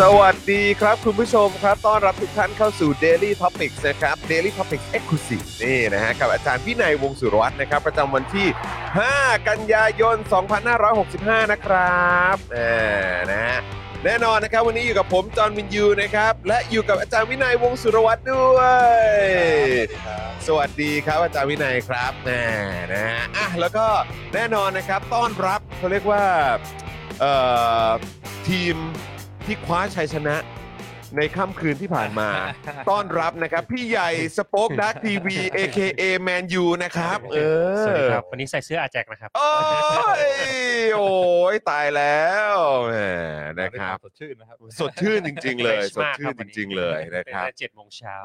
สวัสดีครับคุณผู้ชมครับ ต้อนรับทุกท่านเข้าสู่ Daily Topics นะครับ Daily Topics Exclusive นี่นะฮะกับอาจารย์วินัยวงศ์สุรวัตรนะครับ ประจำวันที่ 5 กันยายน 2565 นะครับเออนะฮะแน่นอนนะครับ วันนี้อยู่กับผม จอห์นวินยูนะครับ และอยู่กับอาจารย์วินัยวงศ์สุรวัตรด้วย สวัสดีครับอาจารย์วินัยครับแหมนะฮะอะแล้วก็แน่นอนนะครับต้อนรับเขาเรียกว่าเอ่อทีม ที่คว้าชัยชนะ ในค่ำคืนที่ผ่านมา ต้อนรับนะครับ พี่ใหญ่สป็อคดักทีวี AKA Man U นะครับ เออสวัสดีครับ วันนี้ใส่เสื้ออาแจกนะครับ โอ้ยโอ้ยตายแล้วแหมนะครับสดชื่นนะครับ สดชื่นจริง ๆ เลย Fresh สดมากชื่คนบจวันนี้ริง ๆ เลยนะครับเป็นเจ็ดโมงเช้า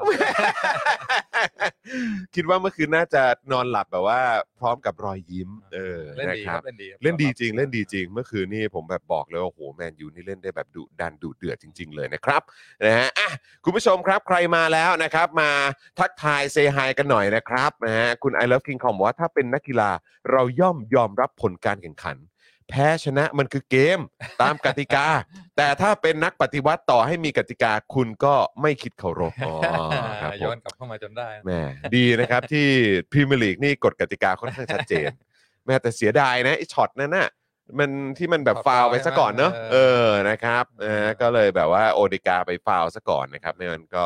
คิดว่าเมื่อคืนน่าจะนอนหลับแบบว่า พร้อมกับรอยยิ้ม เออเล่นนะดีคครัรับบเล่นดีครับเล่นดีจริง เล่นดีจริง เมื่อคืนนี่ผมแบบบอกเลยว่าโอ้โหแมนยูนี่เล่นได้แบบดุดันดุเดือดจริง ๆ เลยนะครับนะฮะอะคุณผู้ชมครับใครมาแล้วนะครับมาทักทายเซฮายกันหน่อยนะครับนะฮะคุณ I love King คอมว่าถ้าเป็นนักกีฬาเราย่อมยอมรับผลการแข่งขัน แพ้ชนะมันคือเกมตามกติกา แต่ถ้าเป็นนักปฏิวัติต่อให้มีกติกาคุณก็ไม่คิดเคารพอ๋อครับผม ย้อนกลับเข้ามาจนได้นะแหมดีนะครับที่พรีเมียร์ลีกนี่กฎกติกาค่อนข้างชัดเจนแม้แต่เสียดายนะไอ้ช็อตนั้นน่ะ มันที่มันแบบฟาวล์ไปซะก่อนเนอะเออนะครับเออก็เลยแบบว่าโอเดการ์ดไปฟาวล์ซะก่อนนะครับไม่งั้นก็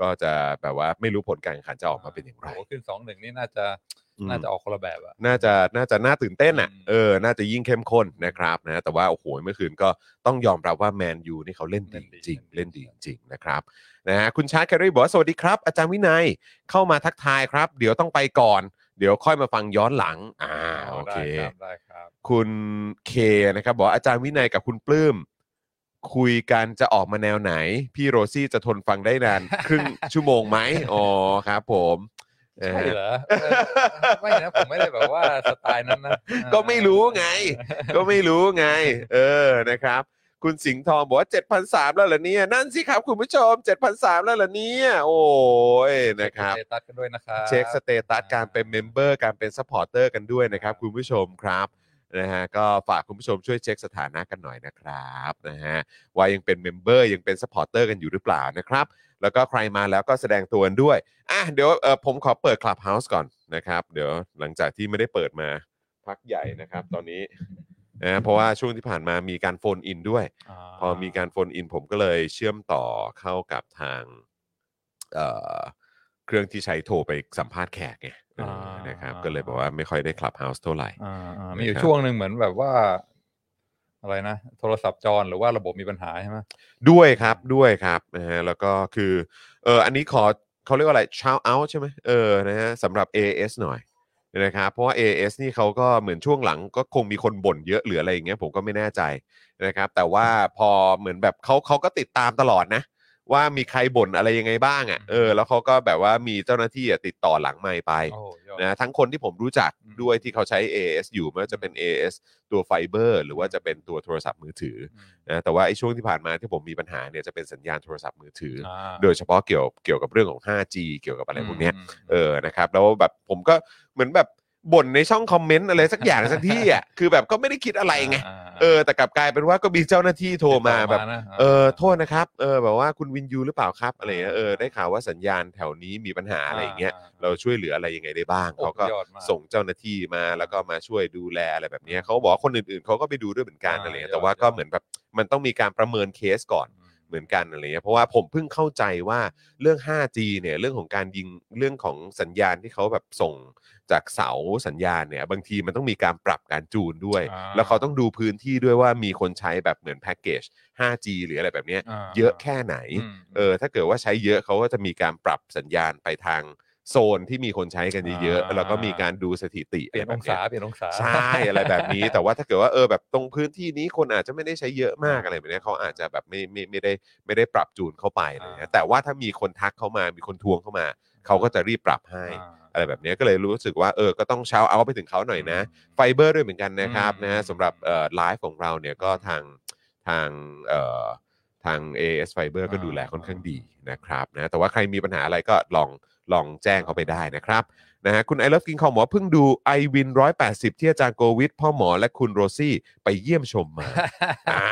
ก็จะแบบว่าไม่รู้ผลการแข่งขันจะออกมาเป็นอย่างไร โอ้โหขึ้นสองหนึ่งนี่น่าจะอืมน่าจะออกคนละแบบอะน่าจะน่าจะน่าตื่นเต้นอะอืมเออน่าจะยิ่งเข้มข้นนะครับนะแต่ว่าโอ้โหเมื่อคืนก็ต้องยอมรับว่าแมนยูนี่เขาเล่นดีจริงเล่นดีจริงนะครับนะฮะคุณชาร์ตแครีบอกว่าสวัสดีครับ อาจารย์วินัยเข้ามาทักทายครับ เดี๋ยวต้องไปก่อน เดี๋ยวค่อยมาฟังย้อนหลัง อ่าโอเคได้ครับได้ครับ คุณเคนะครับบอกว่าอาจารย์วินัยกับคุณปลื้มคุยกันจะออกมาแนวไหน พี่โรซี่จะทนฟังได้นาน ครึ่งชั่วโมงไหมอ๋อครับผมนะใช่ฮะเหรอเออไม่นะผมไม่ได้แบบว่าสไตล์นั้นนะก็ไม่รู้ไง ก็ไม่รู้ไง เออนะครับ คุณสิงห์ทองบอกว่า 7,300 แล้วเหรอเนี่ย นั่นสิครับคุณผู้ชม 7,300 แล้วเหรอเนี่ย โอ้ยนะครับ เช็ค status กันด้วยนะครับเช็ค status การเป็น member การเป็น supporter กันด้วยนะครับ คุณผู้ชมครับนะฮะก็ฝากคุณผู้ชมช่วยเช็คสถานะกันหน่อยนะครับนะฮะว่ายังเป็น member ยังเป็น supporter กันอยู่หรือเปล่านะครับ แล้วก็ใครมาแล้วก็แสดงตัวกันด้วยอะเดี๋ยวเออผมขอเปิด Clubhouse ก่อนนะครับ เดี๋ยวหลังจากที่ไม่ได้เปิดมาพักใหญ่นะครับ ตอนนี้ นะเพราะว่าช่วงที่ผ่านมามีการโฟนอินด้วยอะพอมีการโฟนอินผมก็เลยเชื่อมต่อเข้ากับทางเอ่อเครื่องที่ใช้โทรไปสัมภาษณ์แขกไงเออนะครับ ก็เลยบอกว่าไม่ค่อยได้คลับเฮาส์เท่าไหร่ อ่าอ่ามีอยู่นะครับ ช่วงหนึ่งเหมือนแบบว่า อะไรนะ โทรศัพท์จรหรือว่าระบบมีปัญหาใช่ไหม ด้วยครับด้วยครับนะฮะแล้วก็คือเอออันนี้ขอเขาเรียกว่าอะไรชาวเอาใช่ไหมเออนะฮะสำหรับ AS หน่อย นะครับเพราะว่า AS นี่เขาก็เหมือนช่วงหลังก็คงมีคนบ่นเยอะหรืออะไรอย่างเงี้ยผมก็ไม่แน่ใจนะครับแต่ว่าพอเหมือนแบบเขาเขาก็ติดตามตลอดนะ ว่ามีใครบ่นอะไรยังไงบ้างอะเออแล้วเขาก็แบบว่ามีเจ้าหน้าที่อะติดต่อหลังไมค์ไปโอ้ยอด นะทั้งคนที่ผมรู้จักอืมด้วยที่เขาใช้ AS อยู่ไม่ว่าจะเป็น AS ตัวไฟเบอร์หรือว่าจะเป็นตัวโทรศัพท์มือถืออืมนะแต่ว่าไอ้ช่วงที่ผ่านมาที่ผมมีปัญหาเนี่ยจะเป็นสัญญาณโทรศัพท์มือถือออ่าโดยเฉพาะเกี่ยวเกี่ยวกับเรื่องของ 5G เกี่ยวกับอะไรพวกเนี้ยมเออ นะครับ แล้วแบบผมก็เหมือนแบบ บ่นในช่องคอมเมนต์อะไรสักอย่างสักที่อะคือแบบก็ไม่ได้คิดอะไรไงาเออแต่กลับกลายเป็นว่าก็มีเจ้าหน้าที่โทรมาแบบติดต่อนะเออโทษนะครับเออแบบว่าคุณวินยูหรือเปล่าครับอะไรเงี้ยเออได้ข่าวว่าสัญญาณแถวนี้มีปัญหาอะไรอย่างเงี้ยเราช่วยเหลืออะไรยังไงได้บ้างโอ้เขาก็ยอดมากส่งเจ้าหน้าที่มาแล้วก็มาช่วยดูแลอะไรแบบเนี้ยเขาบอกว่าคนอื่นๆเขาก็ไปดูด้วยเหมือนกันอ่าอะไรเงี้ยยอดแต่ว่าก็ยอดเหมือนแบบมันต้องมีการประเมินเคสก่อนอืม เหมือนกันอะไรเงี้ยเพราะว่าผมเพิ่งเข้าใจว่าเรื่อง 5G เนี่ยเรื่องของการยิงเรื่องของสัญญาณที่เขาแบบส่งจากเสาสัญญาณเนี่ยบางทีมันต้องมีการปรับการจูนด้วย อ่าแล้วเขาต้องดูพื้นที่ด้วยว่ามีคนใช้แบบเหมือนแพ็กเกจ 5G หรืออะไรแบบเนี้ยอ่า เยอะแค่ไหนมเออถ้าเกิดว่าใช้เยอะเขาก็จะมีการปรับสัญญาณไปทาง โซนที่มีคนใช้กันเยอะอ่าๆแล้วก็มีการดูสถิติเปลี่ยนะไรอแบบงเนี้ศายเปลี่ยนองศา ใช่ อะไรแบบนี้ แต่ว่าถ้าเกิดว่าเออแบบตรงพื้นที่นี้คนอาจจะไม่ได้ใช้เยอะมากอะไรแบบเนี้ยเขาอาจจะแบบไม่ไม่ไม่ได้ไม่ได้ปรับจูนเข้าไปอะไรเงี้ยอ่าแต่ว่าถ้ามีคนทักเข้ามามีคนทวงเข้ามาเขาก็จะรีบปรับให้อ่าอะไรแบบเนี้ยก็เลยรู้สึกว่าเออก็ต้องเช้าเอาไปถึงเขาหน่อยนะ ไฟเบอร์ด้วยเหมือนกันนะครับอืม นะฮะสำหรับเอ่อไลฟ์ของเราเนี่ยก็ทางทางเอ่อทาง AS Fiber ก็อ่าดูแลค่อนข้างดีนะครับนะแต่ว่าใครมีปัญหาอะไรก็ลอง ลองแจ้งเขาไปได้นะครับนะฮะคุณไอ o ล e กินคอมบอกว่าเพิ่งดู i w วิน180ที่อาจารย์โกวิทพ่อหมอและคุณโรซี่ไปเยี่ยมชมมาอ่า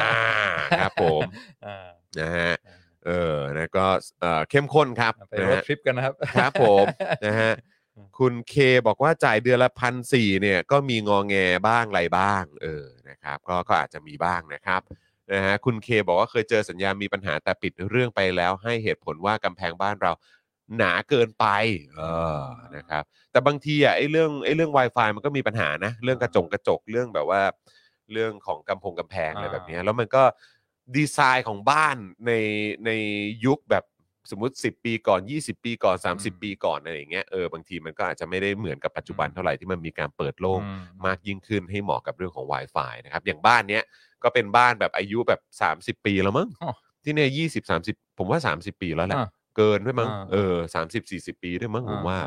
ครับผมอ่านะฮะเออนะก็เอ่อเข้มข้นครับไปนะรถฮะทริปกันนะครับครับผมนะฮะคุณเคบอกว่าจ่ายเดือนละพันสี่เนี่ยก็มีงอแงบ้างอะไรบ้าง เออนะครับก็ก็อาจจะมีบ้างนะครับนะฮะคุณเคบอกว่าเคยเจอสัญญาณมีปัญหาแต่ปิดเรื่องไปแล้ว ให้เหตุผลว่ากำแพงบ้านเรา หนาเกินไปเออนะครับแต่บางทีอะไอ้เรื่องไอ้เรื่อง Wi-Fi มันก็มีปัญหานะเรื่องกระจงกระจกเรื่องแบบว่า เรื่องของกำพงกำแพงอะไรแบบเนี้ยแล้วมันก็ดีไซน์ของบ้านในในยุคแบบสมมุติ 10 ปีก่อน 20 ปีก่อนอืม30 ปีก่อนอะไรอย่างเงี้ยเออบางทีมันก็อาจจะไม่ได้เหมือนกับปัจจุบันอืมเท่าไหร่ที่มันมีการเปิดโล่งอืมมากยิ่งขึ้นให้เหมาะกับเรื่องของ Wi-Fi นะครับอย่างบ้านเนี้ยก็เป็นบ้านแบบอายุแบบ 30 ปีแล้วมั้งอ๋อที่เนี่ยยี่สิบสามสิบผมว่า 30 ปีแล้วแหละอ่า เกินด้วยมั้งอ่า เออสามสิบสี่สิบปีด้วยมั้งผมว่าอ่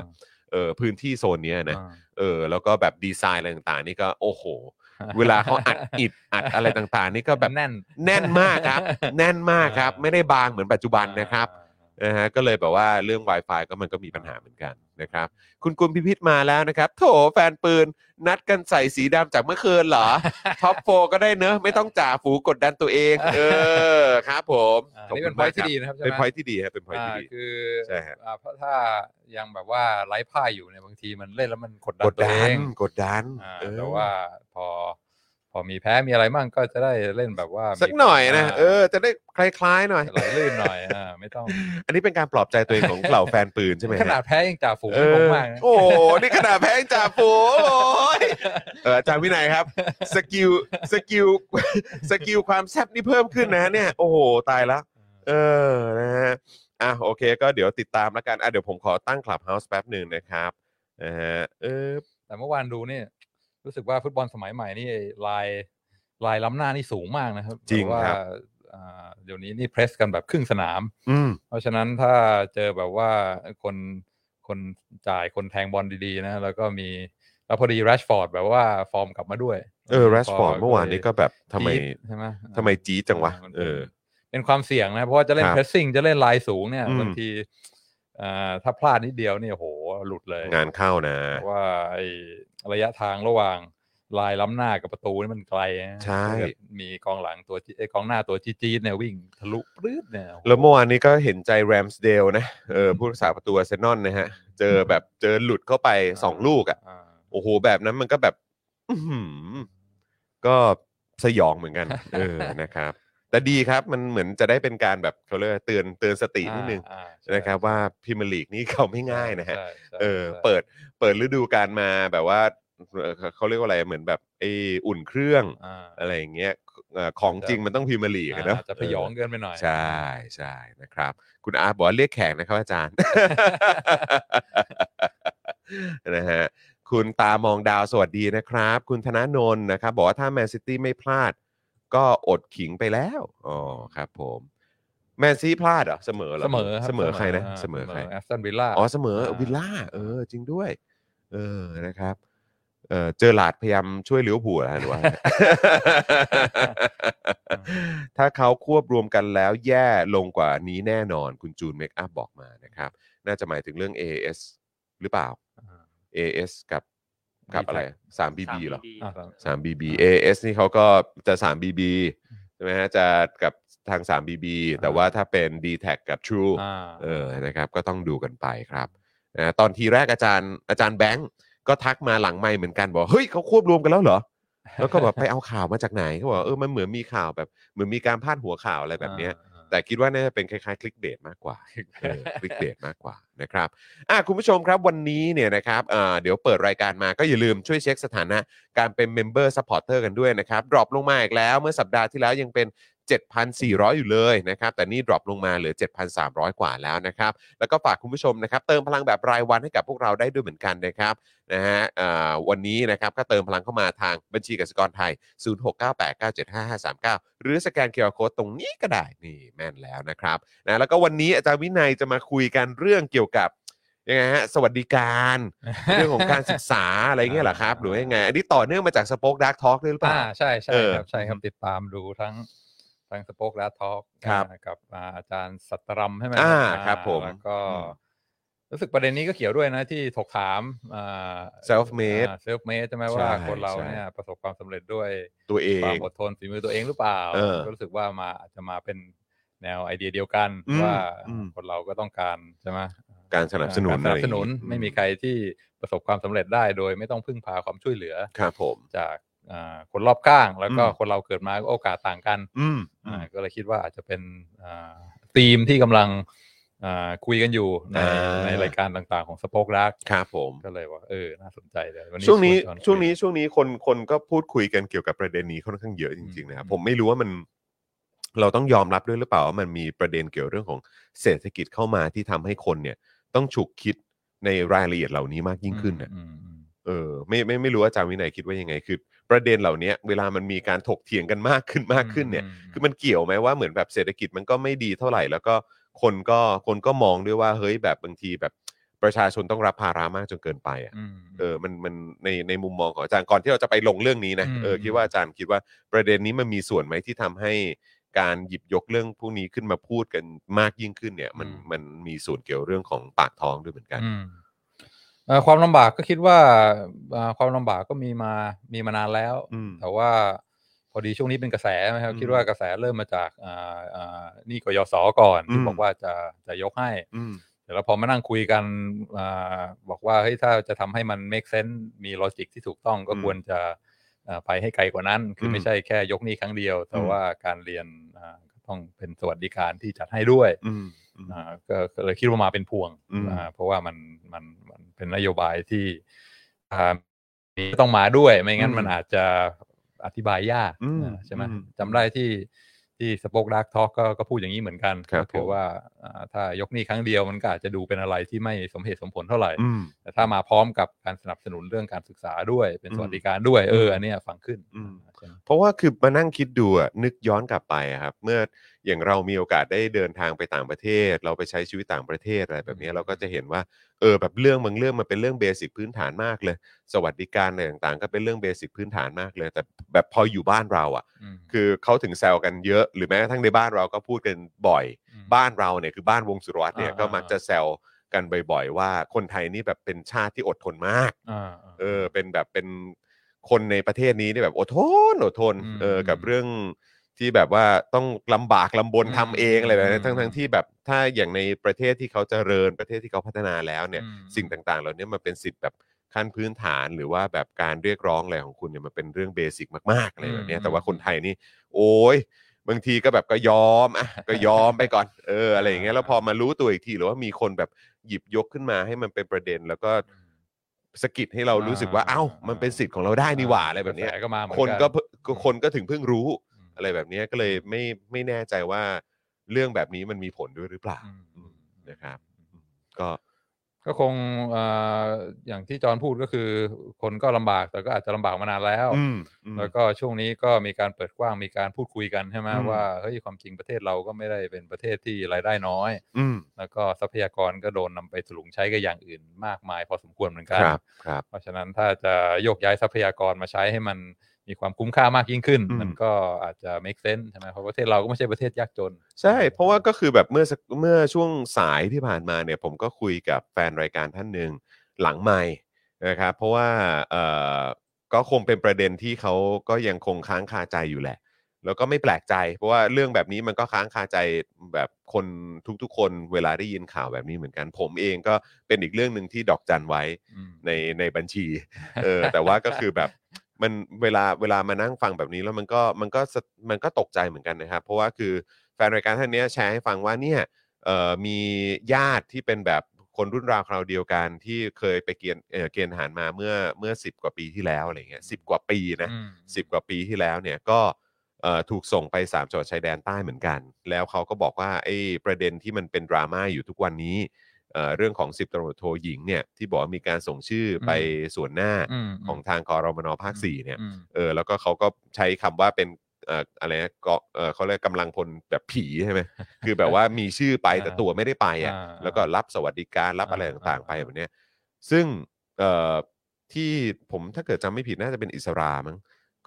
เออพื้นที่โซนเนี้ยนะ อ่า เออแล้วก็แบบดีไซน์อะไรต่างๆ นี่ก็โอ้โห เวลาเขาอัดอิดอัดอะไรต่างๆ นี่ก็แบบแน่น แน่นมากครับ แน่นมากครับ ไม่ได้บางเหมือนปัจจุบันนะครับ นะฮะก็เลยแบบว่าเรื่อง Wi-Fi ก็มันก็มีปัญหาเหมือนกันนะครับ คุณกุลพิพิธมาแล้วนะครับ โถแฟนปืน นัดกันใส่สีดำจากเมื่อคืนเหรอ ท็อปโฟก็ได้เนอะ ไม่ต้องจ่าฝูกดดันตัวเอง เออครับผมอ่าขอบนี่คุเป็นณพอยมากที่ครับดีนะครับใช่เป็นไหมพอยที่ดีครับเป็นพอยที่อ่าดีคือใช่ฮะอ่าเพราะถ้ายังแบบว่าไร้พ่ายอยู่เนี่ยบางทีมันเล่นแล้วมันกดดันกดตัวดัเอนงกดดันอ่าเออแต่ว่าพอ พอมีแพ้มีอะไรมั่งก็จะได้เล่นแบบว่าสักหน่อยนะเออจะได้คล้ายๆหน่อยไหลลื่นหน่อยอ่าไม่ต้อง อันนี้เป็นการปลอบใจตัวเองของเหล่าแฟนปืนใช่ไหมฮะขนาดแพ้ยังจ่าฝูงเอไม่งองมากนะโอ้โหนี่ขนาดแพงจ่าฝูงโอ้ยเอออาจารย์วินัยครับสกิลสกิลสกิลความแซ่บนี่เพิ่มขึ้นนะเนี่ยโอ้โหตายแล้วเออนะฮะอะโอเค ก็เดี๋ยวติดตามแล้วกันอะเดี๋ยวผมขอตั้ง Clubhouse แป๊บหนึ่งนะครับนะฮะเออแต่เมื่อวานดูนี่ รู้สึกว่าฟุตบอลสมัยใหม่นี่ลายลายล้ำหน้านี่สูงมากนะครับจริงแว่าครับอ่าเดี๋ยวนี้นี่ press กันแบบครึ่งสนามอืมเพราะฉะนั้นถ้าเจอแบบว่าคนคนจ่ายคนแทงบอลดีๆนะ แล้วก็มีแล้วพอดีแรชฟอร์ดแบบว่าฟอร์มกลับมาด้วย เออแรชฟอร์ดเมื่อวานนี้ก็แบบทำไมจี๊ดใช่ไหมทำไมจี๊ดจังวะมันเอเป็นอเป็นความเสี่ยงนะ เพราะว่าจะเล่นครับ pressing จะเล่นลายสูงเนี่ยอืมบางทีอ่าถ้าพลาดนิดเดียวเนี่ยโหหลุดเลย งานเข้านะเพราะว่าไอ้ ระยะทางระหว่างลายล้ำหน้ากับประตูนี่มันไกลนะใช่ ถ้าเกิดมีกองหลังตัวจี๊ดเอ้ยกองหน้าตัวจี๊ดๆเนี่ยวิ่งทะลุปรื้ดเนี่ยโอ้โหแล้วเมื่อวานนี้ก็เห็นใจแรมสเดลนะเออผู้รักษาประตูอาร์เซนอลนะฮะ เจอแบบเจอหลุดเข้าไปสองลูกอะ อ่า โอ้โห แบบนั้นมันก็แบบ อื้อหือก็สยองเหมือนกัน เออนะครับ แต่ดีครับมันเหมือนจะได้เป็นการแบบเขาเรียกว่าเตือนเตือนสตินิดนึงอ่าใช่นะครับว่าพรีเมียร์ลีกนี่เขาไม่ง่ายนะฮะ ใช่ใช่เออใช่ เปิดเปิดฤดูกาลมาแบบว่าเอ่อเขาเรียกว่าอะไรเหมือนแบบไอ้อุ่นเครื่องอ่า อะไรอย่างเงี้ยเอ่อของจริงมันต้องพรีเมียร์ลีกอะเนอะอาจจะพยองเกินไปหน่อย ใช่ใช่นะครับ คุณอาร์ตบอกว่าเรียกแขกนะครับอาจารย์ นะฮะคุณตามองดาวสวัสดีนะครับ คุณธนาโนนนะครับ บอกว่าถ้าแมนซิตี้ไม่พลาด ก็อดขิงไปแล้วอ๋อครับผมแมนซีพลาดเหรอเสมอเหรอเสมอครับเสมอใครนะเสมอใครแอสตันวิลล่าอ๋อเสมอวิลล่าเออจริงด้วย เออนะครับเออเจอร์ราร์ดพยายามช่วยลิเวอร์พูลเหรอฮะหรือว่า ถ้าเขาควบรวมกันแล้วแย่ลงกว่านี้แน่นอนคุณจูนเมคอัพบอกมานะครับ น่าจะหมายถึงเรื่อง AS หรือเปล่า AS กับ กับอะไร DTAC 3 BB เหรออ่าครับ3 BB AS นี่เขาก็จะ3 BB ใช่ไหมฮะจะกับทาง3 BB แต่ว่าถ้าเป็น d t แทกับ True อ่าเออนะครับก็ต้องดูกันไปครับนะตอนทีแรกอาจารย์อาจารย์แบงก์ก็ทักมาหลังไม่เหมือนกันบอกเฮ้ยเขาควบรวมกันแล้วเหรอ แล้วก็แบบไปเอาข่าวมาจากไหนเขาบอกเออมันเหมือนมีข่าวแบบเหมือนมีการพาดหัวข่าวอะไรแบบเนี้ยอ่า แต่คิดว่าน่าจะเป็นคล้ายๆ clickbait มากกว่า clickbait มากกว่านะครับอะคุณผู้ชมครับวันนี้เนี่ยนะครับอ่าเดี๋ยวเปิดรายการมาก็อย่าลืมช่วยเช็คสถานะการเป็น member supporter กันด้วยนะครับ drop ลงมาอีกแล้ว เมื่อสัปดาห์ที่แล้วยังเป็น 7,400 อยู่เลยนะครับ แต่นี่ drop ลงมาเหลือ 7,300 กว่าแล้วนะครับ แล้วก็ฝากคุณผู้ชมนะครับ เติมพลังแบบรายวันให้กับพวกเราได้ด้วยเหมือนกันนะครับนะฮะอ่าวันนี้นะครับก็เติมพลังเข้ามาทางบัญชีกสิกรไทย 0698975539 หรือสแกน QR code งนี้ก็ได้นี่แม่นแล้วนะครับนะแล้วก็วันนี้อาจารย์วินัยจะมาคุยกันเรื่องเกี่ยวกับยังไงฮะสวัสดิการ เรื่องของการศึกษาอะไรเงี้ยเหรอครับ หรือว่ายังไง อันนี้ต่อเนื่องมาจาก SpokeDark Talk ด้วยหรือเปล่าอ่าใช่ใช่เออครับใช่ครับติดตามดูทั้ง ทั้งสป็อกและทอล์กครับกับอ่าอาจารย์สัตตรัมใช่ไหมอ่าอ่าครับผมแล้วก็อืมรู้สึกประเด็นนี้ก็เกี่ยวด้วยนะที่ถกถาม Self made self made ใช่ไหมใช่ว่าคนเราใช่เนี่ยประสบความสำเร็จด้วยตัวเอง ความอดทนฝีมือตัวเองหรือเปล่าเออก็รู้สึกว่ามาอาจจะมาเป็นแนวไอเดียเดียวกันอืมว่าอืมคนเราก็ต้องการใช่ไหมการสนับสนุนการสนับสนุนอะไรอย่างงี้ไม่มีใครที่ประสบความสำเร็จได้โดยไม่ต้องพึ่งพาความช่วยเหลือครับผมจากอ่า คนรอบข้าง แล้วก็อืมคนเราเกิดมาก็โอกาสต่างกันอืมอือ่ามก็เลยคิดว่าอาจจะเป็นธีมที่กำลังอ่าคุยกันอยู่ในอ่าในรายการต่างๆของสป็อกดักครับผมก็เลยว่าเออน่าสนใจเลยวันนี้ช่วงนี้ชจอห์คุยช่วงนี้ช่วงนี้คนคนก็พูดคุยกันเกี่ยวกับประเด็นนี้ค่อนข้างเยอะจริงๆนะครับอืมผมไม่รู้ว่ามันเราต้องยอมรับด้วยหรือเปล่าว่ามันมีประเด็นเกี่ยวเรื่องของเศรษฐกิจเข้ามาที่ทำให้คนเนี่ย ต้องฉุกคิดในรายละเอียดเหล่านี้มากยิ่งขึ้นเนี่ยอืมอืม เออไม่ไม่ไม่รู้ว่าอาจารย์วินัยคิดว่ายังไงคือ ประเด็นเหล่านี้เวลามันมีการถกเถียงกันมากขึ้นมากขึ้นเนี่ยคือมันเกี่ยวไหมว่าเหมือนแบบเศรษฐกิจมันก็ไม่ดีเท่าไหร่ แล้วก็คนก็คนก็มองด้วยว่าเฮ้ยแบบบางทีแบบประชาชนต้องรับภาระมากจนเกินไปอะอืมเออมันมันในในมุมมองของอาจารย์ก่อนที่เราจะไปลงเรื่องนี้นะอืมเออคิดว่าอาจารย์คิดว่าประเด็นนี้มันมีส่วนไหมที่ทำให้การหยิบยกเรื่องพวกนี้ขึ้นมาพูดกันมากยิ่งขึ้นเนี่ย มันมันมีส่วนเกี่ยวเรื่องของปากท้องด้วยเหมือนกันอืมเอ่อ ความลำบากก็คิดว่าอ่าความลำบากก็มีมามีมานานแล้วอืมแต่ว่าพอดีช่วงนี้เป็นกระแสนะครับอืมคิดว่ากระแสเริ่มมาจากอ่าอ่านี่กยศก่อนที่อืมบอกว่าจะจะยกให้อืมแต่แล้วพอมานั่งคุยกันอาบอกว่าเฮ้ยถ้าจะทำให้มัน make sense มีลอจิกที่ถูกต้องก็อืมควรจะอ่าไปให้ไกลกว่านั้น คืออมไม่ใช่แค่ยกหนี้ครั้งเดียว แต่อืมว่าการเรียนอ่าก็ต้องเป็นสวัสดิการที่จัดให้ด้วยอืมอืมอ่า ก็ก็เลยคิดว่ามาเป็นพวงอืมอ่าเพราะว่ามันมันมันเป็นนโยบายที่อ่ามีต้องมาด้วยไม่งั้นมันอาจจะอธิบายยากอืมอ่าใช่ไหมอืมจำได้ที่ที่สป็อกดักทอก็ก็พูดอย่างนี้เหมือนกันครับก็คือผมว่าอ่าถ้ายกหนี้ครั้งเดียวมันก็อาจจะดูเป็นอะไรที่ไม่สมเหตุสมผลเท่าไหร่อืมแต่ถ้ามาพร้อมกับการสนับสนุนเรื่องการศึกษาด้วยเป็นอืมสวัสดิการด้วยเอออันเนี้ยฟังขึ้นอืมใช่ไหมเพราะว่าคือมานั่งคิดดูอะนึกย้อนกลับไปอะครับ เมื่อ อย่างเรามีโอกาสได้เดินทางไปต่างประเทศ เราไปใช้ชีวิตต่างประเทศอะไรแบบนี้อืมเราก็จะเห็นว่าเออแบบเรื่องบางเรื่องมันเป็นเรื่องเบสิกพื้นฐานมากเลย สวัสดิการอะไรต่างๆ ก็เป็นเรื่องเบสิกพื้นฐานมากเลย แต่แบบพออยู่บ้านเราอะมคือเขาถึงแซวกันเยอะหรือแม้กระทั่งในบ้านเราก็พูดกันบ่อยมบ้านเราเนี่ยคือบ้านวงสุรวัตรเนี่ยอ่าก็มักจะแซวกันบ่อย ๆ ว่าคนไทยนี่แบบเป็นชาติที่อดทนมากอ่าาเออเป็นแบบเป็นคนในประเทศนี้เนี่ยแบบอดทนอดทนอืมเออกับเรื่อง ที่แบบว่าต้องลำบากลำบนอืมทำเองอะไรแบบนี้อืมทั้งทั้งที่แบบถ้าอย่างในประเทศที่เขาเจริญประเทศที่เขาพัฒนาแล้วเนี่ย อืม สิ่งต่างๆเหล่านี้มันเป็นสิทธิ์แบบขั้นพื้นฐานหรือว่าแบบการเรียกร้องอะไรของคุณเนี่ยมันเป็นเรื่องเบสิกมากๆอะไรแบบเนี้ยอืม แต่ว่าคนไทยนี่ โอ้ยบางทีก็แบบก็ยอมอะก็ยอมไปก่อน เอออะไรอย่างเงี้ยแล้วพอมารู้ตัวอีกทีหรือว่ามีคนแบบหยิบยกขึ้นมาให้มันเป็นประเด็น แล้วก็สะกิดให้เรารู้สึกว่าอ่าเอ้า มันเป็นสิทธิ์ของเราได้นี่หว่าอะไรแบบเนี้ย กระแสก็มาเหมือนคนกันก็เพิ่งก็คนก็ถึงเพิ่งรู้ อืมอะไรแบบเนี้ยก็เลยไม่ไม่แน่ใจว่าเรื่องแบบนี้มันมีผลด้วยหรือเปล่าอืมอืมนะครับ ก็ก็คงเอ่ออย่างที่จอห์นพูดก็คือ คนก็ลำบากแต่ก็อาจจะลำบากมานานแล้วอืมอืมแล้วก็ช่วงนี้ก็มีการเปิดกว้างมีการพูดคุยกันใช่ไหมอืมว่าเฮ้ยความจริงประเทศเราก็ไม่ได้เป็นประเทศที่รายได้น้อยอืมแล้วก็ทรัพยากรก็โดนนำไปถลุงใช้กับอย่างอื่นมากมาย พอสมควรเหมือนกัครับครับ เพราะฉะนั้นถ้าจะโยกย้ายทรัพยากรมาใช้ให้มัน มีความคุ้มค่ามากยิ่งขึ้นอืมมันก็อาจจะ make sense ใช่ไหมเพราะประเทศเราก็ไม่ใช่ประเทศยากจน ใช่ เพราะว่าก็คือแบบเมื่อสักเมื่อช่วงสายที่ผ่านมาเนี่ย ผมก็คุยกับแฟนรายการท่านหนึ่งหลังไม่นะครับเพราะว่าเอ่อก็คงเป็นประเด็นที่เขาก็ยังคงค้างคาใจอยู่แหละ แล้วก็ไม่แปลกใจ เพราะว่าเรื่องแบบนี้มันก็ค้างคาใจแบบคนทุกๆ คนเวลาได้ยินข่าวแบบนี้เหมือนกัน ผมเองก็เป็นอีกเรื่องหนึ่งที่ดอกจันไว้อืมในในบัญชีเออแต่ว่าก็คือแบบ มันเวลาเวลามานั่งฟังแบบนี้แล้วมันก็มันก็สะมันก็ตกใจเหมือนกันนะครับ เพราะว่าคือแฟนรายการท่านเนี้ยแชร์ให้ฟังว่าเนี่ยเอ่อมีญาติที่เป็นแบบคนรุ่นราวคราวเดียวกันที่เคยไปเกณฑ์เอ่อเกณฑ์ทหารมาเมื่อเมื่อสิบกว่าปีที่แล้วอะไรเงี้ยสิบกว่าปีนะอืมสิบกว่าปีที่แล้วเนี่ยก็เอ่อถูกส่งไป3จังหวัดชายแดนใต้เหมือนกัน แล้วเขาก็บอกว่าไอ้ประเด็นที่มันเป็นดราม่าอยู่ทุกวันนี้ เอ่อเรื่องของ 10ตำรวจโทหญิงเนี่ยที่บอกว่ามีการส่งชื่อไปส่วนหน้าอืมของทางกรมนภาคสี่เนี่ยอืมเออแล้วก็เขาก็ใช้คำว่าเป็นเอ่ออะไรนะก็เออเขาเรียกกำลังพลแบบผีใช่ไหมคือแบบว่ามีชื่อไปแต่อ่าตัวไม่ได้ไปอะอ่าแล้วก็รับสวัสดิการรับอะไรอ่าต่างๆ ไปอ่าแบบเนี้ยซึ่งเอ่อที่ผมถ้าเกิดจำไม่ผิดน่าจะเป็นอิสรามั้ง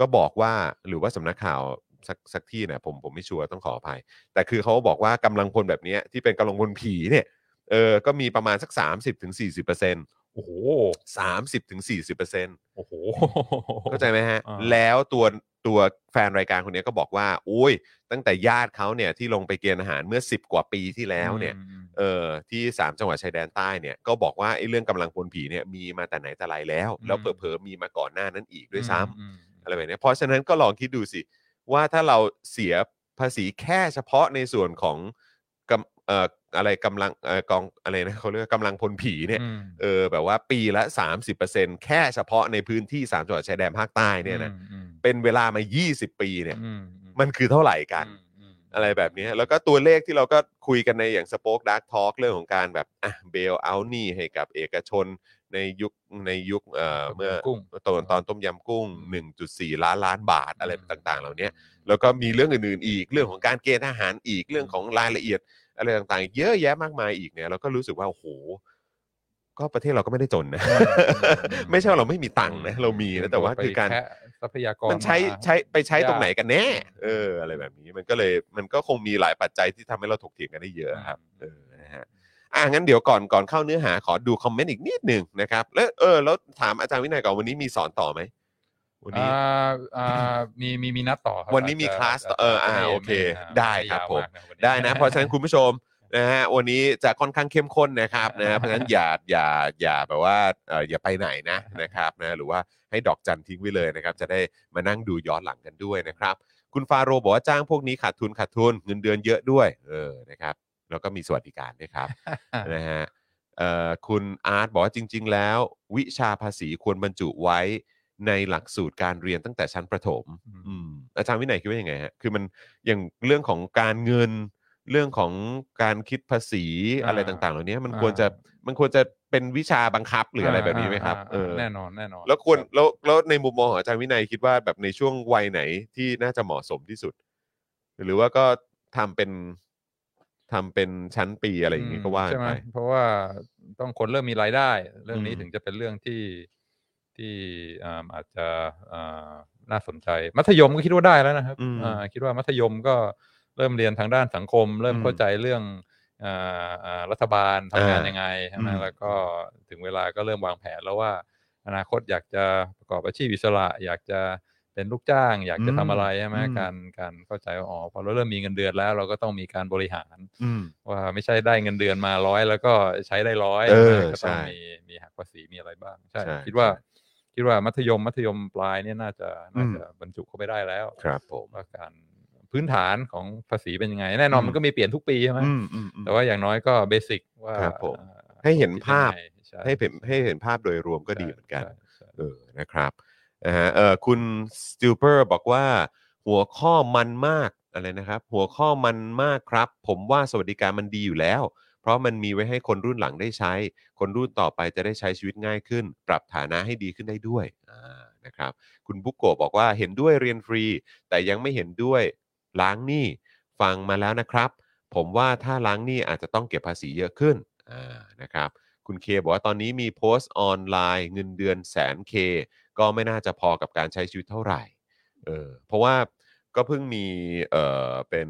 ก็บอกว่าหรือว่าสำนักข่าวสักสักที่นะผมผมไม่ชัวร์ต้องขออภัย แต่คือเขาบอกว่ากำลังพลแบบเนี้ยที่เป็นกำลังพลผีเนี่ย เออก็มีประมาณสัก 30-40%ถึง40%เปอร์เซ็นต์โอ้โหสามสิบถึงสี่สิบเปอร์เซ็นต์โอ้โหเข้าใจไหมฮะอ่าแล้วตัวตัวแฟนรายการคนนี้ก็บอกว่าอุ้ย ตั้งแต่ญาติเขาเนี่ยที่ลงไปเกณฑ์อาหารเมื่อ 10 กว่าปีที่แล้วเนี่ยอืมเออที่ 3 จังหวัดชายแดนใต้เนี่ยก็บอกว่าไอ้เรื่องกำลังพลผีเนี่ยมีมาแต่ไหนแต่ไรแล้ว แล้วอืมเผลอๆมีมาก่อนหน้านั้นอีกด้วยซ้ำอืมอะไรแบบเนี้ยเพราะฉะนั้นก็ลองคิดดูสิว่าถ้าเราเสียภาษีแค่เฉพาะในส่วนของกำเอ่ออะไรกำลังเอ่อกองอะไรนะเขาเรียกว่ากำลังพลผีเนี่ย อืมเออแบบว่าปีละ 30%แค่เฉพาะในพื้นที่ 3 จังหวัดชายแดนภาคใต้เนี่ยนะอืมเป็นเวลามา 20 ปีเนี่ย อืมมันคือเท่าไหร่กันอืมอืมอะไรแบบนี้แล้วก็ตัวเลขที่เราก็คุยกันในอย่างสป็อคดักทอ k เรื่องของการแบบอะเบลเอานี่ให้กับเอกชนในยุคในยุคเอ่อเมื่อกุ้ง ตอนตอนต้มยำกุ้ง 1.4 ล้านล้านบาทอะไรต่างๆ เหล่านี้แล้วก็มีเรื่องอื่นๆอีกเรื่องของการเกณฑ์ทหารอีกเรื่องของรายละเอียด อะไรต่างๆ เยอะแยะมากมายอีกเนี่ยเราก็รู้สึกว่าโอ้โหก็ประเทศเราก็ไม่ได้จนนะ ไม่ใช่ว่าเราไม่มีตังค์นะ เรามีนะแต่ว่าคือการไปแะทรัพยากรมันใช้าใช้ไปใช้ตรงไหนกันแน่ยากเออ อะไรแบบนี้มันก็เลยมันก็คงมีหลายปัจจัยที่ทำให้เราถกเถียงกันได้เยอะครับเออนะฮะอะงั้นเดี๋ยวก่อนก่อนเข้าเนื้อหาขอดูคอมเมนต์อีกนิดหนึ่งนะครับ แล้วเออแล้วถามอาจารย์วินัยก่อนวันนี้มีสอนต่อไหม วันนี้อ่าอ่ามีมีมีนัดต่อครับวันนี้มีจจะคลาสต่อเอออ่าไม่โอเคม่ได้ครับยาวผมากวันนี้ได้นะ เพราะฉะนั้นคุณผู้ชมนะฮะวันนี้จะค่อนข้างเข้มข้นนะครับนะฮะเพราะฉะนั้นอย่าอย่าอย่าแบบว่าเอออย่าไปไหนนะนะครับนะหรือว่าให้ดอกจันทิ้งไว้เลยนะครับ จะได้มานั่งดูย้อนหลังกันด้วยนะครับ คุณฟาโรห์บอกว่าจ้างพวกนี้ขาดทุนขาดทุนเงินเดือนเยอะด้วยเออนะครับแล้วก็มีสวัสดิการด้วยครับนะฮะเอ่อคุณอาร์ตบอกว่าจริง ๆ แล้ว วิชาภาษีควรบรรจุไว้ ในหลักสูตรการเรียนตั้งแต่ชั้นประถมอืมอืมอาจารย์วินัยคิดว่ายังไงฮะคือมันอย่างเรื่องของการเงินเรื่องของการคิดภาษีอ่าอะไรต่างๆ เหล่านี้มันอ่าควรจะมันควรจะเป็นวิชาบังคับหรืออะไรแบบนี้ไหมครับาเออแน่นอนแน่นอนแล้วควรแล้วแล้วในมุมมองของอาจารย์วินัยคิดว่าแบบในช่วงวัยไหนที่น่าจะเหมาะสมที่สุด หรือว่าก็ทำเป็นทำเป็นชั้นปีอะไรอย่างนี้ก็ว่าใช่ไหมไป เพราะว่าต้องคนเริ่มมีรายได้ เรื่องนี้อืม ถึงจะเป็นเรื่องที่ ที่อ่าอาจจะอ่าน่าสนใจ มัธยมก็คิดว่าได้แล้วนะครับอืมอ่าคิดว่ามัธยมก็เริ่มเรียนทางด้านสังคม เริ่มอืมเข้าใจเรื่องอ่าอ่ารัฐบาลทำงานอ่ายัยังไงใช่ไหมอืมแล้วก็ถึงเวลาก็เริ่มวางแผนแล้วว่า อนาคตอยากจะประกอบอาชีพอิสระ อยากจะเป็นลูกจ้าง อยากจะทำอะไรใช่ไหมอืมการการเข้าใจว่าอ๋อพอเราเริ่มมีเงินเดือนแล้ว เราก็ต้องมีการบริหารอืมว่าไม่ใช่ได้เงินเดือนมาร้อยแล้วก็ใช้ได้ร้อยเออก็ต้องใช่มีมีหักภาษีมีอะไรบ้าง ใช่ใช่คิดว่าใช่ คิดว่ามัธยมมัธยมปลายเนี่ยน่าจะน่าอืมจะบรรจุเข้าไปได้แล้วครับผมว่าการพื้นฐานของภาษีเป็นยังไง แน่นอนอืมมันก็มีเปลี่ยนทุกปีใช่ไหมอืมอืมอืมแต่ว่าอย่างน้อยก็เบสิกว่าครับผมอ่าให้เห็นคิดภาพยังไงช่ให้เห็นให้เห็นภาพโดยรวมก็ดีเหมือนกันใช่ใช่เออนะครับนะฮะเออคุณสติลเปอร์บอกว่า หัวข้อมันมากอะไรนะครับ หัวข้อมันมากครับ ผมว่าสวัสดิการมันดีอยู่แล้ว เพราะมันมีไว้ให้คนรุ่นหลังได้ใช้ คนรุ่นต่อไปจะได้ใช้ชีวิตง่ายขึ้น ปรับฐานะให้ดีขึ้นได้ด้วยนะครับ คุณบุกโกะบอกว่าเห็นด้วยเรียนฟรี แต่ยังไม่เห็นด้วยล้างหนี้ฟังมาแล้วนะครับ ผมว่าถ้าล้างหนี้อาจจะต้องเก็บภาษีเยอะขึ้นนะครับ คุณเคบอกว่าตอนนี้มีโพสต์ออนไลน์เงินเดือนแสนเคก็ไม่น่าจะพอกับการใช้ชีวิตเท่าไหร่เออเพราะว่าก็เพิ่งมีเออเป็น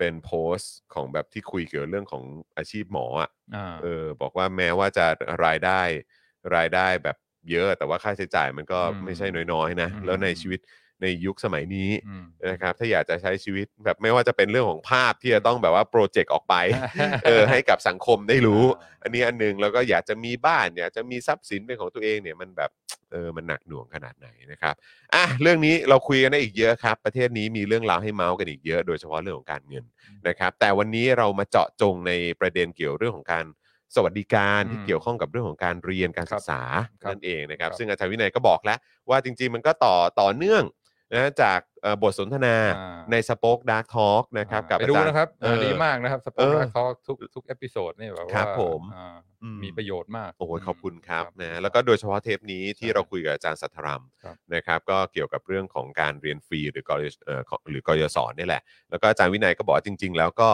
เป็นโพสต์ของแบบที่คุยเกี่ยวกับเรื่องของอาชีพหมออะอ่าเออบอกว่าแม้ว่าจะรายได้รายได้แบบเยอะ แต่ว่าค่าใช้จ่ายมันก็อืมไม่ใช่น้อยๆนะ อืม แล้วในชีวิต ในยุคสมัยนี้อืม นะครับถ้าอยากจะใช้ชีวิตแบบไม่ว่าจะเป็นเรื่องของภาพที่จะต้องแบบว่าโปรเจกต์ออกไป เออให้กับสังคมได้รู้ อันนี้อันหนึงแล้วก็อยากจะมีบ้านอยากจะมีทรัพย์สินเป็นของตัวเองเนี่ยมันแบบเออมันหนักหน่วงขนาดไหนนะครับอะเรื่องนี้เราคุยกันได้อีกเยอะครับ ประเทศนี้มีเรื่องราวให้เมาส์กันอีกเยอะโดยเฉพาะเรื่องของการเงินนะครับแต่วันนี้เรามาเจาะจงในประเด็นเกี่ยวเรื่องของการสวัสดิการที่อืมเกี่ยวข้องกับเรื่องของการเรียนการศึกษาครับนั่นเองนะครับ ครับ ซึ่งอาจารย์วินัยก็บอกแล้วว่าจริง ๆ มันก็ต่อต่อเนื่อง นะจากเอ่อบทสนทนาอ่าในสป็อคดักทอล์กนะครับกับไปอาดูจารย์นะครับเออดีมากนะครับเออ Spoke Talk ทุกทุก episode นี่แบบว่าครับผมอ่าอืมมีประโยชน์มากโอ้โหขอบคุณครับครับนะแล้วก็โดยเฉพาะเทปนี้ที่ใช่เราคุยกับอาจารย์สัทธรัมครับนะครับก็เกี่ยวกับเรื่องของการเรียนฟรีหรือกยเอ่อหรือกยศนี่แหละ แล้วก็อาจารย์วินัยก็บอกว่าจริง ๆ แล้วก็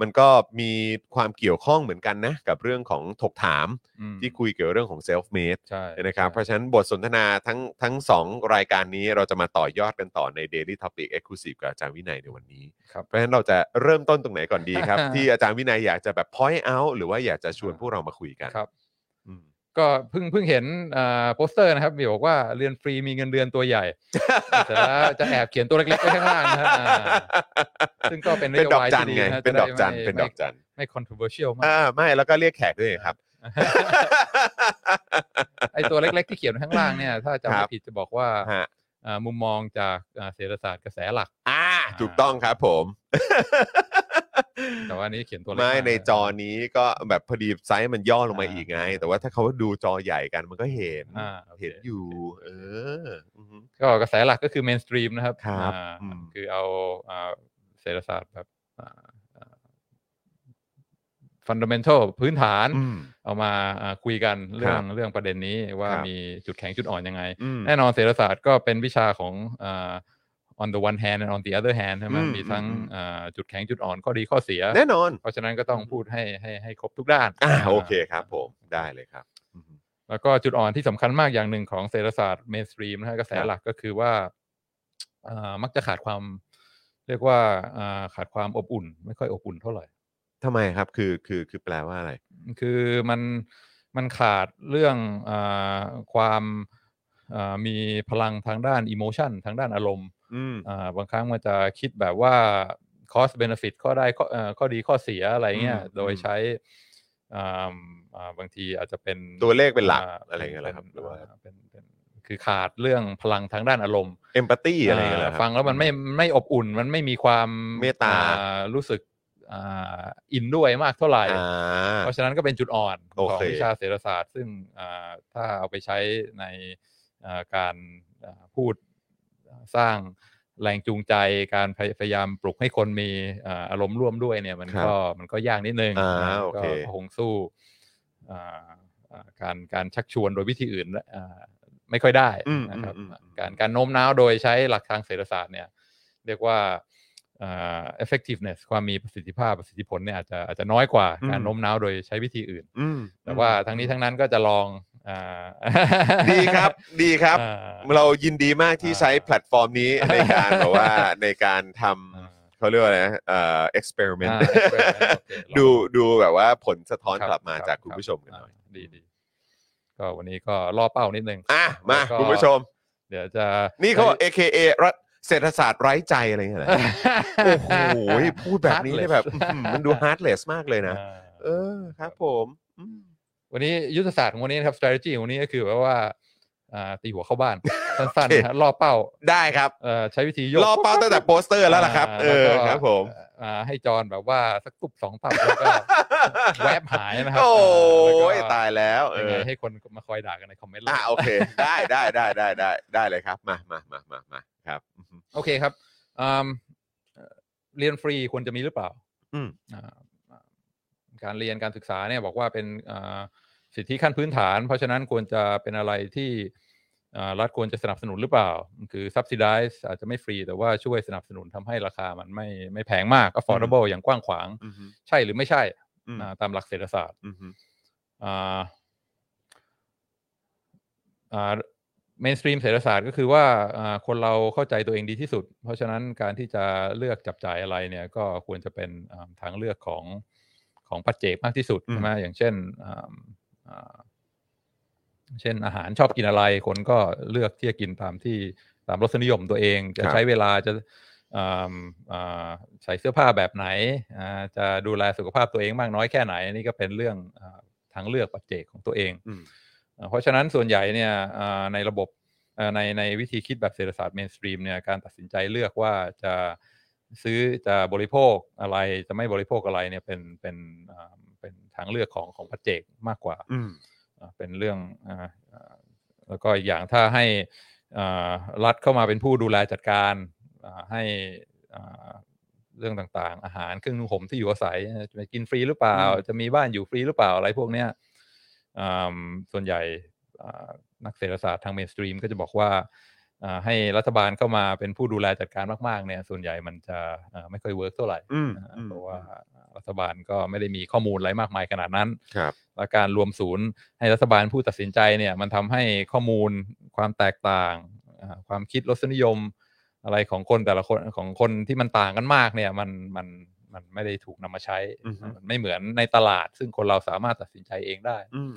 มันก็มีความเกี่ยวข้องเหมือนกันนะ กับเรื่องของถกถามอืม ที่คุยเกี่ยวกับเรื่องของ self made ใช่นะครับเพราะฉะนั้นบทสนทนาทั้งทั้งสองรายการนี้เราจะมาต่อยอดกันต่อใน Daily Topic Exclusive กับอาจารย์วินัยในวันนี้ ครับ เพราะฉะนั้นเราจะเริ่มต้นตรงไหนก่อนดีครับ ที่อาจารย์วินัยอยากจะแบบ point out หรือว่าอยากจะชวนพวกเรามาคุยกัน ครับอืม ก็เพิ่งเพิ่งเห็นอ่าโปสเตอร์นะครับมีบอกว่าเรียนฟรีมีเงินเดือนตัวใหญ่แต่แล้วจะแอบเขียนตัวเล็กๆไว้ข้างล่างนะฮะอ่าซึ่งก็เป็นนเป็นโยดอกบายจันที่ดีไงนะฮะเป็นดอกจันจะได้ไม่เป็นดอกจันไม่ controversial มากอ่าไม่แล้วก็เรียกแขกด้วยครับไอตัวเล็ก ๆ ที่เขียนไว้ข้างล่างเนี่ย ถ้าจำครัไม่บผิดจะบอกว่าฮะอ่ามุมมองจากอ่าเศรษฐศาสตร์กระแสหลัก อ่า ถูกต้องครับผม แต่ว่าอันนี้เขียนตัวเล็กไม่ากในจอนี้ก็แบบพอดีไซส์มันย่อลงมาอ่าอีกไง แต่ว่าถ้าเขาดูจอใหญ่กันมันก็เห็นอ่าโอเคเห็นอยู่ เอออือฮึ ก็กระแสหลักก็คือ mainstream นะครับครับอ่าอืม คือเอาอ่าเศรษฐศาสตร์แบบฟันดัมเ n นทัลพื้นฐาน อืม เอามาอ่าคุยกันเรื่องครับเรื่องประเด็นนี้ว่าครับ มีจุดแข็งจุดอ่อนยังไง อืม แน่นอนเศรษฐศาสตร์ก็เป็นวิชาของอ่า on the one hand and on the other hand ใช่ไหมอืมมีทั้งอืมอ่าจุดแข็งจุดอ่อนข้อดีข้อเสีย แน่นอน เพราะฉะนั้นก็ต้องพูดให้ให้ให้ครบทุกด้านอ่าโอเคครับผมได้เลยครับอือฮึแล้วก็จุดอ่อนที่สำคัญมากอย่างหนึ่งของเศรษฐศาสตร์ mainstream นะฮะกระแสครับหลักก็คือว่าอ่ามักจะขาดความ เรียกว่าอ่าขาดความอบอุ่น ไม่ค่อยอบอุ่นเท่าไหร่ทำไมครับคือคือคือแปลว่าอะไร คือมันมันขาดเรื่องอาความอ่ามีพลังทางด้านอิโมชันทางด้านอารมณ์ อืมอ่าบางครั้งมันจะคิดแบบว่า cost benefit ข้อได้ข้อเอ่อข้อดีข้อเสียอะไรเงี้ยอืมโดยอืมใช้อ่าอ่าบางทีอาจจะเป็นตัวเลขเป็นหลักาอะไรเงี้ยเหรอครับป็นหรือว่าอ่เป็นเป็นคือขาดเรื่องพลังทางด้านอารมณ์เอมพัตตีอะไรอย่างเงี้ยเหรอครับฟังแล้วมันไม่ไม่อบอุ่น มันไม่มีความเมตตาอ่รู้สึกอ่าอินด้วยมากเท่าไหร่อ่าเพราะฉะนั้นก็เป็นจุดอ่อนโอของเควิชาเศรษฐศาสตร์ ซึ่งอ่าถ้าเอาไปใช้ในอ่าการอ่าพูดอ่า สร้างแรงจูงใจการพยพยายามปลุกให้คนมีอ่าอารมณ์ร่วมด้วยเนี่ย มันครับก็มันก็ยากนิดนึงอ่านะโอก็เคคงสู้อ่าอ่าการการชักชวนโดยวิธีอื่นอ่าไม่ค่อยได้อืมนะครับอืมอืมการการโน้มน้าวโดยใช้หลักทางเศรษฐศาสตร์เนี่ย เรียกว่าอ่า effectiveness ความมีประสิทธิภาพประสิทธิผลเนี่ยอาจจะอาจจะน้อยกว่าอืมการโน้มน้าวโดยใช้วิธีอื่นอืมแต่ว่าทั้งนี้ทั้งนั้นก็จะลอง อ่า ดีครับ ดีครับ อ่า เรายินดีมากที่อ่าใช้แพลตฟอร์มนี้ในการแบบว่าในการทอ่าำเขาเรียกว่าอะไรนะเอ่อ experiment อ่า experiment โอเคลอง ดูดูแบบว่าผลสะท้อนครับกลับมารับจากคุณรับผู้ชมกันหน่อยาดีดีก็วันนี้ก็ล่อเป้านิดนึง อะมาแล้วก็ คุณผู้ชม เดี๋ยวจะนี่เขาบอก AKA รัฐเศรษฐศาสตร์ไร้ใจอะไรอย่างเงี้ยเหรอโอ้โหพูดแบบนี้เนี่ยแบบอื้อหือมันดู heartless มากเลยนะ อ่าเออครับผมอืม วันนี้ยุทธศาสตร์ของวันนี้นะครับ strategy ของวันนี้ก็คือแบบว่าอ่าตีหัวเข้าบ้าน สั้นโอเคๆนะฮะล่อเป้าได้ครับเอ่อใช้วิธีโยกรอเป้าตั้งแต่โปสเตอร์แล้วล่ะครับ เออแล้วก็ครับผมอ่าให้จอนแบบว่าสักตุบสองตับแล้วก็แวบหายนะครับ โอ้แล้วก็ยตายแล้วเอยังไงอให้คนมาคอยด่ากันในคอมเมนต์อะโอเค ได้ได้ได้ได้ได้ได้เลยครับ มามามามามาครับอือฮึโอเคครับอืมเอ่อเรียนฟรีควรจะมีหรือเปล่าอืมอ่าอ่า การเรียนการศึกษาเนี่ยบอกว่าเป็นอ่าสิทธิขั้นพื้นฐาน เพราะฉะนั้นควรจะเป็นอะไรที่อ่ารัฐควรจะสนับสนุนหรือเปล่า คือ subsidize อาจจะไม่ฟรี แต่ว่าช่วยสนับสนุนทำให้ราคามันไม่ไม่แพงมาก affordable อย่างกว้างขวางอือฮึใช่หรือไม่ใช่อืมอ่าตามหลักเศรษฐศาสตร์อือฮึอ่าอ่า mainstream เศรษฐศาสตร์ก็คือว่าอ่าคนเราเข้าใจตัวเองดีที่สุด เพราะฉะนั้นการที่จะเลือกจับจ่ายอะไรเนี่ยก็ควรจะเป็นอ่าทางเลือกของ ของปัจเจกมากที่สุดใช่ไหมอย่างเช่นอ่าอ่าเช่นอาหารชอบกินอะไร คนก็เลือกที่จะกินตามที่ตามรสนิยมตัวเอง จะครับใช้เวลาจะอ่าอ่าใส่เสื้อผ้าแบบไหนอ่าจะดูแลสุขภาพตัวเองมากน้อยแค่ไหนนี่ก็เป็นเรื่องอาทางเลือกปัจเจกของตัวเองอืมอ่าเพราะฉะนั้นส่วนใหญ่เนี่ยอ่าในระบบอ่าในในวิธีคิดแบบเศรษฐศาสตร์ mainstream เนี่ยการตัดสินใจเลือกว่าจะ ซื้อจะบริโภคอะไรจะไม่บริโภคอะไรเนี่ยเป็นเป็นอ่าเป็นทางเลือกของของปัจเจกมากกว่าอืมอ่าเป็นเรื่องอ่าอ่าแล้วก็อีกอย่างถ้าให้อ่ารัฐเข้ามาเป็นผู้ดูแลจัดการอ่าให้อ่าเรื่องต่างๆ อาหารเครื่องนุ่งห่มที่อยู่อาศัยจะไปกินฟรีหรือเปล่าอืมจะมีบ้านอยู่ฟรีหรือเปล่าอะไรพวกเนี้ยอ่าส่วนใหญ่อ่านักเศรษฐศาสตร์ทาง mainstream ก็จะบอกว่าอ่า ให้รัฐบาลเข้ามาเป็นผู้ดูแลจัดการมากๆเนี่ยส่วนใหญ่มันจะอ่าไม่ค่อย work เท่าไหร่อืมอ่าอืมเพราะว่ารัฐบาลก็ไม่ได้มีข้อมูลอะไรมากมายขนาดนั้นครับและการรวมศูนย์ให้รัฐบาลผู้ตัดสินใจเนี่ยมันทำให้ข้อมูลความแตกต่างอ่าความคิดรสนิยม อะไรของคนแต่ละคนของคนที่มันต่างกันมากเนี่ยมันมันมันไม่ได้ถูกนำมาใช้อือฮึมันไม่เหมือนในตลาด ซึ่งคนเราสามารถตัดสินใจเองได้อืม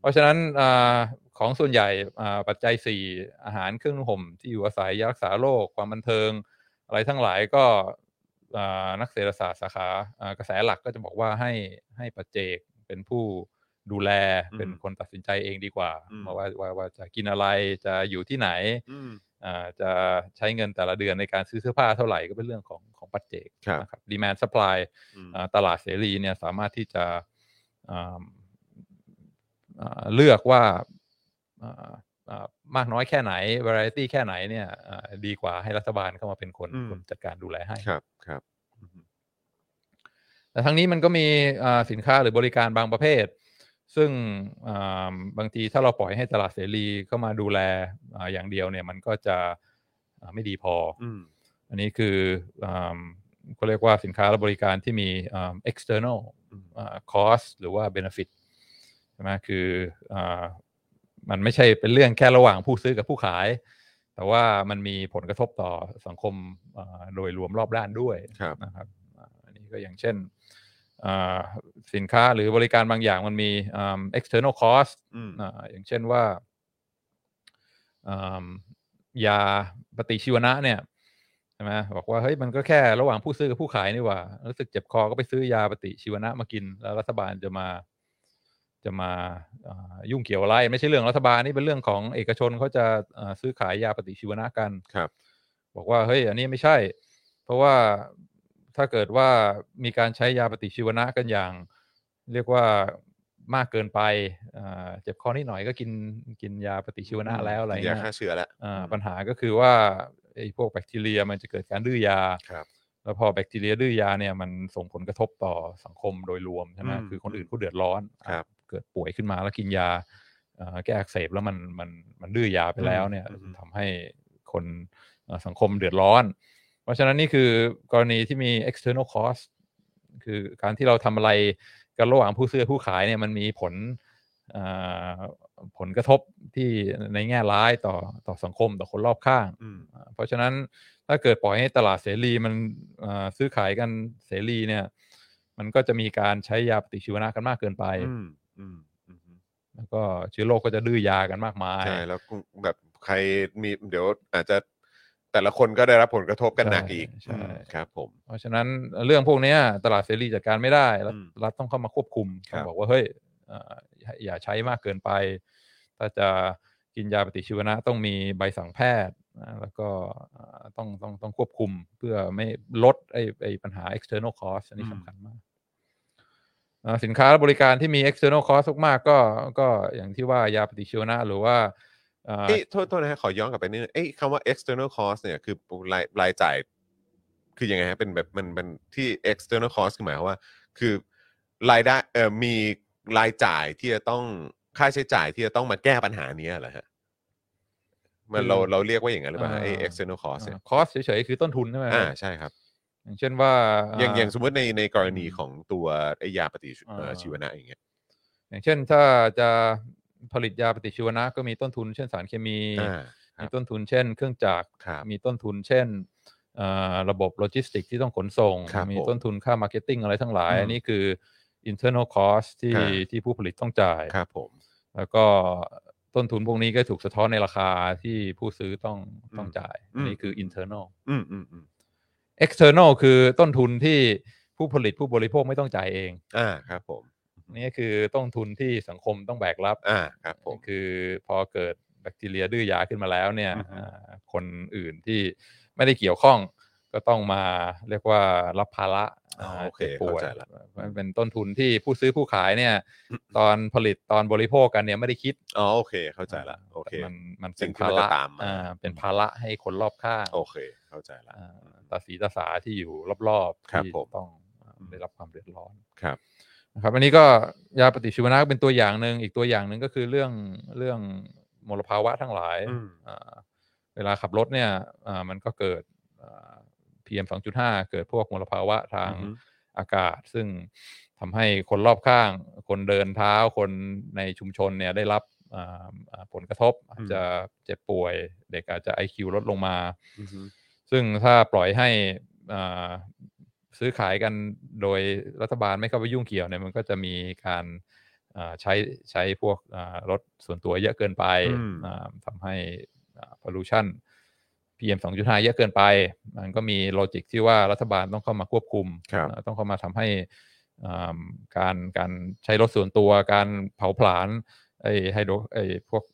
เพราะฉะนั้นอา ของส่วนใหญ่อ่าปัจจัย 4 อาหารเครื่องนุ่งห่มที่อยู่อาศัยยารักษาโรคความบันเทิง อะไรทั้งหลายก็อ่านักเศรษฐศาสตร์สาขาอ่ากระแสหลักก็จะบอกว่าให้ให้ปัจเจกเป็นผู้ดูแลอืมเป็นคนตัดสินใจเองดีกว่าอืมว่าว่าว่าจะกินอะไรจะอยู่ที่ไหนอืมอ่าจะใช้เงินแต่ละเดือนในการซื้อเสื้อผ้าเท่าไหร่ก็เป็นเรื่องของของปัจเจกครับนะครับ demand supply อืมอ่าตลาดเสรีเนี่ยสามารถที่จะอ่าอ่าเลือกว่าอ่าอ่า มากน้อยแค่ไหน variety แค่ไหนเนี่ยอ่าดีกว่าให้รัฐบาลเข้ามาเป็นคนอืมคนจัดการดูแลให้ครับครับอืมแต่ทั้งนี้มันก็มีอ่าสินค้าหรือบริการบางประเภท ซึ่งอ่าบางทีถ้าเราปล่อยให้ตลาดเสรีเข้ามาดูแลอ่าอย่างเดียวเนี่ย มันก็จะอ่าไม่ดีพอออืมอันนี้คืออ่าเขาเรียกว่าสินค้าและบริการที่มีอ่า external อืมอ่า cost หรือว่า benefit ใช่ไหมคืออา มันไม่ใช่เป็นเรื่องแค่ระหว่างผู้ซื้อกับผู้ขาย แต่ว่ามันมีผลกระทบต่อสังคมอ่าโดยรวมรอบด้านด้วยครับนะครับอ่าอันนี้ก็อย่างเช่นอ่าสินค้าหรือบริการบางอย่างมันมีอ่า external cost อืมอ่าอย่างเช่นว่าอ่ายาปฏิชีวนะเนี่ยใช่ไหมบอกว่าเฮ้ยมันก็แค่ระหว่างผู้ซื้อกับผู้ขายนี่หว่า รู้สึกเจ็บคอก็ไปซื้อยาปฏิชีวนะมากิน แล้วรัฐบาลจะมา จะมาอ่ายุ่งเกี่ยวอะไร ไม่ใช่เรื่องรัฐบาลนี่เป็นเรื่องของเอกชนเขาจะอ่าซื้อขายยาปฏิชีวนะกันครับ บอกว่าเฮ้ยอันนี้ไม่ใช่ เพราะว่าถ้าเกิดว่ามีการใช้ยาปฏิชีวนะกันอย่าง เรียกว่ามากเกินไปอ่าเจ็บคอนิดหน่อยก็กินกินยาปฏิชีวนะแล้วอะไรยาเงี้ยฆ่าเชื้อแล้วอ่าปัญหาก็คือว่าไอ้พวกแบคทีเรียมันจะเกิดการดื้อยาครับแล้วพอแบคทีเรียดื้อยาเนี่ยมันส่งผลกระทบต่อสังคมโดยรวมใช่ไหมอืมคือคนอื่นเขาเดือดร้อนครับ เกิดป่วยขึ้นมาแล้วกินยาเอ่อแก้อักเสบแล้วมันมันมันดื้อยาไปแล้วเนี่ยอืมทำให้คนเอ่อสังคมเดือดร้อน เพราะฉะนั้นนี่คือกรณีที่มี external cost คือการที่เราทำอะไรกันระหว่างผู้ซื้อผู้ขายเนี่ยมันมีผลเอ่อผลกระทบที่ในแง่ร้ายต่อต่อสังคมต่อคนรอบข้างอืมอ่าเพราะฉะนั้นถ้าเกิดปล่อยให้ตลาดเสรีมันอ่าซื้อขายกันเสรีเนี่ย มันก็จะมีการใช้ยาปฏิชีวนะกันมากเกินไป อืมอืมอืมแล้วก็เชื้อโรคก็จะดื้อยากันมากมายใช่แล้วก็แบบใครมีเดี๋ยวอาจจะแต่ละคนก็ได้รับผลกระทบกันหนักอีกใช่อืมครับผม เพราะฉะนั้นเรื่องพวกเนี้ยตลาดเสรีจัดการไม่ได้รัฐอืมรัฐต้องเข้ามาควบคุมครัต้อบงบอกว่าเฮ้ยเอ่ออย่าอย่าใช้มากเกินไป ถ้าจะกินยาปฏิชีวนะต้องมีใบสั่งแพทย์นะแล้วก็เอ่อต้องต้องต้องควบคุมเพื่อไม่ลดไอ้ไอ้ปัญหา external cost อันนี้อืมสำคัญมากเอ่อ สินค้าและบริการที่มี external cost มากๆก็ก็อย่างที่ว่ายาปฏิชีวนะหรือว่าเอ่อเอ้ยโทษโทษนะฮะขอย้อนกลับไปนิดนึงเอ้ยคำว่า external cost เนี่ยคือรายรายจ่าย คือยังไงฮะเป็นแบบมันมันที่ external cost คือหมายความว่า คือรายได้เอ่อมีรายจ่ายที่จะต้องค่าใช้จ่ายที่จะต้องมาแก้ปัญหานี้เหรอฮะมันเราเราเรียกว่าอย่างนั้นหรือเปล่าฮะไอ้ external cost เนี่ยคอสเฉยๆคือต้นทุนใช่ไหมอ่าใช่ครับ อย่างเช่นว่าอย่างอย่างอ่าสมมติในในกรณีของตัวไอ้ยาปฏิชีวเอ่ออ่าชีวนะอย่างเงี้ยอย่างเช่นถ้าจะผลิตยาปฏิชีวนะก็มีต้นทุน เช่นสารเคมีอ่าครัมีบต้นทุนเช่น เครื่องจักรครับมีต้นทุนเช่นเอ่อระบบโลจิสติกที่ต้องขนส่งครับมีผมต้นทุนค่า marketing อะไรทั้งหลายอืมอันนี้คือ internal cost ที่ครับที่ผู้ผลิตต้องจ่ายครับผม แล้วก็ต้นทุนพวกนี้ก็ถูกสะท้อนในราคาที่ผู้ซื้อต้องต้องอืมจ่ายอืมอันนี้คือ internal อืมอืมอืม external คือต้นทุนที่ผู้ผลิตผู้บริโภคไม่ต้องจ่ายเอง อ่าครับผมนี่คือต้นทุนที่สังคมต้องแบกรับ อ่าครับผมคือพอเกิดแบคทีเรียดื้อยาขึ้นมาแล้วเนี่ยอือฮึอ่าคนอื่นที่ไม่ได้เกี่ยวข้องก็ต้องมาเรียกว่ารับภาระอ๋ออ่าโอเคจ็บป่วยเข้าใจละมันเป็นต้นทุนที่ผู้ซื้อผู้ขายเนี่ย ตอนผลิตตอนบริโภคกันเนี่ยไม่ได้คิดอ๋อโอเคเข้าใจละโอเคแต่มันมันสิ่เป็นงที่ภามันระจะตามมาอ่าเป็นภาระให้คนรอบข้างโอเค เข้าใจละอ่าตาสีตาสาที่อยู่รอบๆครับที่ผมต้องอ่าได้รับความเดือดร้อนครับนะครับอันนี้ก็ยาปฏิชีวนะก็เป็นตัวอย่างหนึ่งอีกตัวอย่างหนึ่งก็คือเรื่องเรื่องมลภาวะทั้งหลายอืมอ่าเวลาขับรถเนี่ยอ่ามันก็เกิดพีเอ็มสองจุดห้าเกิดพวกมลภาวะทางอือฮึอากาศ ซึ่งทำให้คนรอบข้าง คนเดินเท้าคนในชุมชนเนี่ยได้รับอ่าอ่าผลกระทบอาจจะเจ็บป่วย เด็กอาจจะ IQ ลดลงมาอือฮึ ซึ่งถ้าปล่อยให้อ่าซื้อขายกันโดยรัฐบาลไม่เข้าไปยุ่งเกี่ยวเนี่ยมันก็จะมีการอ่าใช้ใช้พวกอ่ารถส่วนตัวเยอะเกินไปอืมอ่าทำให้อ่า pollution PM 2.5 เยอะเกินไป มันก็มีโลจิกที่ว่ารัฐบาลต้องเข้ามาควบคุมครับอ่าต้องเข้ามาทำให้อ่าการการใช้รถส่วนตัว การเผาผลาญไอ้ไฮโดรไอ้พวกอ่า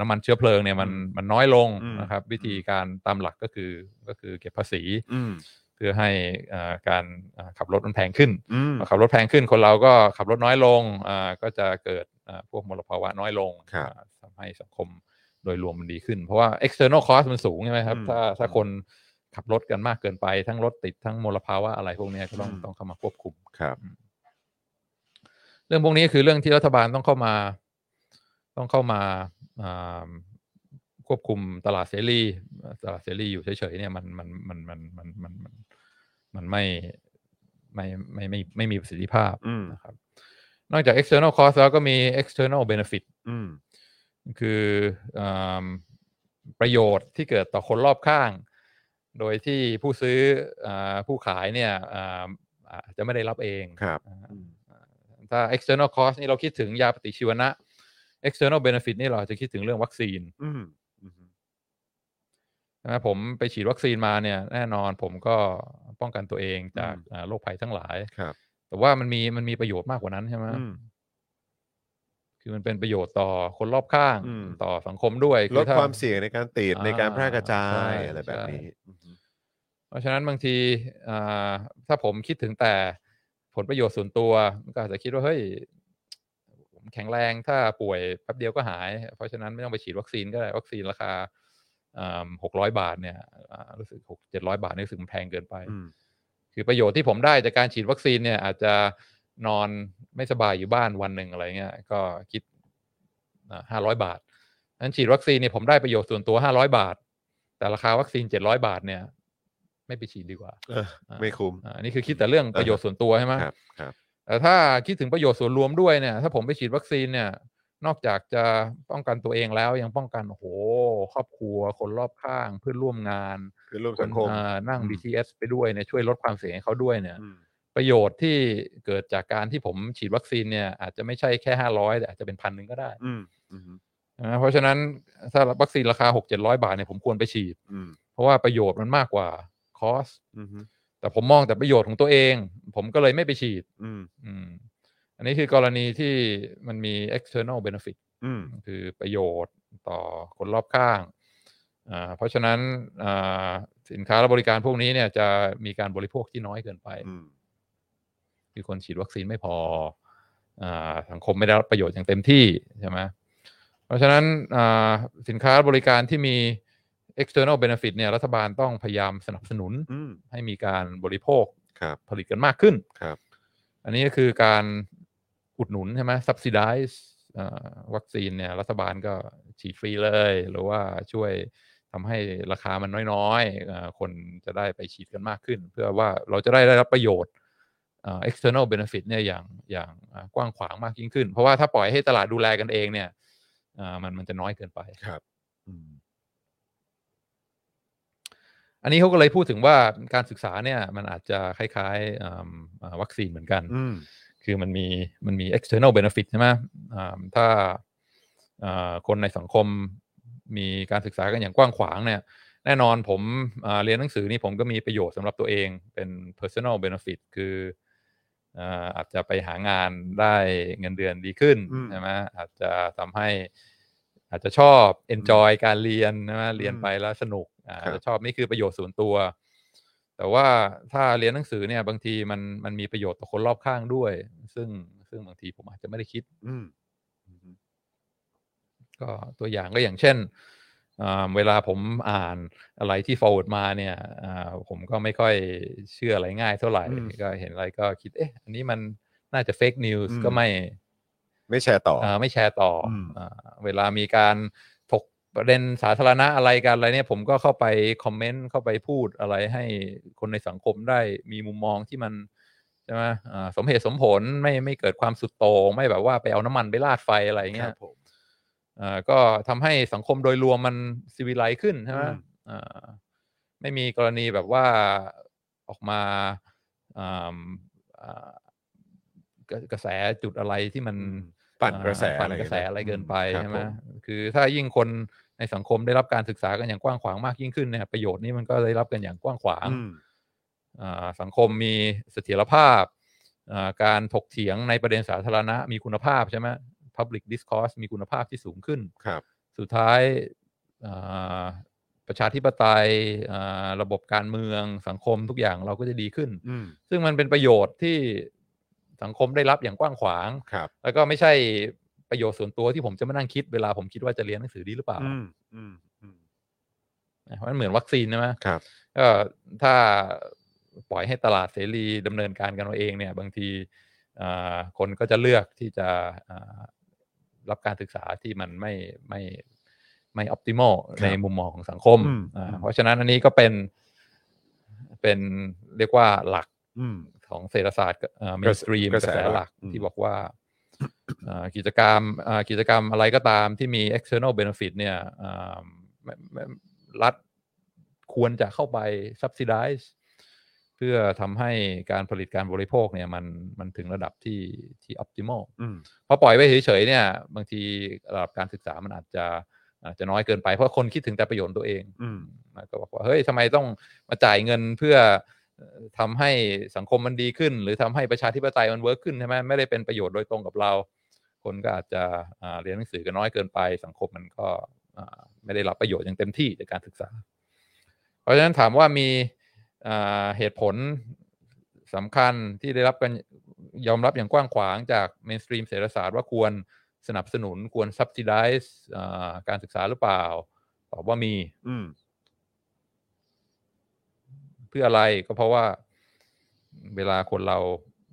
น้ำมันเชื้อเพลิงเนี่ยมันมันน้อยลงอืมนะครับ วิธีการตามหลักก็คือก็คือเก็บภาษีอืมเพื่อให้อ่าการอ่าขับรถมันแพงขึ้นอืมพอขับรถแพงขึ้นคนเราก็ขับรถน้อยลงอ่าก็จะเกิดอ่าพวกมลภาวะน้อยลงครับอ่าทำให้สังคมโดยรวมมันดีขึ้น เพราะว่า external cost มันสูงใช่ไหมครับอืมถ้าถ้าอืมคนขับรถกันมากเกินไป ทั้งรถติดทั้งมลภาวะอะไรพวกเนี้ยก็ต้องอืมต้องเข้ามาควบคุมครับ เรื่องพวกนี้คือเรื่องที่รัฐบาลต้องเข้ามา ต้องเข้ามาอ่า ควบคุมตลาดเสรีตลาดเสรีอยู่เฉยๆเนี่ยมันมันมันมันมันมันมันมันไม่ไม่ไม่ไม่ไม่มีประสิทธิภาพอืมนะครับ นอกจาก external cost แล้วก็มี external benefit อืมคืออาประโยชน์ที่เกิดต่อคนรอบข้าง โดยที่ผู้ซื้ออาผู้ขายเนี่ยอ่าอาจจะไม่ได้รับเองครับอ่าอืมถ้า external cost นี่เราคิดถึงยาปฏิชีวนะ external benefit นี่เราจะคิดถึงเรื่องวัคซีนอืมอืมใช่ไหมผมไปฉีดวัคซีนมาเนี่ย แน่นอนผมก็ป้องกันตัวเองจากอ่าโรคภัยทั้งหลายครับ แต่ว่ามันมีมันมีประโยชน์มากกว่านั้นใช่ไหมอืมคือมันเป็นประโยชน์ต่อคนรอบข้างอืมต่อสังคมด้วยลดอถ้ความเสี่ยงในการติดอ่าในการแพร่กระจาใช่ยอะไรแบบใช่นี้อืมเพราะฉะนั้นบางทีอ่าถ้าผมคิดถึงแต่ผลประโยชน์ส่วนตัวมันก็อาจจะคิดว่าเฮ้ยผม แข็งแรงถ้าป่วยแป๊บเดียวก็หาย เพราะฉะนั้นไม่ต้องไปฉีดวัคซีนก็ได้วัคซีนราคาหกร้อยบาทเนี่ยอ่ารู้สึกหกเจ็ดร้อยบาทนี่รู้สึกมันแพงเกินไปอืมคือประโยชน์ที่ผมได้จากการฉีดวัคซีนเนี่ย อาจจะนอนไม่สบายอยู่บ้านวันหนึ่งอะไรเงี้ยก็คิดห้าร้อยบาทนั้นฉีดวัคซีนเนี่ยผมได้ประโยชน์ส่วนตัวห้าร้อยบาท แต่ราคาวัคซีนเจ็ดร้อยบาทเนี่ย ไม่ไปฉีดดีกว่าเออไม่คุ้มอ่าอันนี้คือคิดแต่เรื่องประโยชน์ส่วนตัวใช่ไหมครับครับ แต่ถ้าคิดถึงประโยชน์ส่วนรวมด้วยเนี่ย ถ้าผมไปฉีดวัคซีนเนี่ย นอกจากจะป้องกันตัวเองแล้วยังป้องกันโอ้โหครอบครัวคนรอบข้างเพื่อนร่วมงานคือร่วมคสันงคมอ่านั่งอืม BTS ไปด้วยเนี่ยช่วยลดความเสี่ยงให้เขาด้วยเนี่ยอืมประโยชน์ที่เกิดจากการที่ผมฉีดวัคซีนเนี่ยอาจจะไม่ใช่แค่ห้าร้อยแต่อาจจะเป็นพันหนึ่งก็ได้อืมอืมนะเพราะฉะนั้นถ้าวัคซีนราคาหกเจ็ดร้อยบาทเนี่ยผมควรไปฉีดอืมเพราะว่าประโยชน์มันมากกว่าคอสอืม แต่ผมมองแต่ประโยชน์ของตัวเอง ผมก็เลยไม่ไปฉีด อืม อืม อันนี้คือกรณีที่มันมี external benefit อืม คือประโยชน์ต่อคนรอบข้างอ่าเพราะฉะนั้นอ่าสินค้าและบริการพวกนี้เนี่ยจะมีการบริโภคที่น้อยเกินไป อืม คือคนฉีดวัคซีนไม่พออาสังคมไม่ได้รับประโยชน์อย่างเต็มที่ใช่ไหมเพราะฉะนั้นอ่าสินค้าบริการที่มี external benefit เนี่ยรัฐบาลต้องพยายามสนับสนุนอืมให้มีการบริโภคครับผลิตกันมากขึ้น ครับ อันนี้ก็คือการอุดหนุนใช่ไหม subsidize อ่าวัคซีนเนี่ยรัฐบาลก็ฉีดฟรีเลย หรือว่าช่วยทำให้ราคามันน้อยๆอ่าคนจะได้ไปฉีดกันมากขึ้น เพื่อว่าเราจะได้ได้รับประโยชน์อ่า external benefit เนี่ยอย่างอย่างอ่ากว้างขวางมากยิ่งขึ้น เพราะว่าถ้าปล่อยให้ตลาดดูแลกันเองเนี่ยอ่ามันมันจะน้อยเกินไป ครับอืม อันนี้เขาก็เลยพูดถึงว่าการศึกษาเนี่ยมันอาจจะคล้ายๆอ่าอ่าวัคซีนเหมือนกันอืมคือมันมีมันมี external benefit ใช่ไหมอ่าถ้าเอ่อคนในสังคมมีการศึกษากันอย่างกว้างขวางเนี่ย แน่นอนผมอ่าเรียนหนังสือนี่ผมก็มีประโยชน์สำหรับตัวเองเป็น personal benefit คืออ่าอาจจะไปหางานได้เงินเดือนดีขึ้นอืมใช่ไหมอาจจะทำให้อาจจะชอบ enjoy การเรียนใช่ไหมเรียนไปแล้วสนุก อ่าครับอาจจะชอบนี่คือประโยชน์ส่วนตัว แต่ว่าถ้าเรียนหนังสือเนี่ย บางทีมันมันมีประโยชน์ต่อคนรอบข้างด้วย ซึ่งซึ่งบางทีผมอาจจะไม่ได้คิด อืมก็ตัวอย่างก็อย่างเช่นอ่าเวลาผมอ่านอะไรที่ forward มาเนี่ยอ่าผมก็ไม่ค่อยเชื่ออะไรง่ายเท่าไหร่อืมก็เห็นอะไรก็คิด เอ๊ะ อันนี้มันน่าจะ fake news อืมก็ไม่ ไม่แชร์ต่ออ่าไม่แชร์ต่ออมอ่าเวลามีการถก ประเด็นสาธารณะอะไรกันอะไรเนี่ย ผมก็เข้าไปคอมเมนต์เข้าไปพูดอะไรให้คนในสังคมได้มีมุมมองที่มันใช่ไหมอ่าสมเหตุสมผลไม่ไม่เกิดความสุดโต่งไม่แบบว่าไปเอาน้ำมันไปราดไฟอะไรอย่างคเงี้รัยบผมอ่าก็ทำให้สังคมโดยรวมมันซีวิไลซ์ขึ้นใช่ไหมอืมอ่าไม่มีกรณีแบบว่าออกมาอ่าอ่ากระกระแสจุดอะไรที่มันปั่นกระแสอ่าปั่นอะไรกระแสอะไรเกินไปครับใช่ไหมผมคือถ้ายิ่งคน ในสังคมได้รับการศึกษากันอย่างกว้างขวางมากยิ่งขึ้นเนี่ยประโยชน์นี้มันก็ได้รับกันอย่างกว้างขวางอืมอ่าสังคมมีเสถียรภาพอ่าการถกเถียงในประเด็นสาธารณะมีคุณภาพใช่ไหม public discourse มีคุณภาพที่สูงขึ้นครับ สุดท้ายอ่าประชาธิปไตยอ่าระบบการเมืองสังคมทุกอย่างเราก็จะดีขึ้นอืมซึ่งมันเป็นประโยชน์ที่สังคมได้รับอย่างกว้างขวางครับแล้วก็ไม่ใช่ ประโยชน์ส่วนตัวที่ผมจะมานั่งคิดเวลาผมคิดว่าจะเรียนหนังสือดีหรือเปล่าอืมอืมอืมนะเพราะมันเหมือนวัคซีนใช่ไหมครับก็ถ้าปล่อยให้ตลาดเสรีดำเนินการกันเอาเองเนี่ย บางทีอ่าคนก็จะเลือกที่จะอ่ารับการศึกษาที่มันไม่ไม่ไม่ optimal ครับในมุมมองของสังคมอืมอ่าอืมเพราะฉะนั้นอันนี้ก็เป็นเป็นเรียกว่าหลักอืมของเศรษฐศาสตร์เมนสตรีมกกระระแสแสหหลัลักกอืมที่บอกว่าอ่า กิจกรรมอ่ากิจกรรมอะไรก็ตามที่มี external benefit เนี่ยอ่าไม่ไม่รัฐควรจะเข้าไป subsidize เพื่อทำให้การผลิตการบริโภคเนี่ยมันมันถึงระดับที่ที่ optimal อืมพอปล่อยไว้เฉยๆเนี่ย บางทีระดับการศึกษามันอาจจะอาจจะน้อยเกินไปเพราะคนคิดถึงแต่ประโยชน์ตัวเองอืมนะก็บอกว่าเฮ้ยทำไมต้องมาจ่ายเงินเพื่อเอ่อ ทำให้สังคมมันดีขึ้น หรือทำให้ประชาธิปไตยมัน work ขึ้นใช่ไหมไม่ได้เป็นประโยชน์โดยตรงกับเรา คนก็อาจจะเรียนหนังสือกันน้อยเกินไป สังคมมันก็ไม่ได้รับประโยชน์อย่างเต็มที่จากการศึกษา เพราะฉะนั้นถามว่ามีเหตุผลสำคัญที่ได้รับกันยอมรับอย่างกว้างขวางจากเมนสตรีมเศรษฐศาสตร์ว่าควรสนับสนุนควร subsidize การศึกษาหรือเปล่า ตอบว่ามีอื เพื่ออะไรก็เพราะว่า เวลาคนเรา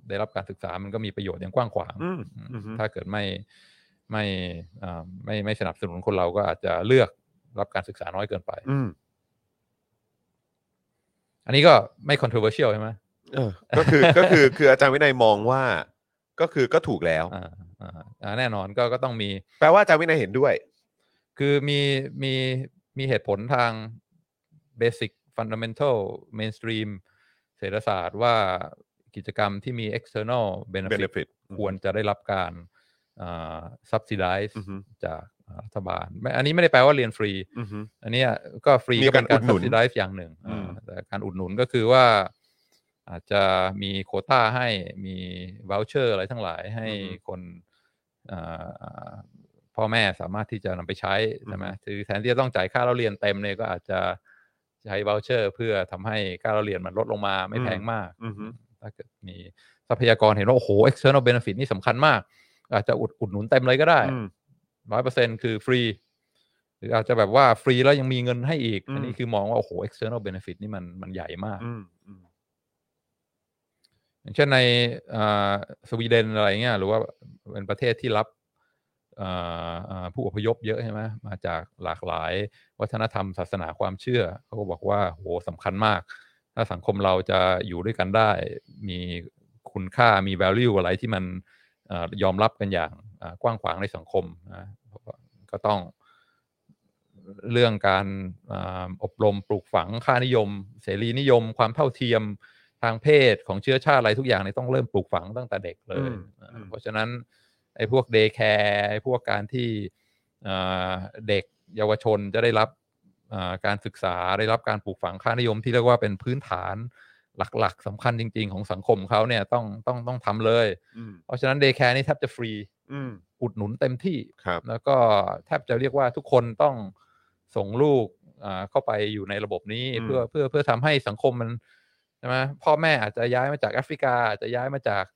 ได้รับการศึกษามันก็มีประโยชน์อย่างกว้างขวางอืมอืมอืมถ้าเกิดไม่ไม่อ่าไม่ไม่สนับสนุนคนเราก็อาจจะเลือกรับการศึกษาน้อยเกินไปอืมอันนี้ก็ไม่ controversial ใช่ไหมเออก็คือก็คือคืออาจารย์วินัยมองว่า ก็คือก็ถูกแล้วอ่าอ่าอ่าแน่นอนก็ก็ต้องมี แปลว่าอาจารย์วินัยเห็นด้วย คือมีมีมีเหตุผลทาง basic fundamental mainstream เศรษฐศาสตร์ว่ากิจกรรมที่มี external benefit, benefit ควรจะได้รับการอ่า subsidize อือฮึจากรัฐบาลไม่อันนี้ไม่ได้แปลว่าเรียนฟรีอือฮึอันเนี้ยก็ฟรีมีก็เป็นการการอุดหนุน subsidize อย่างหนึ่งอืมอ่าแต่การอุดหนุนก็คือว่า อาจจะมีโควต้าให้มี voucher อะไรทั้งหลายให้คนอ่าพ่อแม่สามารถที่จะนำไปใช้ใช่ไหมคือแทนที่จะต้องจ่ายค่าเราเรียนเต็มเนี่ยก็อาจจะ ใช้ voucher เพื่อทำให้ค่าเราเรียนมันลดลงมาไม่แพงมากอือฮึถ้าเกิดมีทรัพยากรเห็นว่าโอ้โห external benefit นี่สำคัญมาก อาจจะอุดอุดหนุนเต็มเลยก็ได้อืมร้อยเปอร์เซ็นคือฟรี หรืออาจจะแบบว่าฟรีแล้วยังมีเงินให้อีกอืมอันนี้คือมองว่า โอ้โห external benefit นี่มันมันใหญ่มากอืมอืมอย่างเช่นในอ่าสวีเดนอะไรเงี้ยหรือว่าเป็นประเทศที่รับอ่าอ่า ผู้อพยพเยอะใช่ไหมมาจากหลากหลายวัฒนธรรมศาสนาความเชื่อเขาก็บอกว่าโหสำคัญมาก ถ้าสังคมเราจะอยู่ด้วยกันได้ มีคุณค่ามี value อะไรที่มันเอ่อยอมรับกันอย่างอ่ากว้างขวางในสังคมนะก็ต้องเรื่องการอาอบรมปลูกฝังค่านิยม เสรีนิยม ความเท่าเทียมทางเพศของเชื้อชาติอะไรทุกอย่างเนี่ยต้องเริ่มปลูกฝังตั้งแต่เด็กเลยอืมอ่าอืมเพราะฉะนั้น ไอ้พวกเดย์แคร์ไอ้พวกการที่เอ่อเด็กเยาวชนจะได้รับเอ่อการศึกษาได้รับการปลูกฝังค่านิยมที่เรียกว่าเป็นพื้นฐานหลักๆสำคัญจริง ๆ ของสังคมเขาเนี่ยต้องต้องต้องทำเลยอืมเพราะฉะนั้น daycare นี่แทบจะฟรีอืมอุดหนุนเต็มที่ครับแล้วก็แทบจะเรียกว่าทุกคนต้องส่งลูกอ่าเข้าไปอยู่ในระบบนี้อืมเพื่อเพื่อเพื่อทำให้สังคมมันใช่ไหมพ่อแม่อาจจะย้ายมาจากแอฟริกาอาจจะย้ายมาจากอ่า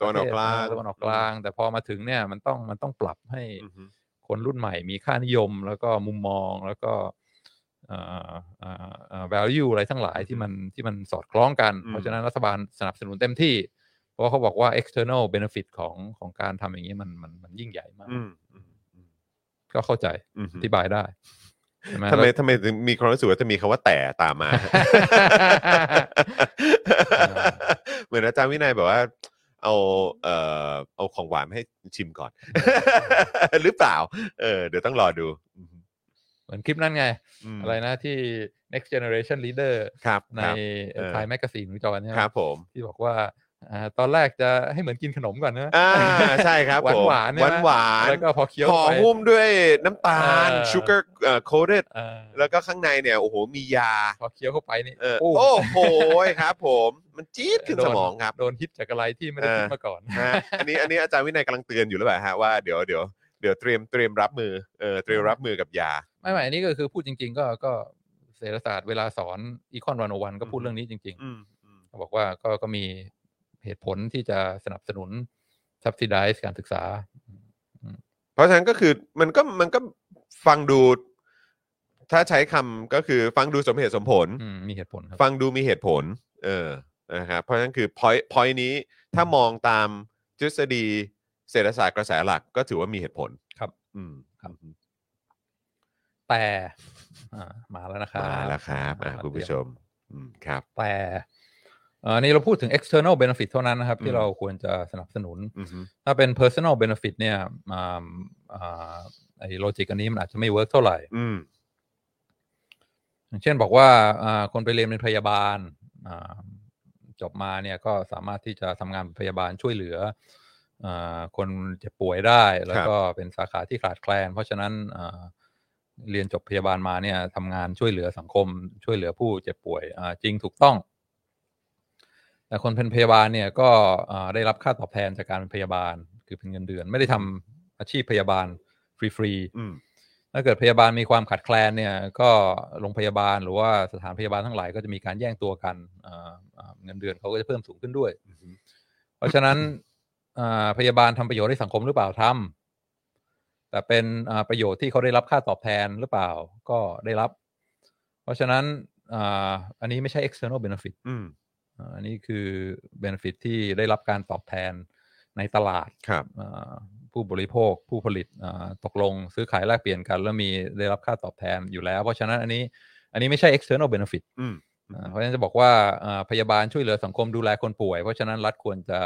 ตะวันออกกลางประเทศตะวันออกกลาง แต่พอมาถึงเนี่ยมันต้องมันต้องปรับให้อือฮึคนรุ่นใหม่มีค่านิยมแล้วก็มุมมองแล้วก็อ่าอ่าอ่า value อะไรทั้งหลายที่มันที่มันสอดคล้องกัน เพราะฉะนั้นรัฐบาลสนับสนุนเต็มที่ เพราะว่าเขาบอกว่า external benefit ของของการทำอย่างนี้มันมันมันยิ่งใหญ่มากอืมอืมอืมก็เข้าใจอืมอธิบายได้ใช่ไหมทำไมแล้วทำไมถึงมีความรู้สึกว่าจะมีคำว่าแต่ตามมา เหมือนอาจารย์วินัยแบบว่า เอาเอ่อเอาของหวานมาให้ชิมก่อน หรือเปล่า เออเดี๋ยวต้องรอดูอืมเหมือนคลิปนั้นไง อะไรนะที่ next generation leader ครับใน ครับเออ Time magazine ของจอห์นเนี่ยครับผม ที่บอกว่า อ่าตอนแรกจะให้เหมือนกินขนมก่อนนะอ่าใช่ครับหวานผมหวานหวานหวานแล้วก็พอเคี้ยวห่อไปหุ้มด้วยน้ำตาลเออ sugar เอ่อ coated อ่าแล้วก็ข้างในเนี่ยโอ้โหมียา พอเคี้ยวเข้าไปนี่เออโอ้โอ้โหครับ ผมมันจี๊ดขึ้นโดสมองครับโดนฮิตจากอะไรที่ไม่ได้เออคิดมาก่อนฮะอันนี้อันนี้อาจารย์วินัยกำลังเตือนอยู่หรือเปล่าฮะว่าเดี๋ยวเดี๋ยวเดี๋ยวเตรียมเตรียมรับมือเออเตรียมรับมือกับยา ไม่ไม่อันนี้ก็คือพูดจริง ๆ ก็ก็เศรษฐศาสตร์เวลาสอนอีคอนวันวันก็พูดอืมเรื่องนี้จริงอืมอืมๆเขาบอกว่าก็ก็มี เหตุผลที่จะสนับสนุน subsidize การศึกษา เพราะฉะนั้นก็คือมันก็มันก็ฟังดูถ้าใช้คำก็คือฟังดูสมเหตุสมผลอืมมีเหตุผลครับฟังดูมีเหตุผล เออนะครับเพราะฉะนั้นคือ point point นี้ถ้ามองตามทฤษฎีเศรษฐศาสตร์กระแสหลักก็ถือว่ามีเหตุผลครับ อืมครับแต่อ่ามาแล้วนะครับมาแล้วครับอะมาคุณผู้ชม อืมครับ แต่เอ่อนี่เราพูดถึง external benefit เท่านั้นนะครับอืที่มเราควรจะสนับสนุนอือฮึถ้าเป็น personal benefit เนี่ยอ่าอ่าไอ้ logic อันนี้มันอาจจะไม่ work เท่าไหร่อืมอย่างเช่นบอกว่าอ่าคนไปเรียนเป็นพยาบาลอ่าจบมาเนี่ยก็สามารถที่จะทำงานเป็นพยาบาลช่วยเหลืออาคนเจ็บป่วยได้ แล้วก็เป็นสาขาที่ขาดแคลน เพราะฉะนั้นอ่าเรียนจบพยาบาลมาเนี่ยทำงานช่วยเหลือสังคม ช่วยเหลือผู้เจ็บป่วยอ่าจริงถูกต้อง แต่คนเป็นพยาบาลเนี่ยก็อ่าได้รับค่าตอบแทนจากการเป็นพยาบาล คือเป็นเงินเดือน ไม่ได้ทำอาชีพพยาบาลฟรีๆอืมถ้าเกิดพยาบาลมีความขาดแคลนเนี่ย ก็โรงพยาบาลหรือว่าสถานพยาบาลทั้งหลายก็จะมีการแย่งตัวกันอ่าอ่าเงินเดือนเขาก็จะเพิ่มสูงขึ้นด้วยอือฮึเพราะฉะนั้นอ่าพยาบาลทำประโยชน์ให้สังคมหรือเปล่าทำแต่เป็นอ่าประโยชน์ที่เขาได้รับค่าตอบแทนหรือเปล่าก็ได้รับ เพราะฉะนั้นอ่าอันนี้ไม่ใช่ external benefit อืมอ่าอันนี้คือ benefit ที่ได้รับการตอบแทนในตลาดครับอ่าผู้บริโภคผู้ผลิตอ่าตกลงซื้อขายแลกเปลี่ยนกัน แล้วมีได้รับค่าตอบแทนอยู่แล้ว เพราะฉะนั้นอันนี้อันนี้ไม่ใช่ external benefit อืมอ่าเพราะฉะนั้นจะบอกว่าอ่าพยาบาลช่วยเหลือสังคมดูแลคนป่วย เพราะฉะนั้นรัฐควรจะ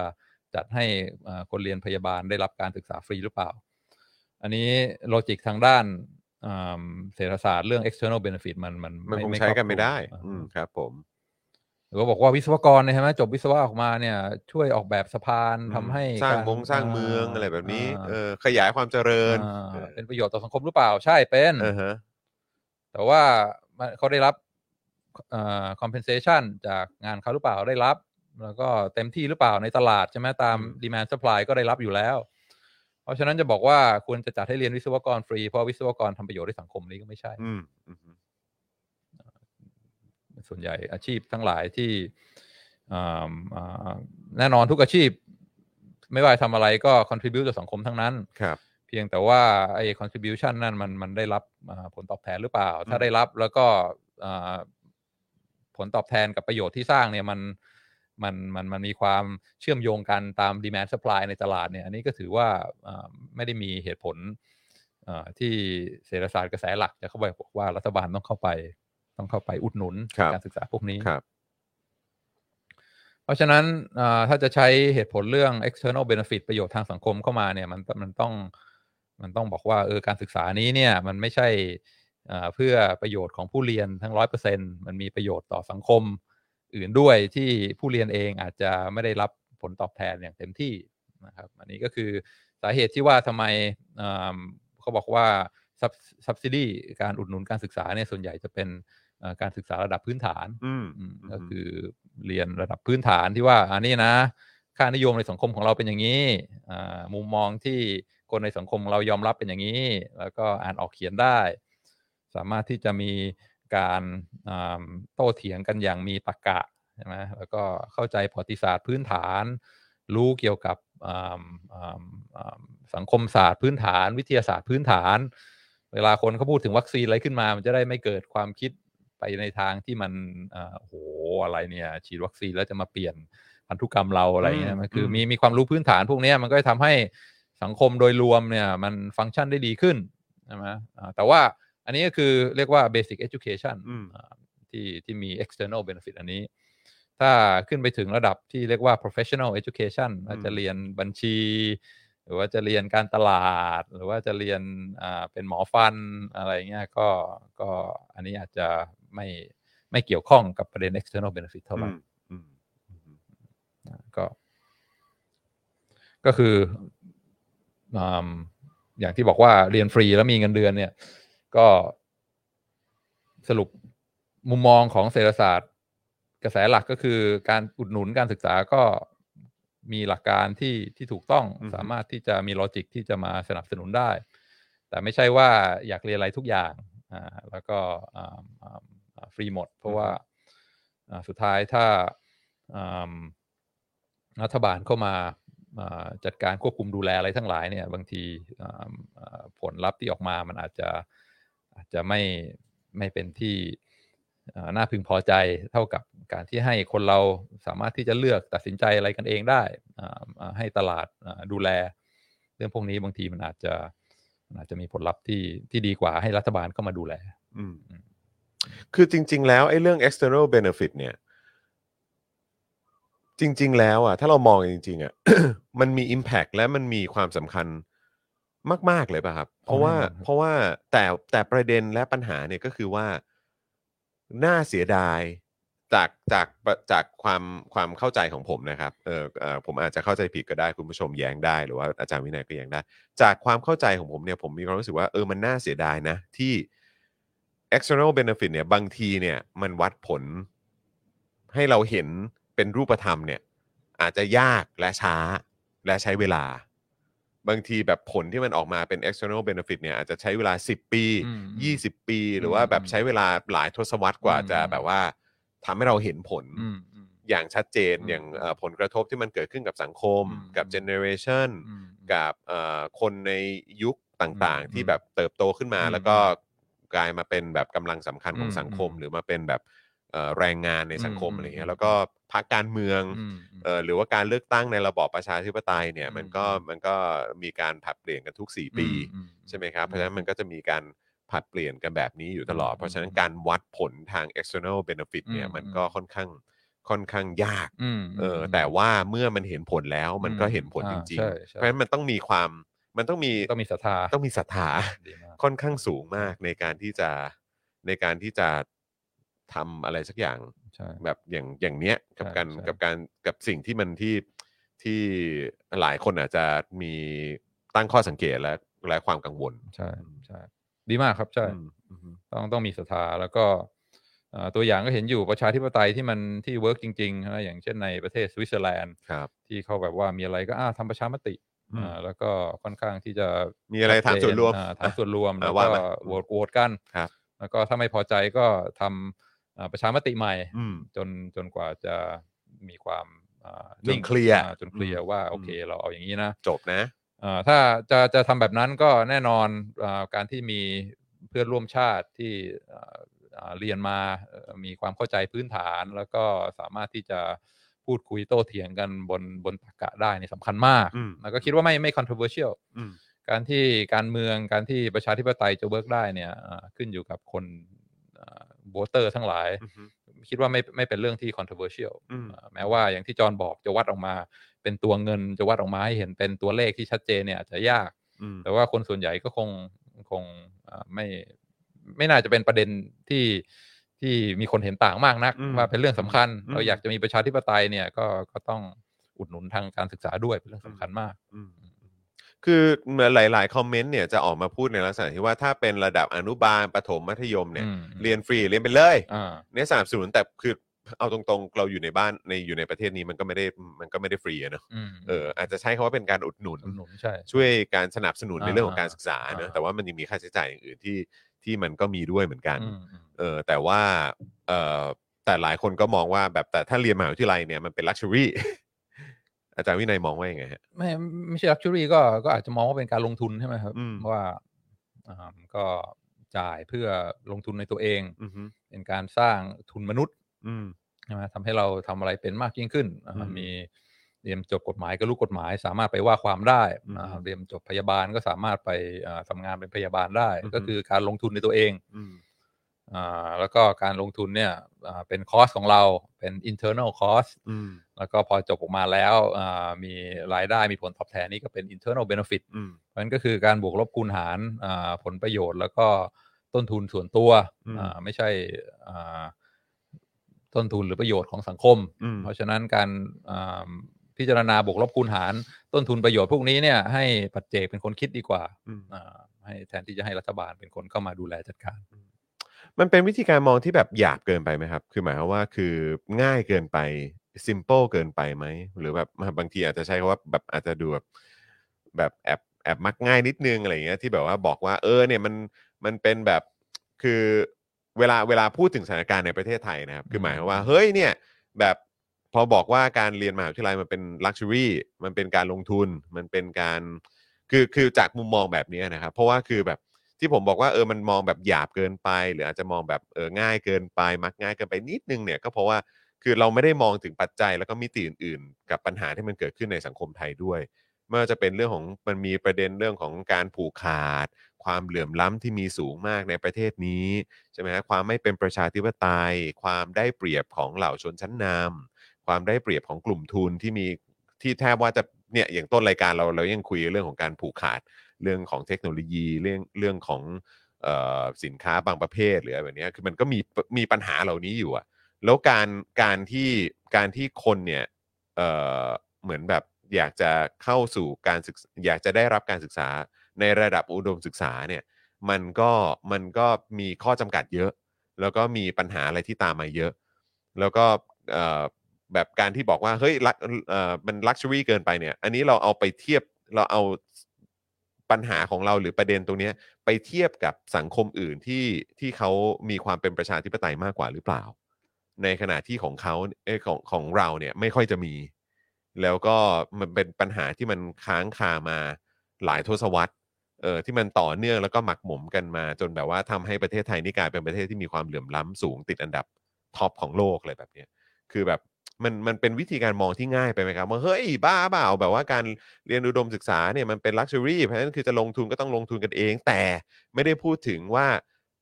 จัดให้อ่าคนเรียนพยาบาลได้รับการศึกษาฟรีหรือเปล่า อันนี้โลจิกทางด้านอ่าเศรษฐศาสตร์เรื่อง external benefit มันมันมันคงไใช้กันไม่ได้ครอบคลุอืมครับผม หรือว่าบอกว่าวิศวกรเนี่ยใช่ไหมจบวิศวะออกมาเนี่ย ช่วยออกแบบสะพานทำให้สร้างกมงสร้างเมืองอะไรแบบนี้าเออ ขยายความเจริญอ่าเออเป็นประโยชน์ต่อสังคมหรือเปล่าใช่เป็นเออฮะแต่ว่ามันเขาได้รับเอ่อ compensation จากงานเขาหรือเปล่าได้รับ แล้วก็เต็มที่หรือเปล่าในตลาดใช่ไหมตามอืม demand supply ก็ได้รับอยู่แล้ว เพราะฉะนั้นจะบอกว่าควรจะจัดให้เรียนวิศวกรฟรีเพราะวิศวกรทำประโยชน์ให้สังคมนี้ก็ไม่ใช่ อืมอืม ส่วนใหญ่อาชีพทั้งหลายที่อ่าอ่าแน่นอนทุกอาชีพ ไม่ว่าทำอะไรก็ contribute ต่อสังคมทั้งนั้นครับเพียงแต่ว่าไอ้ contribution นั่นมันมันได้รับอ่าผลตอบแทนหรือเปล่า ถ้าอืมได้รับแล้วก็อ่าผลตอบแทนกับประโยชน์ที่สร้างเนี่ยมันมันมันมันมีความเชื่อมโยงกันตาม demand supply ในตลาดเนี่ยอันนี้ก็ถือว่าอ่าไม่ได้มีเหตุผลอ่าที่เศรษฐศาสตร์กระแสหลักจะเข้าไปบอกว่ารัฐบาลต้องเข้าไป ต้องเข้าไปอุดหนุนครับการศึกษาพวกนี้ครับเพราะฉะนั้นอ่าถ้าจะใช้เหตุผลเรื่อง external benefit ประโยชน์ทางสังคมเข้ามาเนี่ยมันมันต้องมันต้องบอกว่าเออการศึกษานี้เนี่ยมันไม่ใช่อ่าเพื่อประโยชน์ของผู้เรียนทั้งร้อยเปอร์เซ็นมันมีประโยชน์ต่อสังคมอื่นด้วยที่ผู้เรียนเองอาจจะไม่ได้รับผลตอบแทนอย่างเต็มที่นะครับอันนี้ก็คือสาเหตุที่ว่าทำไมอ่าเขาเขาบอกว่า subsidy การอุดหนุนการศึกษาเนี่ยส่วนใหญ่จะเป็นเอ่อ การศึกษาระดับพื้นฐานอืมอืมก็คือเรียนระดับพื้นฐานที่ว่าอันนี้นะ ค่านิยมในสังคมของเราเป็นอย่างนี้อ่ามุมมองที่คนในสังคมเรายอมรับเป็นอย่างนี้ แล้วก็อ่านออกเขียนได้ สามารถที่จะมีการอ่าโต้เถียงกันอย่างมีตรรกะใช่ไหมแล้วก็เข้าใจประวัติศาสตร์พื้นฐาน รู้เกี่ยวกับอ่าอ่าอ่าสังคมศาสตร์พื้นฐาน วิทยาศาสตร์พื้นฐาน เวลาคนเขาพูดถึงวัคซีนอะไรขึ้นมา มันจะได้ไม่เกิดความคิด ไปในทางที่มันอ่าโอ้โหอะไรเนี่ย ฉีดวัคซีนแล้วจะมาเปลี่ยนพันธุกรรมเราอะไรเงี้อืยมมันคืออมมีมีความรู้พื้นฐานพวกเนี้ยมันก็จะทำให้สังคมโดยรวมเนี่ยมันฟังก์ชันได้ดีขึ้นใช่ไหมอ่าแต่ว่าอันนี้ก็คือเรียกว่า basic education อืมอ่าที่ที่มี external benefit อันนี้ ถ้าขึ้นไปถึงระดับที่เรียกว่า professional education อาจจะเรียนบัญชี หรือว่าจะเรียนการตลาด หรือว่าจะเรียนอ่าเป็นหมอฟันอะไรเงี้ยก็ก็อันนี้อาจจะ ไม่ไม่เกี่ยวข้องกับประเด็น external benefit เท่าไหร่อืมอืมอืมนะก็ก็คืออืมอย่างที่บอกว่าเรียนฟรีแล้วมีเงินเดือนเนี่ย ก็สรุปมุมมองของเศรษฐศาสตร์ กระแสหลักก็คือการอุดหนุนการศึกษาก็มีหลักการที่ที่ถูกต้องอือฮึสามารถที่จะมีลอจิกที่จะมาสนับสนุนได้ แต่ไม่ใช่ว่าอยากเรียนอะไรทุกอย่างอ่าแล้วก็อ่าอ่าอ่า ฟรีหมด เพราะว่าอ่าสุดท้ายถ้าอ่ารัฐบาลเข้ามาอ่าจัดการควบคุมดูแลอะไรทั้งหลายเนี่ย บางทีอ่าอ่าผลลัพธ์ที่ออกมามันอาจจะอาจจะไม่ไม่เป็นที่อ่าน่าพึงพอใจเท่ากับการที่ให้คนเราสามารถที่จะเลือกตัดสินใจอะไรกันเองได้อ่าอ่าให้ตลาดอ่าดูแล เรื่องพวกนี้บางทีมันอาจจะมันอาจจะมีผลลัพธ์ที่ที่ดีกว่าให้รัฐบาลเข้ามาดูแล อืมอืม คือจริง ๆ แล้วไอ้เรื่อง external benefit เนี่ย จริง ๆ แล้วอะถ้าเรามองจริง ๆ อะ มันมี impact และมันมีความสำคัญมาก ๆ เลยป่ะครับ เพราะว่าแน่นอนครับเพราะว่าแต่แต่ประเด็นและปัญหาเนี่ยก็คือว่าน่าเสียดายจากจากจากความความเข้าใจของผมนะครับเออเออผมอาจจะเข้าใจผิดก็ได้คุณผู้ชมแย้งได้หรือว่าอาจารย์วินัยก็แย้งได้ จากความเข้าใจของผมเนี่ยผมมีความรู้สึกว่าเออมันน่าเสียดายนะ ที่ external benefit เนี่ยบางทีเนี่ยมันวัดผลให้เราเห็นเป็นรูปธรรมเนี่ยอาจจะยากและช้าและใช้เวลา บางทีแบบผลที่มันออกมาเป็น external benefit เนี่ยอาจจะใช้เวลา 10 ปี อืม20 ปี หรือว่าแบบอืมใช้เวลาหลายทศวรรษกว่าอืม จะแบบว่าทำให้เราเห็นผล อืมอืม อย่างชัดเจนอืมอย่างเอ่อผลกระทบที่มันเกิดขึ้นกับสังคม อืม กับ generation อืม กับเอ่อคนในยุคต่างอืมๆ ที่แบบเติบโตขึ้นมา อืมแล้วก็ กลายมาเป็นแบบกำลังสำคัญของอืมสังคมอืมหรือมาเป็นแบบเอ่อแรงงานในสังคมอืมอะไรเงี้อืยมแล้วก็พรรคการเมืองอืมเอ่อหรือว่าการเลือกตั้งในระบอบประชาธิปไตยเนี่ยอืมมันก็อืมมันก็มีการผลัดเปลี่ยนกันทุก 4 ปีอืมใช่ไหมครับเพราะฉะนั้นมันก็จะมีการผลัดเปลี่ยนกันแบบนี้อยู่ตลอดอืมเพราะฉะนั้นอืมการวัดผลทาง external benefit เนี่ยอืมมันอืมก็ค่อนข้างค่อนข้างยากอืมเออแต่ว่าเมื่อมันเห็นผลแล้วมันก็เห็นผลอ่าจริงใช่ๆใช่เพราะฉะนั้นมันต้องมีความมันต้องมีต้องมีศรัทธาต้องมีศรัทธาดีมาก ค่อนข้างสูงมากในการที่จะในการที่จะทำอะไรสักอย่างใช่ แบบอย่างอย่างเนี้ยกับใช่การใช่ กับการกับสิ่งที่มันที่ที่หลายคนอาจจะมีตั้งข้อสังเกตและและความกังวลใช่ใช่ดีมากครับใช่ อืมอืม ต้องต้องมีศรัทธาแล้วก็เอ่อตัวอย่างก็เห็นอยู่ประชาธิปไตยที่มันที่ work จริงๆนะอย่างเช่นในประเทศสวิตเซอร์แลนด์ ครับ ที่เขาแบบว่ามีอะไรก็อ้าทำประชามติ อืมอ่าแล้วก็ค่อนข้างที่จะมีอะไรถามส่วนรวมอ่าถามส่วนรวมอ่าแล้วว่าก็มาโหวตโหวตกันครับแล้วก็ถ้าไม่พอใจก็ทำอ่าประชามติใหม่อืมจนจนกว่าจะมีความอ่าจนเคลียร์อ่าจนเคลียร์ว่าอืมโอเคเราเอาอย่างนี้นะ จบนะอ่าถ้าจะจะทำแบบนั้นก็แน่นอนอาการที่มีเพื่อนร่วมชาติที่อ่าอ่าเรียนมาเอ่อมีความเข้าใจพื้นฐาน แล้วก็สามารถที่จะ พูดคุยโต้เถียงกันบนบนตรรกะได้นี่สำคัญมากอืมแล้วก็คิดว่าไม่ไม่ controversial อืมการที่การเมืองการที่ประชาธิปไตยจะ work ได้เนี่ยอ่าขึ้นอยู่กับคน voter ทั้งหลายอือฮึคิดว่าไม่ไม่เป็นเรื่องที่ controversial อืมอ่าแม้ว่าอย่างที่จอห์นบอกจะวัดออกมา เป็นตัวเงินจะวัดออกมาให้เห็นเป็นตัวเลขที่ชัดเจนเนี่ยอาจจะยากอืมแต่ว่าคนส่วนใหญ่ก็คงคงอ่าไม่ไม่น่าจะเป็นประเด็นที่ ที่มีคนเห็นต่างมากนักอืมว่าเป็นเรื่องสำคัญอืมเราอยากจะมีประชาธิปไตยเนี่ยก็ก็ต้องอุดหนุนทางการศึกษาด้วยเป็นเรื่องสำคัญมากอืมคือเหมือนหลาย ๆ คอมเมนต์เนี่ยจะออกมาพูดในลักษณะที่ว่าถ้าเป็นระดับอนุบาลประถมมัธยมเนี่ยอืมเรียนฟรีเรียนไปเลยอ่าเนี่ยสนับสนุนแต่คือเอาตรงๆ เราอยู่ในบ้านในอยู่ในประเทศนี้มันก็ไม่ได้มันก็ไม่ได้ฟรีอะเนอะอืมเอออาจจะใช้คำว่าเป็นการอุดหนุนอุดหนุนใช่ช่วยการสนับสนุนในอ่าเรื่องของการศึกษาเนอะอ่าแต่ว่ามันยังมีค่าใช้จ่ายอย่างอื่นที่ ที่มันก็มีด้วยเหมือนกันอืมอืมเออแต่ว่าเออแต่หลายคนก็มองว่าแบบแต่ถ้าเรียนมหาวิทยาลัยเนี่ยมันเป็น luxury อาจารย์วินัยมองว่ายังไงฮะไม่ไม่ใช่ luxury ก็ก็อาจจะมองว่าเป็นการลงทุนใช่ไหมครับอืมว่าอ่าก็จ่ายเพื่อลงทุนในตัวเองอือฮึเป็นการสร้างทุนมนุษย์อืมใช่ไหมทำให้เราทำอะไรเป็นมากยิ่งขึ้นอ่าอืมมี เรียนจบกฎหมายก็รู้กฎหมายสามารถไปว่าความได้อืมอ่าเรียนจบพยาบาลก็สามารถไปอ่าทำงานเป็นพยาบาลได้อือฮึก็คือการลงทุนในตัวเองอืมอ่าแล้วก็การลงทุนเนี่ยอ่าเป็นคอสของเราเป็น internal cost อืมแล้วก็พอจบออกมาแล้วอ่ามีรายได้มีผลตอบแทนนี่ก็เป็น internal benefit อืมเพราะฉะนั้นก็คือการบวกลบคูณหารอ่าผลประโยชน์ แล้วก็ต้นทุนส่วนตัวอืมอ่าไม่ใช่อ่าต้นทุนหรือประโยชน์ของสังคมอืมเพราะฉะนั้นการอ่า พิจารณาบวกลบคูณหาร ต้นทุนประโยชน์พวกนี้เนี่ยให้ปัจเจกเป็นคนคิดดีกว่าอืมอ่าให้แทนที่จะให้รัฐบาลเป็นคนเข้ามาดูแลจัดการ มันเป็นวิธีการมองที่แบบหยาบเกินไปไหมครับ คือหมายความว่าคือง่ายเกินไป simple เกินไปไหม หรือแบบบางทีอาจจะใช้คำว่าแบบอาจจะดูแบบแบบแอบแอบมักง่ายนิดนึงอะไรอย่างเงี้ยที่แบบว่าบอกว่าเออเนี่ยมันมันเป็นแบบคือเวลาเวลาพูดถึงสถานการณ์ในประเทศไทยนะครับ คือหมายความว่าเฮ้ยเนี่ยแบบ พอบอกว่าการเรียนมหาวิทยาลัยมันเป็นลักชัวรี่มันเป็นการลงทุนมันเป็นการคือคือจากมุมมองแบบนี้นะครับ เพราะว่าคือแบบที่ผมบอกว่าเออมันมองแบบหยาบเกินไป หรืออาจจะมองแบบเออง่ายเกินไป มักง่ายเกินไปนิดนึงเนี่ยก็เพราะว่าคือเราไม่ได้มองถึงปัจจัยแล้วก็มิติอื่นๆ กับปัญหาที่มันเกิดขึ้นในสังคมไทยด้วยไม่ว่าจะเป็นเรื่องของมันมีประเด็นเรื่องของการผูกขาด ความเหลื่อมล้ำที่มีสูงมากในประเทศนี้ใช่ไหมฮะความไม่เป็นประชาธิปไตย ความได้เปรียบของเหล่าชนชั้นนำ ความได้เปรียบของกลุ่มทุนที่มีที่แทบว่าจะเนี่ยอย่างต้นรายการเราเรายังคุยเรื่องของการผูกขาดเรื่องของเทคโนโลยีเรื่องเรื่องของออสินค้าบางประเภทหรืออะไรแบบเนี้ยคือมันก็มีมีปัญหาเหล่านี้อยู่อะแล้วการการที่การที่คนเนี่ยเเหมือนแบบอยากจะเข้าสู่การศึกอยากจะได้รับการศึกษาในระดับอุดมศึกษาเนี่ยมันก็มันก็มีข้อจำกัดเยอะ แล้วก็มีปัญหาอะไรที่ตามมาเยอะ แล้วก็ แบบการที่บอกว่าเฮ้ยลักเอ่อมันลักชัวรี่เกินไปเนี่ย อันนี้เราเอาไปเทียบเราเอาปัญหาของเราหรือประเด็นตรงเนี้ยไปเทียบกับสังคมอื่นที่ที่เขามีความเป็นประชาธิปไตยมากกว่าหรือเปล่า ในขณะที่ของเขาเอของของเราเนี่ยไม่ค่อยจะมี แล้วก็มันเป็นปัญหาที่มันค้างคามาหลายทศวรรษเออที่มันต่อเนื่องแล้วก็หมักหมมกันมา จนแบบว่าทำให้ประเทศไทยนี่กลายเป็นประเทศที่มีความเหลื่อมล้ำสูงติดอันดับ top ของโลกอะไรแบบนี้คือแบบ มันมันเป็นวิธีการมองที่ง่ายไปไหมครับว่าเฮ้ยบ้าเปล่าแบบว่าการเรียนอุดมศึกษาเนี่ยมันเป็น luxury เพราะฉะนั้นคือจะลงทุนก็ต้องลงทุนกันเอง แต่ไม่ได้พูดถึงว่า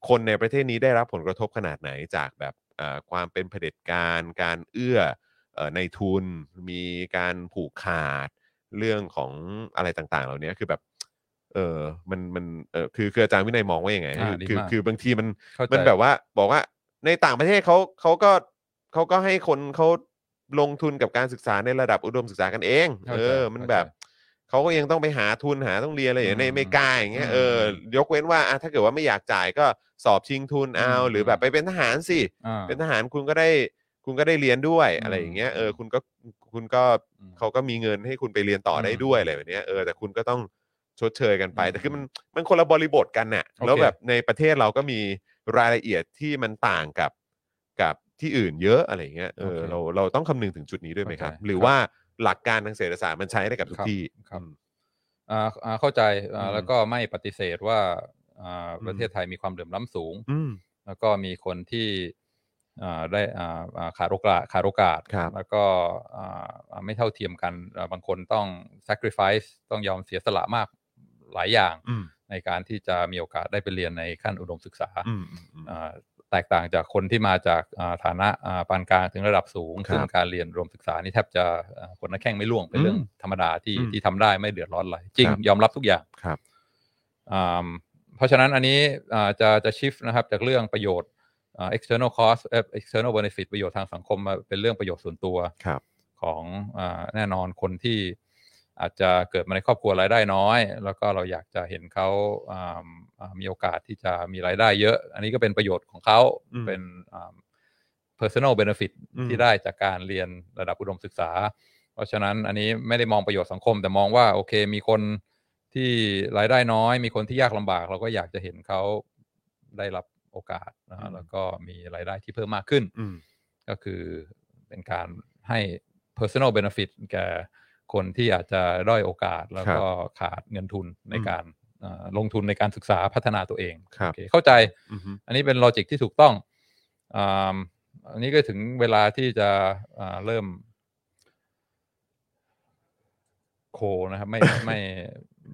คนในประเทศนี้ได้รับผลกระทบขนาดไหนจากแบบเอ่อความเป็นเผด็จการ การเอื้อเอ่อในทุน มีการผูกขาดเรื่องของอะไรต่างๆ เหล่านี้คือแบบเออมันมันเออคือคืออาจารย์วินัยมองว่ายังไงอ่าคือคือดีมากคือบางทีมันเข้าใจมันแบบว่าบอกว่าในต่างประเทศเขาเขาก็เขาก็ให้คนเขา ลงทุนกับการศึกษาในระดับอุดมศึกษากันเอง เข้าเอใจอมันเข้าใจแบบเขาก็ยังต้องไปหาทุนหาต้องเรียนอะไรอย่างเงี้ยในอืมอเมริกาอย่างเงี้ยอืมเออยกเว้นว่าอะถ้าเกิดว่าไม่อยากจ่ายก็สอบชิงทุนเอาอืม หรือแบบไปเป็นทหารสิ อ่า เป็นทหารคุณก็ได้คุณก็ได้เรียนด้วยอืมอะไรอย่างเงี้ยเออคุณก็คุณก็อืมเขาก็มีเงินให้คุณไปเรียนต่อได้อืมด้วยอะไรแบบเนี้ยเออแต่คุณก็ต้องชดเชยกันไป อืมแต่คือมันมันคนละบริบทกันน่ะโอเคแล้วแบบในประเทศเราก็มีรายละเอียดที่มันต่างกับกับ ที่อื่นเยอะอะไรอย่างเงี้ยเออโอเคเราเราต้องคำนึงถึงจุดนี้ด้วยไหมครับ เข้าใจ หรือครับว่าหลักการทางเศรษฐศาสตร์มันใช้ได้กับทุกครับที่ ครับอืมอ่าอ่าเข้าใจอ่าอืมแล้วก็ไม่ปฏิเสธว่าอ่าอืม ประเทศไทยมีความเหลื่อมล้ำสูง อืม แล้วก็มีคนที่อ่าได้อ่าอ่าขาดโอกาสขาดโอกาส ครับ แล้วก็อ่าอ่าไม่เท่าเทียมกันอ่าบางคนต้อง sacrifice ต้องยอมเสียสละมากหลายอย่าง อืมในการที่จะมีโอกาสได้ไปเรียนในขั้นอุดมศึกษาอืมอืมอืม อ่า แตกต่างจากคนที่มาจากอ่าฐานะอ่าปานกลางถึงระดับสูงครับซึ่งการเรียนรวมศึกษานี่แทบจะอ่าคนนักแข่งไม่ล่วงเป็นเรื่องอืมธรรมดาที่อืมที่ทำได้ไม่เดือดร้อนอะไรจริงครับยอมรับทุกอย่างครับอ่าเพราะฉะนั้นอันนี้อ่าจะจะ shift นะครับจากเรื่องประโยชน์อ่า external cost เอ่อ external benefit ประโยชน์ทางสังคมมาเป็นเรื่องประโยชน์ส่วนตัวครับของอ่าแน่นอนคนที่อาจจะเกิดมาในครอบครัวรายได้น้อย แล้วก็เราอยากจะเห็นเขาอ่าอ่า มีโอกาสที่จะมีรายได้เยอะ อันนี้ก็เป็นประโยชน์ของเขาอืมเป็นอ่า personal benefit อืมที่ได้จากการเรียนระดับอุดมศึกษา เพราะฉะนั้นอันนี้ไม่ได้มองประโยชน์สังคม แต่มองว่าโอเค มีคนที่รายได้น้อย มีคนที่ยากลำบาก เราก็อยากจะเห็นเขาได้รับโอกาสนะอืฮะมแล้วก็มีรายได้ที่เพิ่มมากขึ้นอืมก็คือเป็นการให้ personal benefit แก่คนที่อาจจะด้อยโอกาสแล้วก็ขาดเงินทุนในอืมการเอ่อ ลงทุนในการศึกษาพัฒนาตัวเองครับโอเคเข้าใจอืมอันนี้เป็นลอจิกที่ถูกต้องอ่าอันนี้ก็ถึงเวลาที่จะอ่าเริ่ม โคนะครับไม่ไม่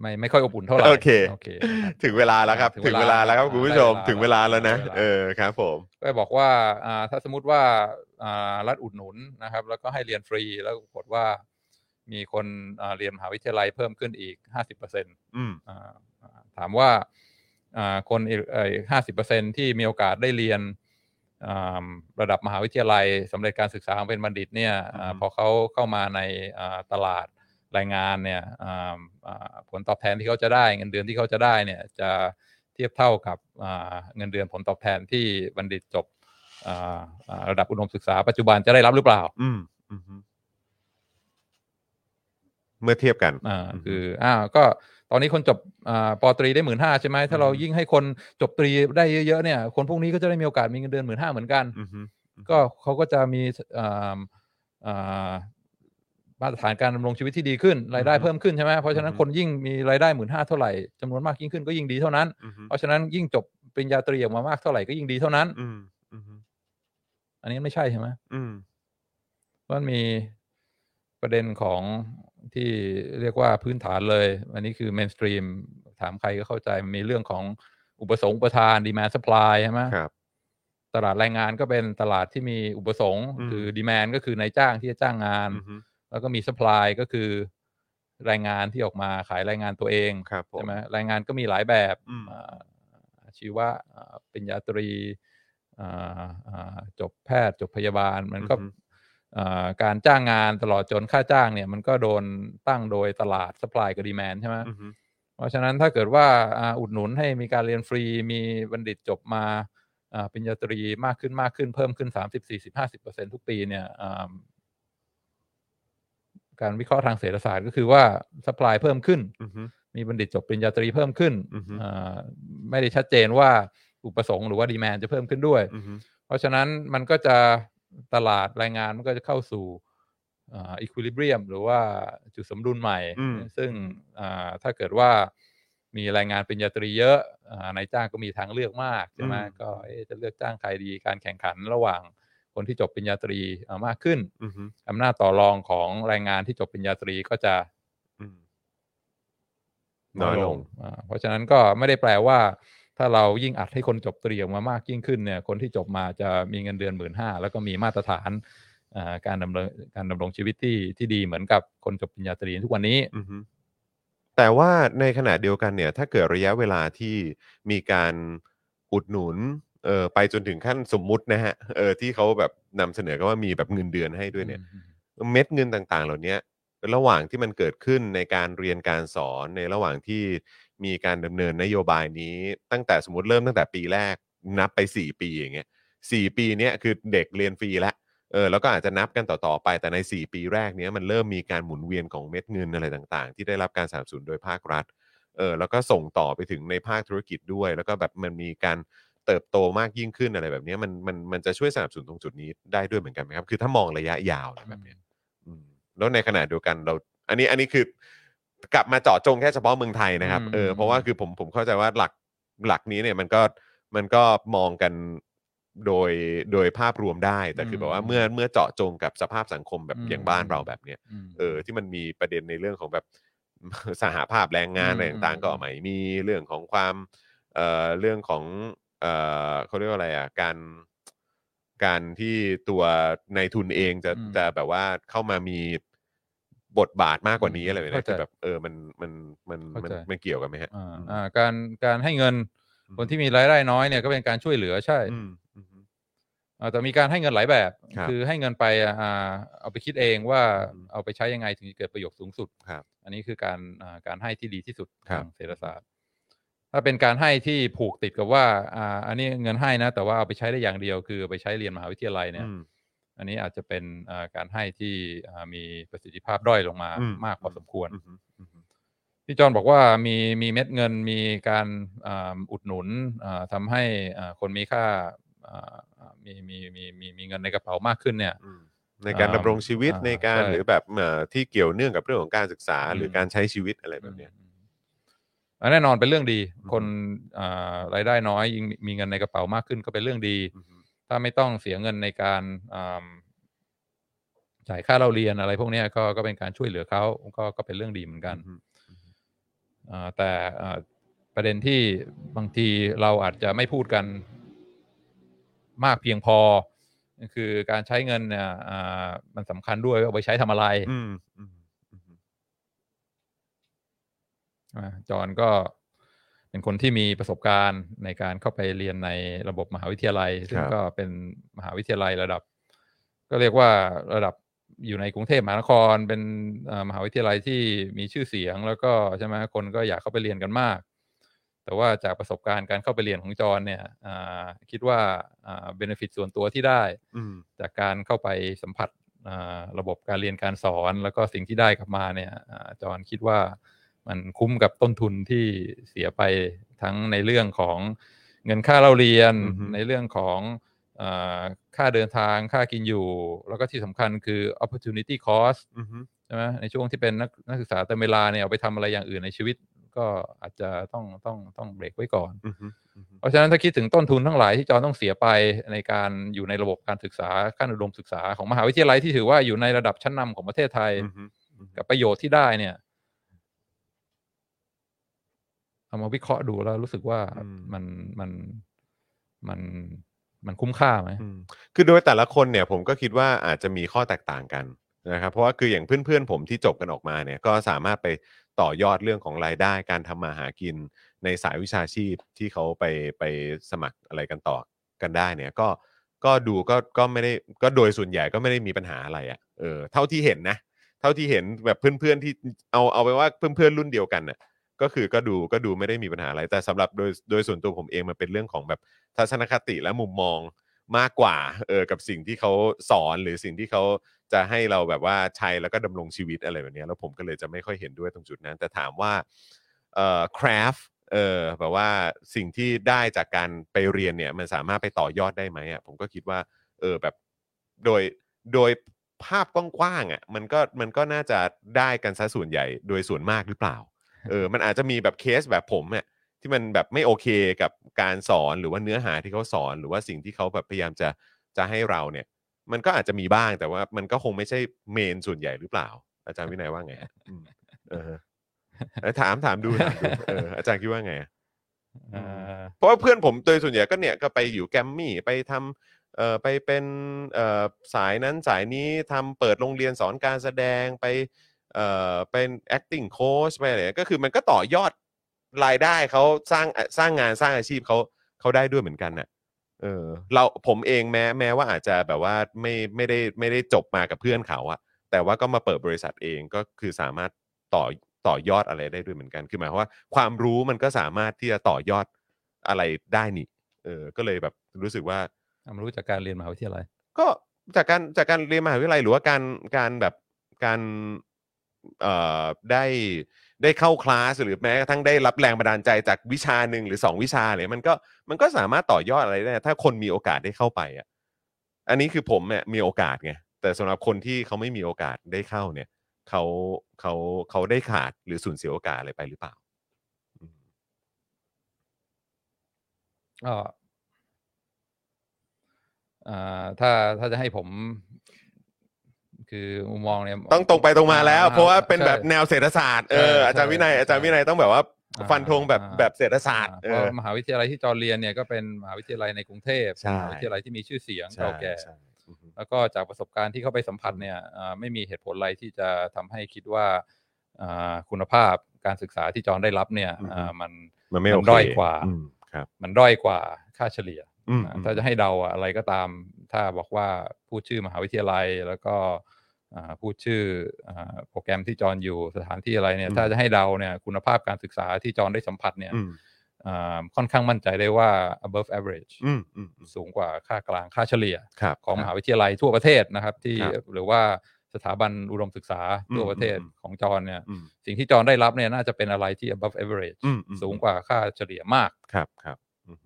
ไม่ไม่ค่อยอบอุ่นเท่าไหร่โอเคโอเคนะครับ ถึงเวลาแล้วครับถึถึงงเวเวลาลาแล้วครับอ่าคุณผู้ชมได้เวลาถึงเวลาแล้วนะได้เวลาเออครับผมก็บอกว่าอ่าถ้าสมมติว่าอ่ารัฐอุดหนุนนะครับ แล้วก็ให้เรียนฟรีแล้วปรากฏว่ามีคนอ่าเรียนมหาวิทยาลัยเพิ่มขึ้นอีกห้าสิบเปอร์เซ็นต์อืม ถามว่าอ่าคนอีกห้าสิบเปอร์เซ็นที่มีโอกาสได้เรียนอ่าระดับมหาวิทยาลัยสำเร็จการศึกษาเป็นบัณฑิตเนี่ยอ่าอืมพอเขาเข้ามาในอ่าตลาดแรงงานเนี่ยอ่าอ่าผลตอบแทนที่เขาจะได้ เงินเดือนที่เขาจะได้เนี่ยจะเทียบเท่ากับอ่าเงินเดือนผลตอบแทนที่บัณฑิตจบอ่าอ่าระดับอุดมศึกษาปัจจุบันจะได้รับหรือเปล่าอืมอืมเมื่อเทียบกันอ่าอืมคืออ้าวก็ต อนนี้คนจบอ่าปอตรีได้หมื่นห้าใช่ไหมถ้าเราอืมยิ่งให้คนจบตรีได้เยอะๆเนี่ย คนพวกนี้ก็จะได้มีโอกาสมีเงินเดือนหมื่นห้าเหมือนกันอืมฮึก็เขาก็จะมีอ่าอ่ามาตรฐานการดำรงชีวิตที่ดีขึ้นรายได้เพิ่มขึ้นใช่ไหมเพราะฉะนั้นคนยิ่งมีรายได้หมื่นห้าเท่าไหร่จำนวนมากยิ่งขึ้นก็ยิ่งดีเท่านั้นอืมฮึเพราะฉะนั้นยิ่งจบปริญญาตรีออกมามากเท่าไหร่ก็ยิ่งดีเท่านั้นอืมอืมฮึอันนี้ไม่ใช่ใช่ไหมอืมเพราะมันมีประเด็นของ ที่เรียกว่าพื้นฐานเลย อันนี้คือ mainstream ถามใครก็เข้าใจมันมีเรื่องของอุปสงค์อุปทาน demand supply ใช่ไหมครับตลาดแรงงานก็เป็นตลาดที่มีอุปสงค์อืมคือ demand ก็คือนายจ้างที่จะจ้างงานอืมฮึแล้วก็มี supply ก็คือแรงงานที่ออกมาขายแรงงานตัวเองครับผมใช่ไหมแรงงานก็มีหลายแบบอืมอ่าอาชีวะอ่าปริญญาตรีอ่าอ่าจบแพทย์จบพยาบาลมันก็อือฮึอ่า การจ้างงานตลอดจนค่าจ้างเนี่ยมันก็โดนตั้งโดยตลาด supply กับ demand ใช่ไหมอืมฮึเพราะฉะนั้นถ้าเกิดว่าอ่าอุดหนุนให้มีการเรียนฟรีมีบัณฑิตจบมาอ่าปริญญาตรีมากขึ้นมากขึ้นเพิ่มขึ้นสามสิบสี่สิบห้าสิบเปอร์เซ็นทุกปีเนี่ยอ่าการวิเคราะห์ทางเศรษฐศาสตร์ก็คือว่า supply เพิ่มขึ้นอืมฮึมีบัณฑิตจบปริญญาตรีเพิ่มขึ้นอือฮึอ่าไม่ได้ชัดเจนว่าอุปสงค์หรือว่าดีแมนจะเพิ่มขึ้นด้วยอืมฮึเพราะฉะนั้นมันก็จะ ตลาดแรงงานมันก็จะเข้าสู่อีควิลิเบียม หรือว่าจุดสมดุลใหม่อืมซึ่งอ่าถ้าเกิดว่ามีแรงงานปริญญาตรีเยอะอ่านายจ้างก็มีทางเลือกมากใช่ไหมก็เอ๊ะจะเลือกจ้างใครดีการแข่งขันระหว่างคนที่จบปริญญาตรีอ่ามากขึ้นอืมฮึอำนาจต่อรองของแรงงานที่จบปริญญาตรีก็จะอืมน้อยลงอ่าเพราะฉะนั้นก็ไม่ได้แปลว่า ถ้าเรายิ่งอัดให้คนจบตรีออกมามากยิ่งขึ้นเนี่ยคนที่จบมาจะมีเงินเดือนหมื่นห้าแล้วก็มีมาตรฐานอ่าการดำเนินการดำรงชีวิตที่ที่ดีเหมือนกับคนจบปริญญาตรีทุกวันนี้อือฮึแต่ว่าในขณะเดียวกันเนี่ย ถ้าเกิดระยะเวลาที่มีการอุดหนุนเออไปจนถึงขั้นสมมุตินะฮะเออที่เขาแบบนำเสนอกันว่ามีแบบเงินเดือนให้ด้วยเนี่ย เม็ดเงินต่างๆ เหล่านี้ ระหว่างที่มันเกิดขึ้นในการเรียนการสอนในระหว่างที่มีการดำเนินนโยบายนี้ ตั้งแต่สมมติเริ่มตั้งแต่ปีแรกนับไป 4 ปีอย่างเงี้ยสี่ปีเนี้ยคือเด็กเรียนฟรีล้วเออแล้วก็อาจจะนับกันต่อ ๆ ไปแต่ใน 4 ปีแรกเนี้ยมันเริ่มมีการหมุนเวียนของเม็ดเงินอะไรต่าง ๆ ที่ได้รับการสนับสนุนโดยภาครัฐเออแล้วก็ส่งต่อไปถึงในภาคธุรกิจด้วย แล้วก็แบบมันมีการเติบโตมากยิ่งขึ้นอะไรแบบนี้มันมันมันจะช่วยสนับสนุนตรงจุดนี้ได้ด้วยเหมือนกันไหมครับ คือถ้ามองระยะยาวอะไรแบบนี้ แล้วในขณะเดียวกันเรา อันนี้อันนี้คือกลับมาเจาะจงแค่เฉพาะเมืองไทยนะครับอืม เออเพราะว่าคือผมผมเข้าใจว่าหลักหลักนี้เนี่ยมันก็มันก็มองกันโดยโดยภาพรวมได้ แต่คือแบบว่าเมื่อเมื่อเจาะจงกับสภาพสังคมแบบอย่างบ้านเราแบบเนี้ยอืมเออที่มันมีประเด็นในเรื่องของแบบ สหภาพแรงงานอืมอะไรต่างๆก็อืมไม่มีเรื่องของความเอ่อเรื่องของเอ่อเขาเรียกว่าอะไรอะการ การที่ตัวในายทุนเองจะอืม จะแบบว่าเข้ามามีบทบาทมากกว่านี้อืมอะไรแบบนี้เข้าใจคือแบบเออมันมันมันมันเข้าใจ มันเกี่ยวกันไหมฮะ อ่าอืมอ่าการการให้เงินอืม คนที่มีรายได้น้อยเนี่ยก็เป็นการช่วยเหลือใช่อืมอืม อ่าแต่มีการให้เงินหลายแบบครับ อให้เงินไปอ่าเอาไปคิดเองว่าอืมเอาไปใช้ยังไงถึงจะเกิดประโยชน์สูงสุด ครับ อันนี้คือการอ่าการให้ที่ดีที่สุดครับ ทางเศรษฐศาสตร์ ถ้าเป็นการให้ที่ผูกติดกับว่า อ่า อันนี้เงินให้นะ แต่ว่าเอาไปใช้ได้อย่างเดียว คือเอาไปใช้เรียนมหาวิทยาลัยเนี่ยอืมอันนี้อาจจะเป็นอ่าการให้ที่อ่ามีประสิทธิภาพด้อยลงมาอืมมากพอสมควรอืมอืมพี่จอนบอกว่ามีมีเม็ดเงินมีการอ่าอุดหนุนอ่าทำให้อ่าคนมีค่าอ่าอ่ามีมีมีมีมีเงินในกระเป๋ามากขึ้นเนี่ยอืมในการอ่าดำรงชีวิตอ่าในการใช่หรือแบบเอ่อที่เกี่ยวเนื่องกับเรื่องของการศึกษาอืมหรือการใช้ชีวิตอะไรแบบเนี้ยอืมอัน แน่นอนเป็นเรื่องดีอืมคนอ่ารายได้น้อยยิ่งมีเงินในกระเป๋ามากขึ้นก็เป็นเรื่องดีอืมถ้าไม่ต้องเสียเงินในการอ่าจ่ายค่าเราเรียนอะไรพวกเนี้ยก็ก็เป็นการช่วยเหลือเขาก็ก็เป็นเรื่องดีเหมือนกันอืมอ่าแต่อ่าประเด็นที่บางทีเราอาจจะไม่พูดกันมากเพียงพอ คือการใช้เงินเนี่ยอ่ามันสำคัญด้วยว่าเอาไปใช้ทำอะไร อืมอืมอืม อ่า จอห์นก็เป็นคนที่มีประสบการณ์ในการเข้าไปเรียนในระบบมหาวิทยาลัย ซึ่งก็เป็นมหาวิทยาลัยระดับ ก็เรียกว่าระดับอยู่ในกรุงเทพมหานคร เป็นอ่ามหาวิทยาลัยที่มีชื่อเสียง แล้วก็ใช่ไหมคนก็อยากเข้าไปเรียนกันมาก แต่ว่าจากประสบการณ์การเข้าไปเรียนของจอห์นเนี่ยอ่าคิดว่าอ่าเบนฟิตส่วนตัวที่ได้อืมจากการเข้าไปสัมผัสอ่าระบบการเรียนการสอน แล้วก็สิ่งที่ได้กลับมาเนี่ยอ่าจอห์นคิดว่า มันคุ้มกับต้นทุนที่เสียไปทั้งในเรื่องของเงินค่าเราเรียนอือฮึในเรื่องของอาค่าเดินทางค่ากินอยู่ แล้วก็ที่สำคัญคือ opportunity cost อืมใช่ไหมในช่วงที่เป็นนักนักศึกษาเต็มเวลาเนี่ยเอาไปทำอะไรอย่างอื่นในชีวิต ก็อาจจะต้องต้องต้องเบรกไว้ก่อนอืมอืมเพราะฉะนั้นถ้าคิดถึงต้นทุนทั้งหลายที่จอห์นต้องเสียไปในการอยู่ในระบบการศึกษาขั้นอุดมศึกษาของมหาวิทยาลัยที่ถือว่าอยู่ในระดับชั้นนำของประเทศไทยอืมอืมกับประโยชน์ที่ได้เนี่ย เอามาวิเคราะห์ดูแล้วรู้สึกว่ามันมันมันมันคุ้มค่าไหมอืมคือโดยแต่ละคนเนี่ยผมก็คิดว่าอาจจะมีข้อแตกต่างกันนะครับ เพราะว่าคืออย่างเพื่อนๆ ผมที่จบกันออกมาเนี่ยก็สามารถไปต่อยอดเรื่องของรายได้การทำมาหากินในสายวิชาชีพที่เขาไปไปสมัครอะไรกันต่อกันได้เนี่ยก็ก็ดูก็ก็ไม่ได้ก็โดยส่วนใหญ่ก็ไม่ได้มีปัญหาอะไรอะ่ะเออเท่าที่เห็นนะ เท่าที่เห็นแบบเพื่อนๆที่เอาเอาไปว่าเพื่อนๆรุ่นเดียวกันน่ะ ก็คือก็ดูก็ดูไม่ได้มีปัญหาอะไร แต่สำหรับโดยโดยส่วนตัวผมเองมันเป็นเรื่องของแบบทัศนคติและมุมมองมากกว่าเออกับสิ่งที่เขาสอนหรือสิ่งที่เขาจะให้เราแบบว่าใช้แล้วก็ดำรงชีวิตอะไรแบบนี้แล้วผมก็เลยจะไม่ค่อยเห็นด้วยตรงจุดนั้น แต่ถามว่าเอ่อคราฟเออแบบว่าสิ่งที่ได้จากการไปเรียนเนี่ยมันสามารถไปต่อยอดได้ไหมอะผมก็คิดว่าเออแบบโดยโดยภาพกว้างๆอะมันก็มันก็น่าจะได้กันซะส่วนใหญ่โดยส่วนมากหรือเปล่า เออมันอาจจะมีแบบเคสแบบผมเนี่ยที่มันแบบไม่โอเคกับการสอนหรือว่าเนื้อหาที่เขาสอน หรือว่าสิ่งที่เขาแบบพยายามจะจะให้เราเนี่ย มันก็อาจจะมีบ้างแต่ว่ามันก็คงไม่ใช่เมนส่วนใหญ่หรือเปล่า อาจารย์วินัยว่าไงฮะอืมเออเออถามถามดูถามดูเอออาจารย์คิดว่าไงอะอ่าเพราะว่าเพื่อนผมโดยส่วนใหญ่ก็เนี่ยก็ไปอยู่แกรมมี่ไปทำเอ่อไปเป็นเอ่อสายนั้นสายนี้ทำเปิดโรงเรียนสอนการแสดงไป เอ่อเป็น acting coach ไปอะไรเงี้ยก็คือมันก็ต่อยอดรายได้เขาสร้างสร้างงานสร้างอาชีพเขาเขาได้ด้วยเหมือนกันน่ะเออเราผมเองแม้แม้ว่าอาจจะแบบว่าไม่ไม่ได้ไม่ได้จบมากับเพื่อนเขาอะแต่ว่าก็มาเปิดบริษัทเองก็คือสามารถต่อต่อยอดอะไรได้ด้วยเหมือนกัน คือหมายความว่าความรู้มันก็สามารถที่จะต่อยอดอะไรได้นี่ เออ ก็เลยแบบรู้สึกว่าความรู้จากการเรียนมหาวิทยาลัย ก็จากการจากการเรียนมหาวิทยาลัยหรือว่าการการแบบการเอ่อ ได้ได้เข้าคลาสหรือแม้กระทั่งได้รับแรงบันดาลใจจากวิชาหนึ่งหรือสองวิชาเลยมันก็มันก็สามารถต่อยอดอะไรได้ ถ้าคนมีโอกาสได้เข้าไปอะอันนี้คือผมเนี่ยมีโอกาสไงแต่สำหรับคนที่เขาไม่มีโอกาสได้เข้าเนี่ยเขาเขาเขาได้ขาดหรือสูญเสียโอกาสอะไรไปหรือเปล่าอืมก็อ่าถ้าถ้าจะให้ผม คือมุมมองเนี่ยต้องตรงไปตรงมาแล้ว เพราะว่าเป็นแบบใช่แนวเศรษฐศาสตร์เออใช่อาจารย์วินัยใช่อาจารย์วินัยต้องแบบว่าอ่าฟันธงแบบอ่าแบบเศรษฐศาสตร์อ่าเอเพราะอมหาวิทยาลัยที่จอร์นเรียนเนี่ยก็เป็นมหาวิทยาลัยในกรุงเทพใช่มหาวิทยาลัยที่มีชื่อเสียงใช่เก่าแก่ใช่อือฮึแล้วก็จากประสบการณ์ที่เข้าไปสัมผัสเนี่ยอ่าไม่มีเหตุผลอะไรที่จะทำให้คิดว่าอ่าคุณภาพการศึกษาที่จอร์นได้รับเนี่ยอ่ามันมันไม่มัโอนเคด้อยกว่าอืมครับมันด้อยกว่าค่าเฉลี่ยอืมอ่าถ้าจะให้เดาอะอะไรก็ตาม ถ้าบอกว่าพูดชื่อมหาวิทยาลัยแล้วก็อ่า พูดชื่ออาโปรแกรมที่จอนอยู่สถานที่อะไรเนี่ยอืมถ้าจะให้เดาเนี่ยคุณภาพการศึกษาที่จอนได้สัมผัสเนี่ยอืมอ่าค่อนข้างมั่นใจได้ว่า above average อืมอืมอืมสูงกว่าค่ากลางค่าเฉลี่ยครับของมคหารับวิทยาลัยทั่วประเทศนะครับ ที่ครับหรือว่าสถาบันอุดมศึกษาทั่วอืมประเทศอืมของจอนเนี่ยอืมสิ่งที่จอนได้รับเนี่ยน่าจะเป็นอะไรที่ above average อืมอืมสูงกว่าค่าเฉลี่ยมากครับครับอืม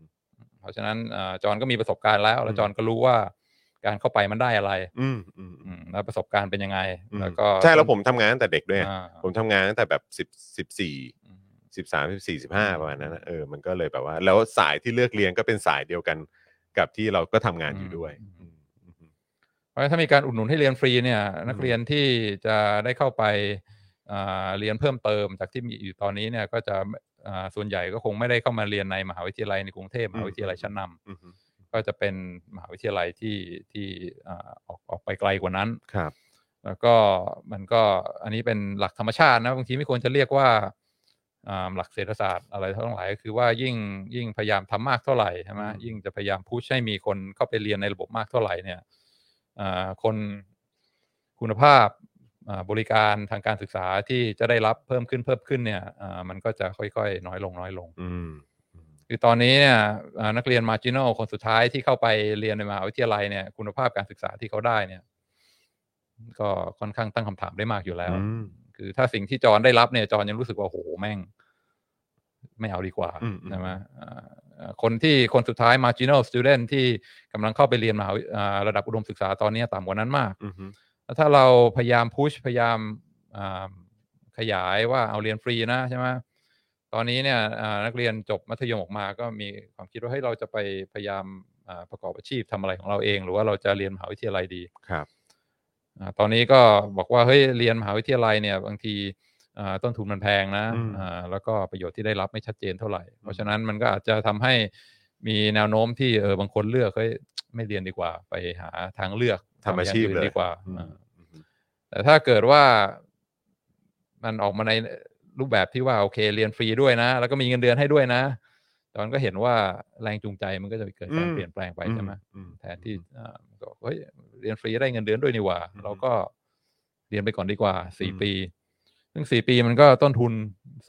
เพราะฉะนั้นอ่าจอนก็มีประสบการณ์แล้ว แล้วอืมจอนก็รู้ว่า การเข้าไปมันได้อะไรอืมอืมอือืมมแล้วประสบการณ์เป็นยังไงอืมแล้วก็ใช่แล้วผมทำงานตั้งแต่เด็กด้วย อ่า ผมทำงานตั้งแต่แบบสิบสิบสี่อืมสิบสามสิบสี่สิบห้าประมาณนั้นนะเออมันก็เลยแบบว่า แล้วสายที่เลือกเรียนก็เป็นสายเดียวกันกับที่เราก็ทำงานอยู่ด้วยอืมอืมอืมเพราะฉะนั้นถ้ามีการอุดหนุนให้เรียนฟรีเนี่ยนักอืมเรียนที่จะได้เข้าไปอ่าเรียนเพิ่มเติมจากที่มีอยู่ตอนนี้เนี่ยก็จะอ่าส่วนใหญ่ก็คงไม่ได้เข้ามาเรียนในมหาวิทยาลัยในกรุงเทพมหาวิทยาลัยชั้นนำอืม ก็จะเป็นมหาวิทยาลัยที่ที่อ่าออกออกไปไกลกว่านั้นครับ แล้วก็มันก็อันนี้เป็นหลักธรรมชาตินะบางทีไม่ควรจะเรียกว่าอ่าหลักเศรษฐศาสตร์อะไรทั้งหลายก็คือว่ายิ่งยิ่งพยายามทำมากเท่าไหร่ใช่ไหมอืมยิ่งจะพยายามพุชให้มีคนเข้าไปเรียนในระบบมากเท่าไหร่เนี่ยอ่าคนคุณภาพอ่าบริการทางการศึกษาที่จะได้รับเพิ่มขึ้นเพิ่มขึ้นเนี่ยอ่ามันก็จะค่อยๆ น้อยลงน้อยลงอืม คือตอนนี้เนี่ยอ่านักเรียนมาจิโนคนสุดท้ายที่เข้าไปเรียนในมหาวิทยาลัยเนี่ย คุณภาพการศึกษาที่เขาได้เนี่ย ก็ค่อนข้างตั้งคำถามได้มากอยู่แล้วอืมคือถ้าสิ่งที่จอนได้รับเนี่ยจอนยังรู้สึกว่าโอ้โหแม่ง ไม่เอาดีกว่าอืมอืมใช่ไหมอ่าอ่าคนที่คนสุดท้าย marginal student ที่กำลังเข้าไปเรียนมหาวิอ่าระดับอุดมศึกษาตอนนี้ต่ำกว่านั้นมากอืมแล้วถ้าเราพยายามพุชพยายามอ่าขยายว่าเอาเรียนฟรีนะใช่ไหม ตอนนี้เนี่ยอ่านักเรียนจบมัธยมออกมาก็มีความคิดว่าเฮ้ยเราจะไปพยายามอ่าประกอบอาชีพทำอะไรของเราเอง หรือว่าเราจะเรียนมหาวิทยาลัยดีครับอ่าตอนนี้ก็บอกว่าเฮ้ยเรียนมหาวิทยาลัยเนี่ย บางทีอ่าต้นทุนมันแพงนะอืมอ่าแล้วก็ประโยชน์ที่ได้รับไม่ชัดเจนเท่าไหร่ เพราะฉะนั้นมันก็อาจจะทำให้มีแนวโน้มที่เออบางคนเลือกเฮ้ยไม่เรียนดีกว่า ไปหาทางเลือกทำอาชีพย่งนเลยดีกว่าอืมอ่าแต่ถ้าเกิดว่ามันออกมาใน รูปแบบที่ว่าโอเคเรียนฟรีด้วยนะ แล้วก็มีเงินเดือนให้ด้วยนะตอนก็เห็นว่าแรงจูงใจมันก็จะเกิดการอืมเปลี่ยนแปลงไปใช่ไหมอืมแทนที่อ่าก็เฮ้ยเรียนฟรีได้เงินเดือนด้วยนี่หว่าอืมเราก็เรียนไปก่อนดีกว่าสี่อืมปี ซึ่งสี่ปีมันก็ต้นทุน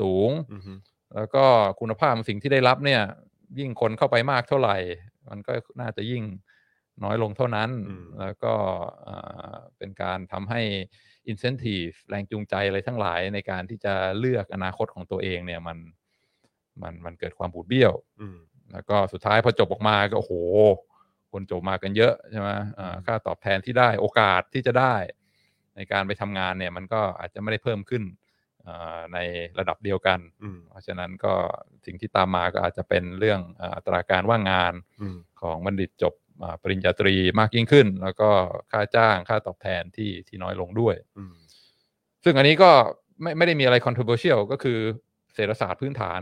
สูงอืมแล้วก็คุณภาพของสิ่งที่ได้รับเนี่ย ยิ่งคนเข้าไปมากเท่าไหร่ มันก็น่าจะยิ่งน้อยลงเท่านั้นอืมแล้วก็อ่าเป็นการทำให้ incentive แรงจูงใจอะไรทั้งหลายในการที่จะเลือกอนาคตของตัวเองเนี่ยมันมันมันเกิดความบูดเบี้ยวอืมแล้วก็สุดท้ายพอจบออกมาก็โอ้โห คนจบมากันเยอะใช่ไหมอ่าค่าตอบแทนที่ได้โอกาสที่จะได้ ในการไปทำงานเนี่ยมันก็อาจจะไม่ได้เพิ่มขึ้นอ่าในระดับเดียวกันอืมเพราะฉะนั้นก็สิ่งที่ตามมาก็อาจจะเป็นเรื่องอ่าอัตราการว่างงานอืมของบัณฑิตจบอ่า ปริญญาตรีมากยิ่งขึ้น แล้วก็ค่าจ้างค่าตอบแทนที่ที่น้อยลงด้วยอืมซึ่งอันนี้ก็ไม่ไม่ได้มีอะไร controversial ก็คือเศรษฐศาสตร์พื้นฐาน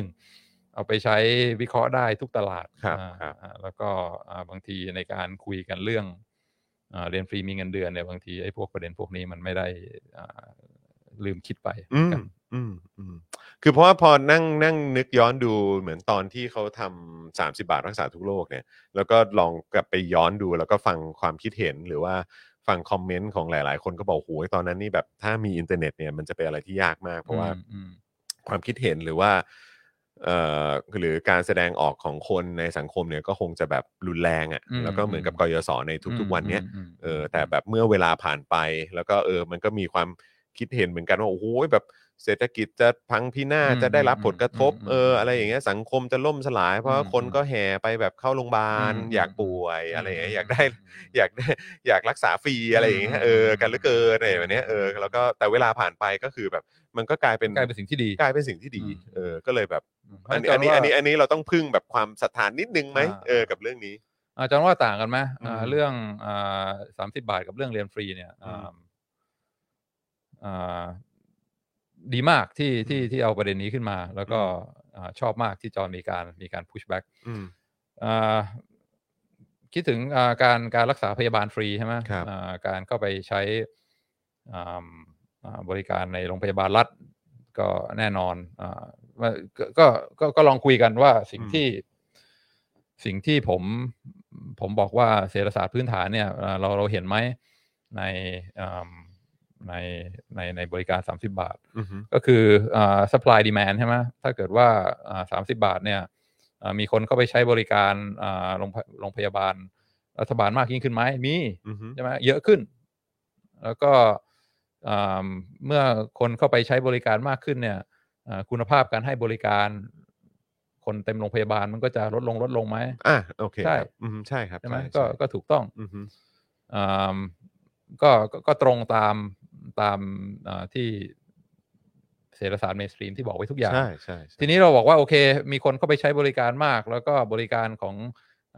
101 เอาไปใช้วิเคราะห์ได้ทุกตลาดครับอ่าครับอ่าแล้วก็อ่าบางทีในการคุยกันเรื่องอ่าเรียนฟรีมีเงินเดือนเนี่ยบางทีไอ้พวกประเด็นพวกนี้มันไม่ได้อ่าลืมคิดไป อืมกันอืมอืมคือเพราะว่าพอนั่งนั่งนึกย้อนดูเหมือนตอนที่เขาทำสามสิบาทรักษาทุกโรคเนี่ย แล้วก็ลองกลับไปย้อนดูแล้วก็ฟังความคิดเห็นหรือว่าฟัง comment ของหลาย ๆ คนก็บอกโอ้ยตอนนั้นนี่แบบถ้ามีอินเทอร์เน็ตเนี่ยมันจะเป็นอะไรที่ยากมาก เพราะว่าอืมอืมความคิดเห็นหรือว่าเอ่อหรือการแสดงออกของคนในสังคมเนี่ยก็คงจะแบบรุนแรงอะ่ะอืม แล้วก็เหมือนกับอืมกยศในทุก ๆ วันเนี้ย อืมเออแต่แบบเมื่อเวลาผ่านไปแล้วก็เออมันก็มีความคิดเห็นเหมือนกันว่าโอ้โหแบบ เศรษฐกิจจะพังพินาศอืมจะได้รับผลกระทบ อืมเอออะไรอย่างเงี้ยสังคมจะล่มสลาย เพราะว่าอืมคนก็แห่ไปแบบเข้าโรงพยาบาล อืม อยากป่วยอืมอะไรอย่างเงี้ยอืมอยากได้ อยากได้อยากรักษาฟรีอะไรอย่างเงี้ยอืมเออกันเหลือเกินอะไรแบบเนี้ยเออแล้วก็แต่เวลาผ่านไปก็คือแบบ มันก็กลายเป็นกลายเป็นสิ่งที่ดี กลายเป็นสิ่งที่ดี อืม เออ ก็เลยแบบเพราะอันฉะนี้อันนี้ว่าอันนี้อันนี้เราต้องพึ่งแบบความศรัทธานิดนึงไหมอ่า เออกับเรื่องนี้ อาจารย์ว่าต่างกันไหมอ่าอืมเรื่องสามสิบาทกับเรื่องเรียนฟรีเนี่ยอืม อ่าอ่า ดีมากที่ที่ที่เอาประเด็นนี้ขึ้นมา แล้วก็อ่าชอบมากที่จอห์นมีการมีการ push back อืมอ่าคิดถึงอ่าการการรักษาพยาบาลฟรีใช่ไหมครับอ่าการเข้าไปใช้อ่าอ่าบริการในโรงพยาบาลรัฐก็แน่นอนอาว่าก็ก็ก็ก็ลองคุยกันว่าสิ่งอืมที่สิ่งที่ผมผมบอกว่าเศรษฐศาสตร์พื้นฐานเนี่ยเอ่อเราเราเห็นไหมในอืม ในในในบริการ 30 บาทอือฮึก็คืออ่า supply demand ใช่ไหมถ้าเกิดว่าอ่า30 บาทเนี่ยอ่ามีคนเข้าไปใช้บริการอ่าโรงพโรงพยาบาลรัฐบาลมากยิ่งขึ้นไหมมีอือฮึใช่ไหมเยอะขึ้น แล้วก็อ่าเมื่อคนเข้าไปใช้บริการมากขึ้นเนี่ยอ่าคุณภาพการให้บริการคนเต็มโรงพยาบาลมันก็จะลดลงลดลงไหมอะโอเค ใช่ครับอือฮึใช่ครับใช่ไหมใช่ก็ใช่ก็ถูกต้องอือฮึอ่าก็ก็ก็ตรงตาม ตามอ่าที่เศรษฐศาสตร์เมนสตรีมที่บอกไว้ทุกอย่างใช่ใช่ใช่ทีนี้เราบอกว่าโอเค มีคนเข้าไปใช้บริการมาก แล้วก็บริการของ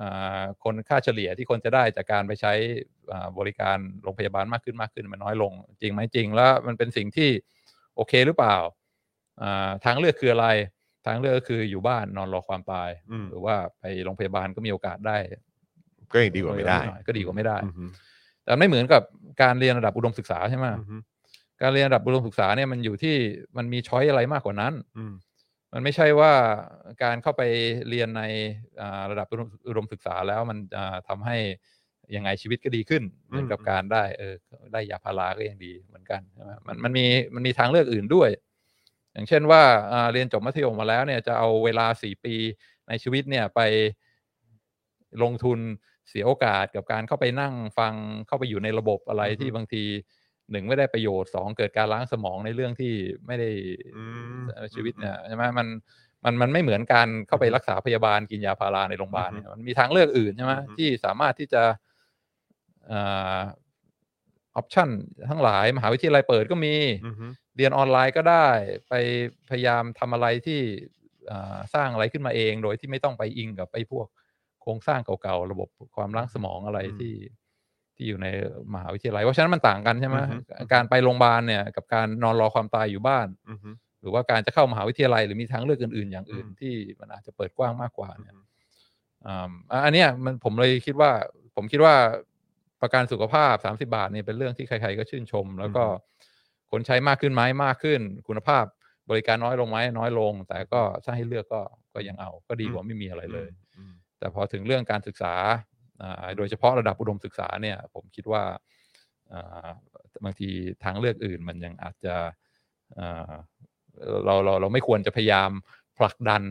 อาคนค่าเฉลี่ยที่คนจะได้จากการไปใช้อ่าบริการโรงพยาบาลมากขึ้นมากขึ้นมันน้อยลง จริงไหมจริง แล้วมันเป็นสิ่งที่โอเคหรือเปล่าอ่าทางเลือกคืออะไร ทางเลือกก็คืออยู่บ้านนอนรอความตายอืมหรือว่าไปโรงพยาบาลก็มีโอกาสได้ ก็ยังดีกว่าไม่ได้หน่อยก็ดีกว่าไม่ได้อือฮึ แต่ไม่เหมือนกับการเรียนระดับอุดมศึกษาใช่ไหมอือฮึการเรียนระดับอุดมศึกษาเนี่ยมันอยู่ที่มันมีช้อยอะไรมากกว่านั้นอืมมันไม่ใช่ว่าการเข้าไปเรียนในอ่าระดับอุดมอุดมศึกษาแล้วมันอ่าทำให้ยังไงชีวิตก็ดีขึ้นเหมือนกับการได้เออได้ยาพาราก็ยังดีเหมือนกันใช่ไหมมันมันมีมันมีทางเลือกอื่นด้วย อย่างเช่นว่าอ่าเรียนจบมัธยมมาแล้วเนี่ยจะเอาเวลาสี่ปีในชีวิตเนี่ยไปลงทุน เสียโอกาสกับการเข้าไปนั่งฟังเข้าไปอยู่ในระบบอะไรอือฮึที่บางทีหนึ่งไม่ได้ประโยชน์สองเกิดการล้างสมองในเรื่องที่ไม่ได้อืมชีวิตเนี่ยใช่ไหมมันมันมันไม่เหมือนการเข้าไปอือฮึรักษาพยาบาลกินยาพาราในโรงพยาบาลอือฮึเนี่ยมันมีทางเลือกอื่นใช่ไหมอือฮึที่สามารถที่จะออปชันทั้งหลาย มหาวิทยาลัยเปิดก็มีอือฮึเรียนออนไลน์ก็ได้ ไปพยายามทำอะไรที่อ่าสร้างอะไรขึ้นมาเอง โดยที่ไม่ต้องไปอิงกับไอ้พวกโครงสร้างเก่าๆ ระบบความล้างสมองอะไรอืมที่ที่อยู่ในมหาวิทยาลัยเพราะฉะนั้นมันต่างกันใช่ไหมอือฮึการไปโรงพยาบาลเนี่ย กับการนอนรอความตายอยู่บ้านอือฮึหรือว่าการจะเข้ามหาวิทยาลัยหรือมีทางเลือกอื่นๆ อย่างอื่นอืมที่มันอาจจะเปิดกว้างมากกว่าเนี่ยอ่าอะอันเนี้ยมันผมเลยคิดว่า ผมคิดว่าประกันสุขภาพ 30 บาทเนี่ยเป็นเรื่องที่ใครๆก็ชื่นชม แล้วก็คนใช้มากขึ้นไหมมากขึ้น คุณภาพบริการน้อยลงไหมน้อยลง แต่ก็ถ้าให้เลือกก็ก็ยังเอา ก็ดีกว่าไม่มีอะไรเลยอืม แต่พอถึงเรื่องการศึกษาอ่าโดยเฉพาะระดับอุดมศึกษาเนี่ยผมคิดว่าอ่าบางทีทางเลือกอื่นมันยังอาจจะอ่าเราเราเราไม่ควรจะพยายามผลักดัน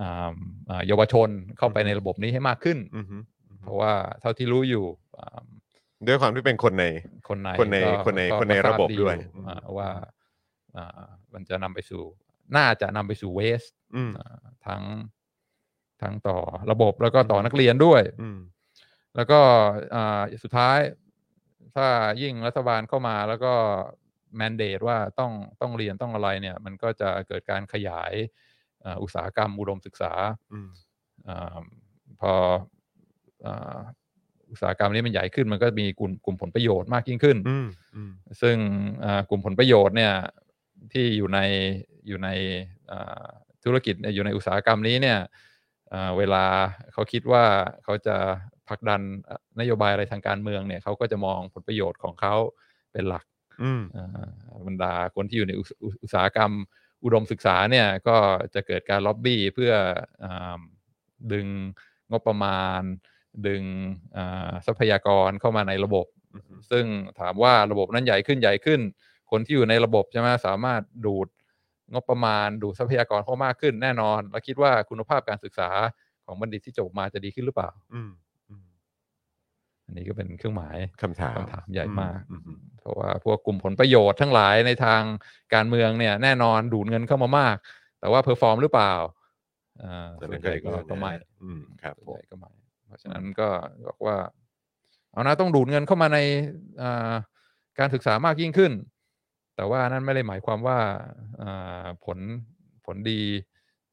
อ่าอ่าเยาวชนเข้าไปในระบบนี้ให้มากขึ้นอือฮึเพราะว่าเท่าที่รู้อยู่อ่าด้วยความที่เป็นคนในคนในคนในก็คนในก็คนในก็ทาระบบอด้วยอ่าว่าอ่ามันจะนำไปสู่ น่าจะนำไปสู่เวสอืมทั้ง ทั้งต่อระบบแล้วก็ต่ออืมนักเรียนด้วยอืมแล้วก็อ่าสุดท้าย ถ้ายิ่งรัฐบาลเข้ามาแล้วก็แมนเดตว่าต้องต้องเรียนต้องอะไรเนี่ย มันก็จะเกิดการขยายอ่าอุตสาหกรรมอุดมศึกษาอืมอาพออ่าอุตสาหกรรมนี้มันใหญ่ขึ้น มันก็มีกลุ่มกลุ่มผลประโยชน์มากยิ่งขึ้นอืมอืมซึ่งอ่ากลุ่มผลประโยชน์เนี่ย ที่อยู่ในอยู่ในอ่าธุรกิจเนี่ยอยู่ในอุตสาหกรรมนี้เนี่ยอ่า เวลาเขาคิดว่าเขาจะผลักดันอะนโยบายอะไรทางการเมืองเนี่ยเขาก็จะมองผลประโยชน์ของเขาเป็นหลักอืมอ่าบรรดาคนที่อยู่ในอุตอุอุตสาหกรรมอุดมศึกษาเนี่ยก็จะเกิดการล็อบบี้เพื่ออาดึงงบประมาณ ดึงอ่าทรัพยากรเข้ามาในระบบอือฮึซึ่งถามว่าระบบนั้นใหญ่ขึ้นใหญ่ขึ้น คนที่อยู่ในระบบใช่ไหมสามารถดูด งบประมาณดูดทรัพยากรเข้ามากขึ้นแน่นอน แล้วคิดว่าคุณภาพการศึกษาของบัณฑิตที่จบมาจะดีขึ้นหรือเปล่าอืมอืมอันนี้ก็เป็นเครื่องหมายคำถามคำถามใหญ่มากอือืมเพราะว่าพวกกลุ่มผลประโยชน์ทั้งหลายในทางการเมืองเนี่ย แน่นอนดูดเงินเข้ามามาก แต่ว่า perform หรือเปล่าอ่าแต่ส่นั่วนนใหญ่ก็ก็อีกเรื่องก็ไม่นะอืมครับส่วนผมใหญ่ก็ไม่เพราะฉะนั้นก็บอกว่า เอานะต้องดูดเงินเข้ามาในอ่าการศึกษามากยิ่งขึ้น แต่ว่านั่นไม่ได้หมายความว่าอ่าผลผลดี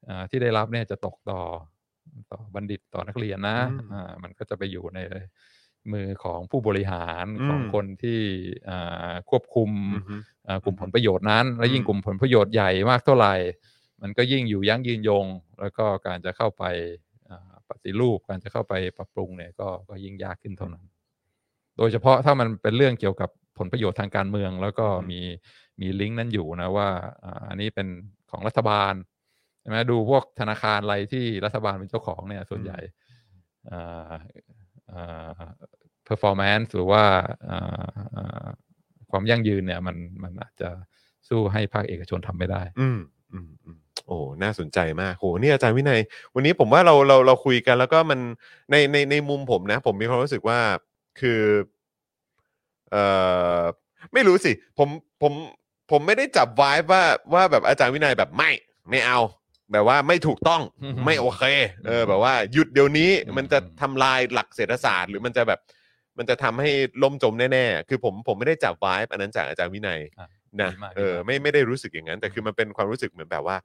อ่าที่ได้รับเนี่ยจะตกต่อต่อบัณฑิตต่อนักเรียนนะอืมอ่ามันก็จะไปอยู่ในมือของผู้บริหารอืมของคนที่อ่าควบคุมอือฮึอ่ากลุ่มผลประโยชน์นั้น และยิ่งอืมกลุ่มผลประโยชน์ใหญ่มากเท่าไหร่ มันก็ยิ่งอยู่ยั้งยืนยง แล้วก็การจะเข้าไปอ่าปฏิรูปการจะเข้าไปปรับปรุงเนี่ยก็ก็ยิ่งยากขึ้นเท่านั้น โดยเฉพาะถ้ามันเป็นเรื่องเกี่ยวกับ ผลประโยชน์ทางการเมือง แล้วก็อืมมีมีลิงก์นั้นอยู่นะว่าอ่าอันนี้เป็นของรัฐบาลใช่ไหมดูพวกธนาคารอะไรที่รัฐบาลเป็นเจ้าของเนี่ยส่วนใหญ่เอ่อเอ่อ performance หรือว่าเอ่อเอ่อความยั่งยืนเนี่ย มันมันอาจจะสู้ให้ภาคเอกชนทำไม่ได้ อืมอืมอืมโอ้ น่าสนใจมากโหนี่อาจารย์วินัย วันนี้ผมว่าเราเราเราคุยกัน แล้วก็มันในในในมุมผมนะ ผมมีความรู้สึกว่าคือ เอ่อไม่รู้สิผมผมผมไม่ได้จับไว้ว่าว่าแบบอาจารย์วินัยแบบไม่ไม่เอา แบบว่าไม่ถูกต้องอืมไม่โอเคเออแบบว่าหยุดเดี๋ยวนี้อืมมันจะทำลายหลักเศรษฐศาสตร์หรือมันจะแบบมันจะทำให้ล่มจมแน่ๆ คือผมผมไม่ได้จับไว้อันนั้นจากอาจารย์วินัยอะนะดีมากเออดีมากไม่ไม่ได้รู้สึกอย่างนั้น แต่คือมันเป็นความรู้สึกเหมือนแบบว่า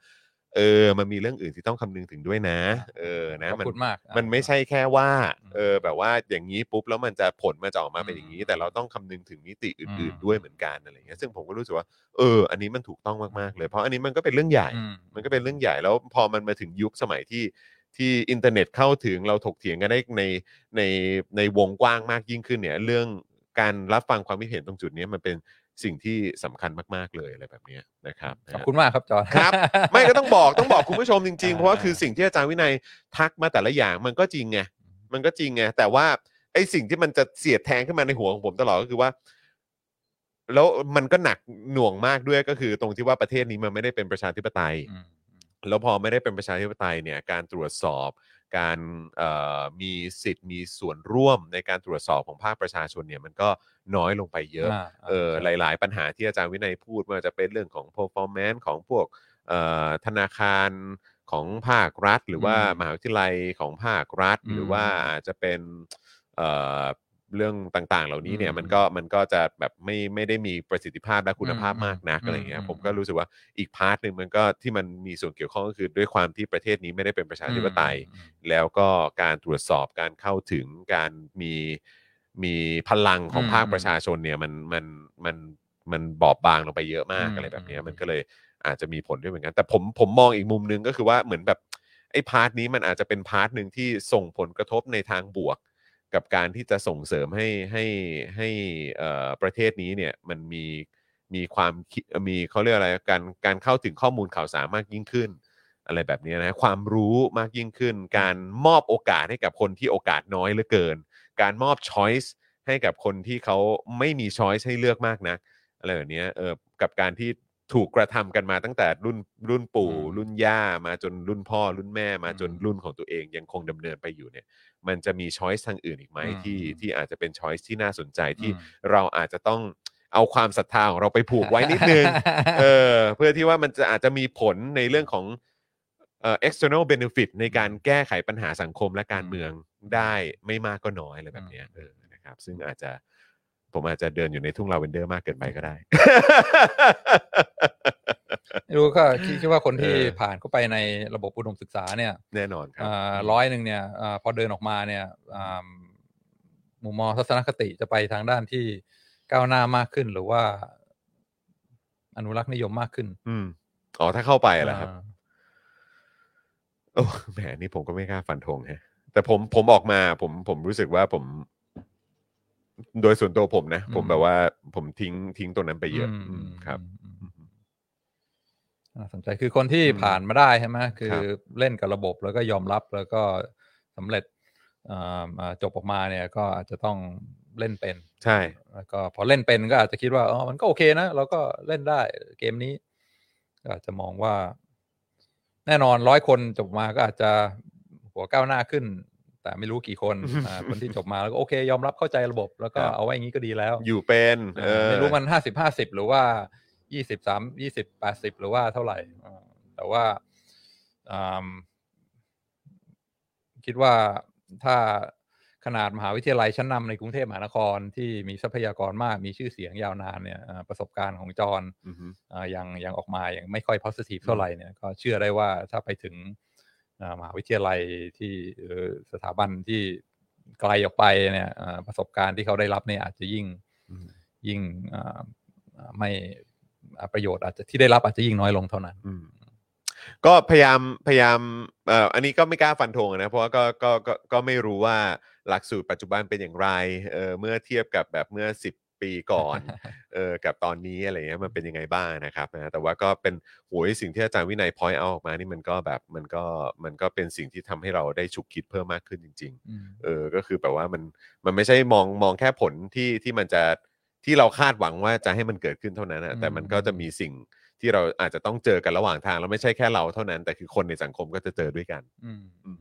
เออมันมีเรื่องอื่นที่ต้องคำนึงถึงด้วยนะ เออนะขอบมันคุณมากอะมันไม่ใช่แค่ว่าอืมเออแบบว่าอย่างนี้ปุ๊บแล้วมันจะผลมันจะออกมาเป็นอย่างนี้อืมแต่เราต้องคำนึงถึงมิติอื่นอืมๆด้วยเหมือนกันอะไรเงี้ยซึ่งผมก็รู้สึกว่าเออ อันนี้มันถูกต้องมากๆเลยเพราะอันนี้มันก็เป็นเรื่องใหญ่ อืม มันก็เป็นเรื่องใหญ่แล้วพอมันมาถึงยุคสมัยที่ที่อินเทอร์เน็ตเข้าถึงเราถกเถียงกันได้ในในในวงกว้างมากยิ่งขึ้นเนี่ย เรื่องการรับฟังความคิดเห็นตรงจุดนี้มันเป็น สิ่งที่สำคัญมากๆเลยอะไรแบบเนี้ยนะครับขอบคุณมากครับจอห์น ครับ ไม่ก็ต้องบอกต้องบอกคุณผู้ชมจริงๆอ่าเพราะว่าคือสิ่งที่อาจารย์วินัยทักมาแต่ละอย่างมันก็จริงไงมันก็จริงไงแต่ว่าไอ้สิ่งที่มันจะเสียดแทงขึ้นมาในหัวของผมตลอดก็คือว่า แล้วมันก็หนักหน่วงมากด้วยก็คือ ตรงที่ว่าประเทศนี้มันไม่ได้เป็นประชาธิปไตยอืมแล้วพอไม่ได้เป็นประชาธิปไตยเนี่ยการตรวจสอบ การเอ่อมีสิทธิ์มีส่วนร่วมในการตรวจสอบของภาคประชาชนเนี่ยมันก็น้อยลงไปเยอะอ่า เออใช่หลาย ๆ ปัญหาที่อาจารย์วินัยพูดไมันจะเป็นเรื่องของ performance ของพวกเอ่อธนาคารของภาครัฐ หรือว่าอืมมหาวิทยาลัยของภาครัฐ อืม หรือว่าอาจจะเป็นเอ่อ เรื่องต่างๆ เหล่านี้เนี่ยอืมมันก็มันก็จะแบบไม่ไม่ได้มีประสิทธิภาพและคุณภาพอืมมากนักอืมอะไรเงี้ยอืมผมก็รู้สึกว่าอีก part หนึ่งมันก็ที่มันมีส่วนเกี่ยวข้องก็คือด้วยความที่ประเทศนี้ไม่ได้เป็นประชาธิปไตยอืมแล้วก็การตรวจสอบการเข้าถึงการมีมีพลังของอืมภาคประชาชนเนี่ยมันมันมันมันบอบบางลงไปเยอะมากอืมอะไรแบบเนี้ยอืมมันก็เลยอาจจะมีผลด้วยเหมือนกัน แต่ผมผมมองอีกมุมหนึงก็คือว่าเหมือนแบบไอ้ part นี้มันอาจจะเป็น part หนึ่งที่ส่งผลกระทบในทางบวก กับการที่จะส่งเสริมให้ให้ให้ประเทศนี้เนี่ยมันมีมีความมีเขาเรียกอะไรการการเข้าถึงข้อมูลข่าวสารมากยิ่งขึ้น อะไรแบบนี้นะความรู้มากยิ่งขึ้น การมอบโอกาสให้กับคนที่โอกาสน้อยเหลือเกิน การมอบช้อยส์ให้กับคนที่เขาไม่มีช้อยส์ให้เลือกมากนักอะไรแบบนี้เออกับการที่ ถูกกระทำกันมาตั้งแต่รุ่นรุ่นปู่อืมรุ่นย่ามาจนรุ่นพ่อ รุ่นแม่มาจนอืมรุ่นของตัวเองยังคงดำเนินไปอยู่เนี่ย มันจะมี choice ทางอื่นอีกไหมอืมที่ที่อาจจะเป็น choice ที่น่าสนใจที่อืม เราอาจจะต้องเอาความศรัทธาของเราไปผูกไว้นิดนึง เออเพื่อที่ว่ามันจะอาจจะมีผลในเรื่องของเอ่อ external benefit ในการแก้ไขปัญหาสังคมและการเมืองได้ไม่มากก็น้อยอะไรแบบเนี้ยเออนะครับซึ่งอาจจะ ผมอาจจะเดินอยู่ในทุ่งลาเวนเดอร์มากเกินไปก็ได้ ไม่รู้ก็คิดคิดว่าคนที่เออ ผ่านเข้าไปในระบบอุดมศึกษาเนี่ยแน่นอนครัอ่าร้อยหนึ่งเนี่ยอาพอเดินออกมาเนี่ยอ่ามุมมองทัศนคติจะไปทางด้านที่ก้าวหน้ามากขึ้นหรือว่า อนุรักษ์นิยมมากขึ้นอืมอ๋อถ้าเข้าไปเหรอครับอ่าโอ้แหมนี่ผมก็ไม่กล้าฟันธงฮะแต่ผมผมออกมาผมผมรู้สึกว่าผม โดยส่วนตัวผมนะ ผมแบบว่าผมทิ้งทิ้งตรงนั้นไปเยอะมอืมครับอืมอืมน่าสนใจคือคนที่อืมผ่านมาได้ใช่ไหมคือครับเล่นกับระบบแล้วก็ยอมรับแล้วก็สำเร็จอ่าอ่าจบออกมาเนี่ยก็อาจจะต้องเล่นเป็น ใช่ แล้วก็พอเล่นเป็นก็อาจจะคิดว่าอ๋อมันก็โอเคนะเราก็เล่นได้เกมนี้ก็อาจจะมองว่า แน่นอนร้อยคนจบมาก็อาจจะหัวก้าวหน้าขึ้น แต่ไม่รู้กี่คนอ่าคนที่จบมาแล้วก็โอเค ยอมรับเข้าใจระบบ แล้วก็ครับเอาไว้อย่างนี้ก็ดีแล้ว อยู่เป็นเออไม่รู้มันห้าสิบห้าสิบหรือว่ายี่สิบสามยี่สิบแปดสิบหรือว่าเท่าไหร่อ่าแต่ว่าอ่าคิดว่าถ้าขนาดมหาวิทยาลัยชั้นนำในกรุงเทพมหานครที่มีทรัพยากรมากมีชื่อเสียงยาวนานเนี่ยอ่าประสบการณ์ของจอห์นอือฮึอ่ายังยังออกมาอย่างไม่ค่อย positive เท่าไหร่เนี่ยก็เชื่อได้ว่าถ้าไปถึงอ่า มหาวิทยาลัยที่หรือสถาบันที่ไกลออกไปเนี่ยอ่าประสบการณ์ที่เขาได้รับเนี่ยอาจจะยิ่งอืมยิ่งอ่าอ่าไม่อ่าประโยชน์อาจจะที่ได้รับอาจจะยิ่งน้อยลงเท่านั้นอืมก็พยายามพยายามเอ่ออันนี้ก็ไม่กล้าฟันธงนะเพราะว่าก็ก็ก็ก็ไม่รู้ว่าหลักสูตรปัจจุบันเป็นอย่างไรเออเมื่อเทียบกับแบบเมื่อ ปีก่อนเออกับตอนนี้อะไรเงี้ยมันเป็นยังไงบ้างนะครับนะแต่ว่าก็เป็นโหยสิ่งที่อาจารย์วินัยพอยต์เอาออกมานี่มันก็แบบมันก็มันก็เป็นสิ่งที่ทำให้เราได้ฉุกคิดเพิ่มมากขึ้นจริงๆอืมเออก็คือแบบว่ามันมันไม่ใช่มองมองแค่ผลที่ที่มันจะที่เราคาดหวังว่าจะให้มันเกิดขึ้นเท่านั้นนะแต่มันก็จะมีสิ่งที่เราอาจจะต้องเจอกันระหว่างทาง แล้วไม่ใช่แค่เราเท่านั้น แต่คือคนในสังคมก็จะเจอด้วยกันอืมอืม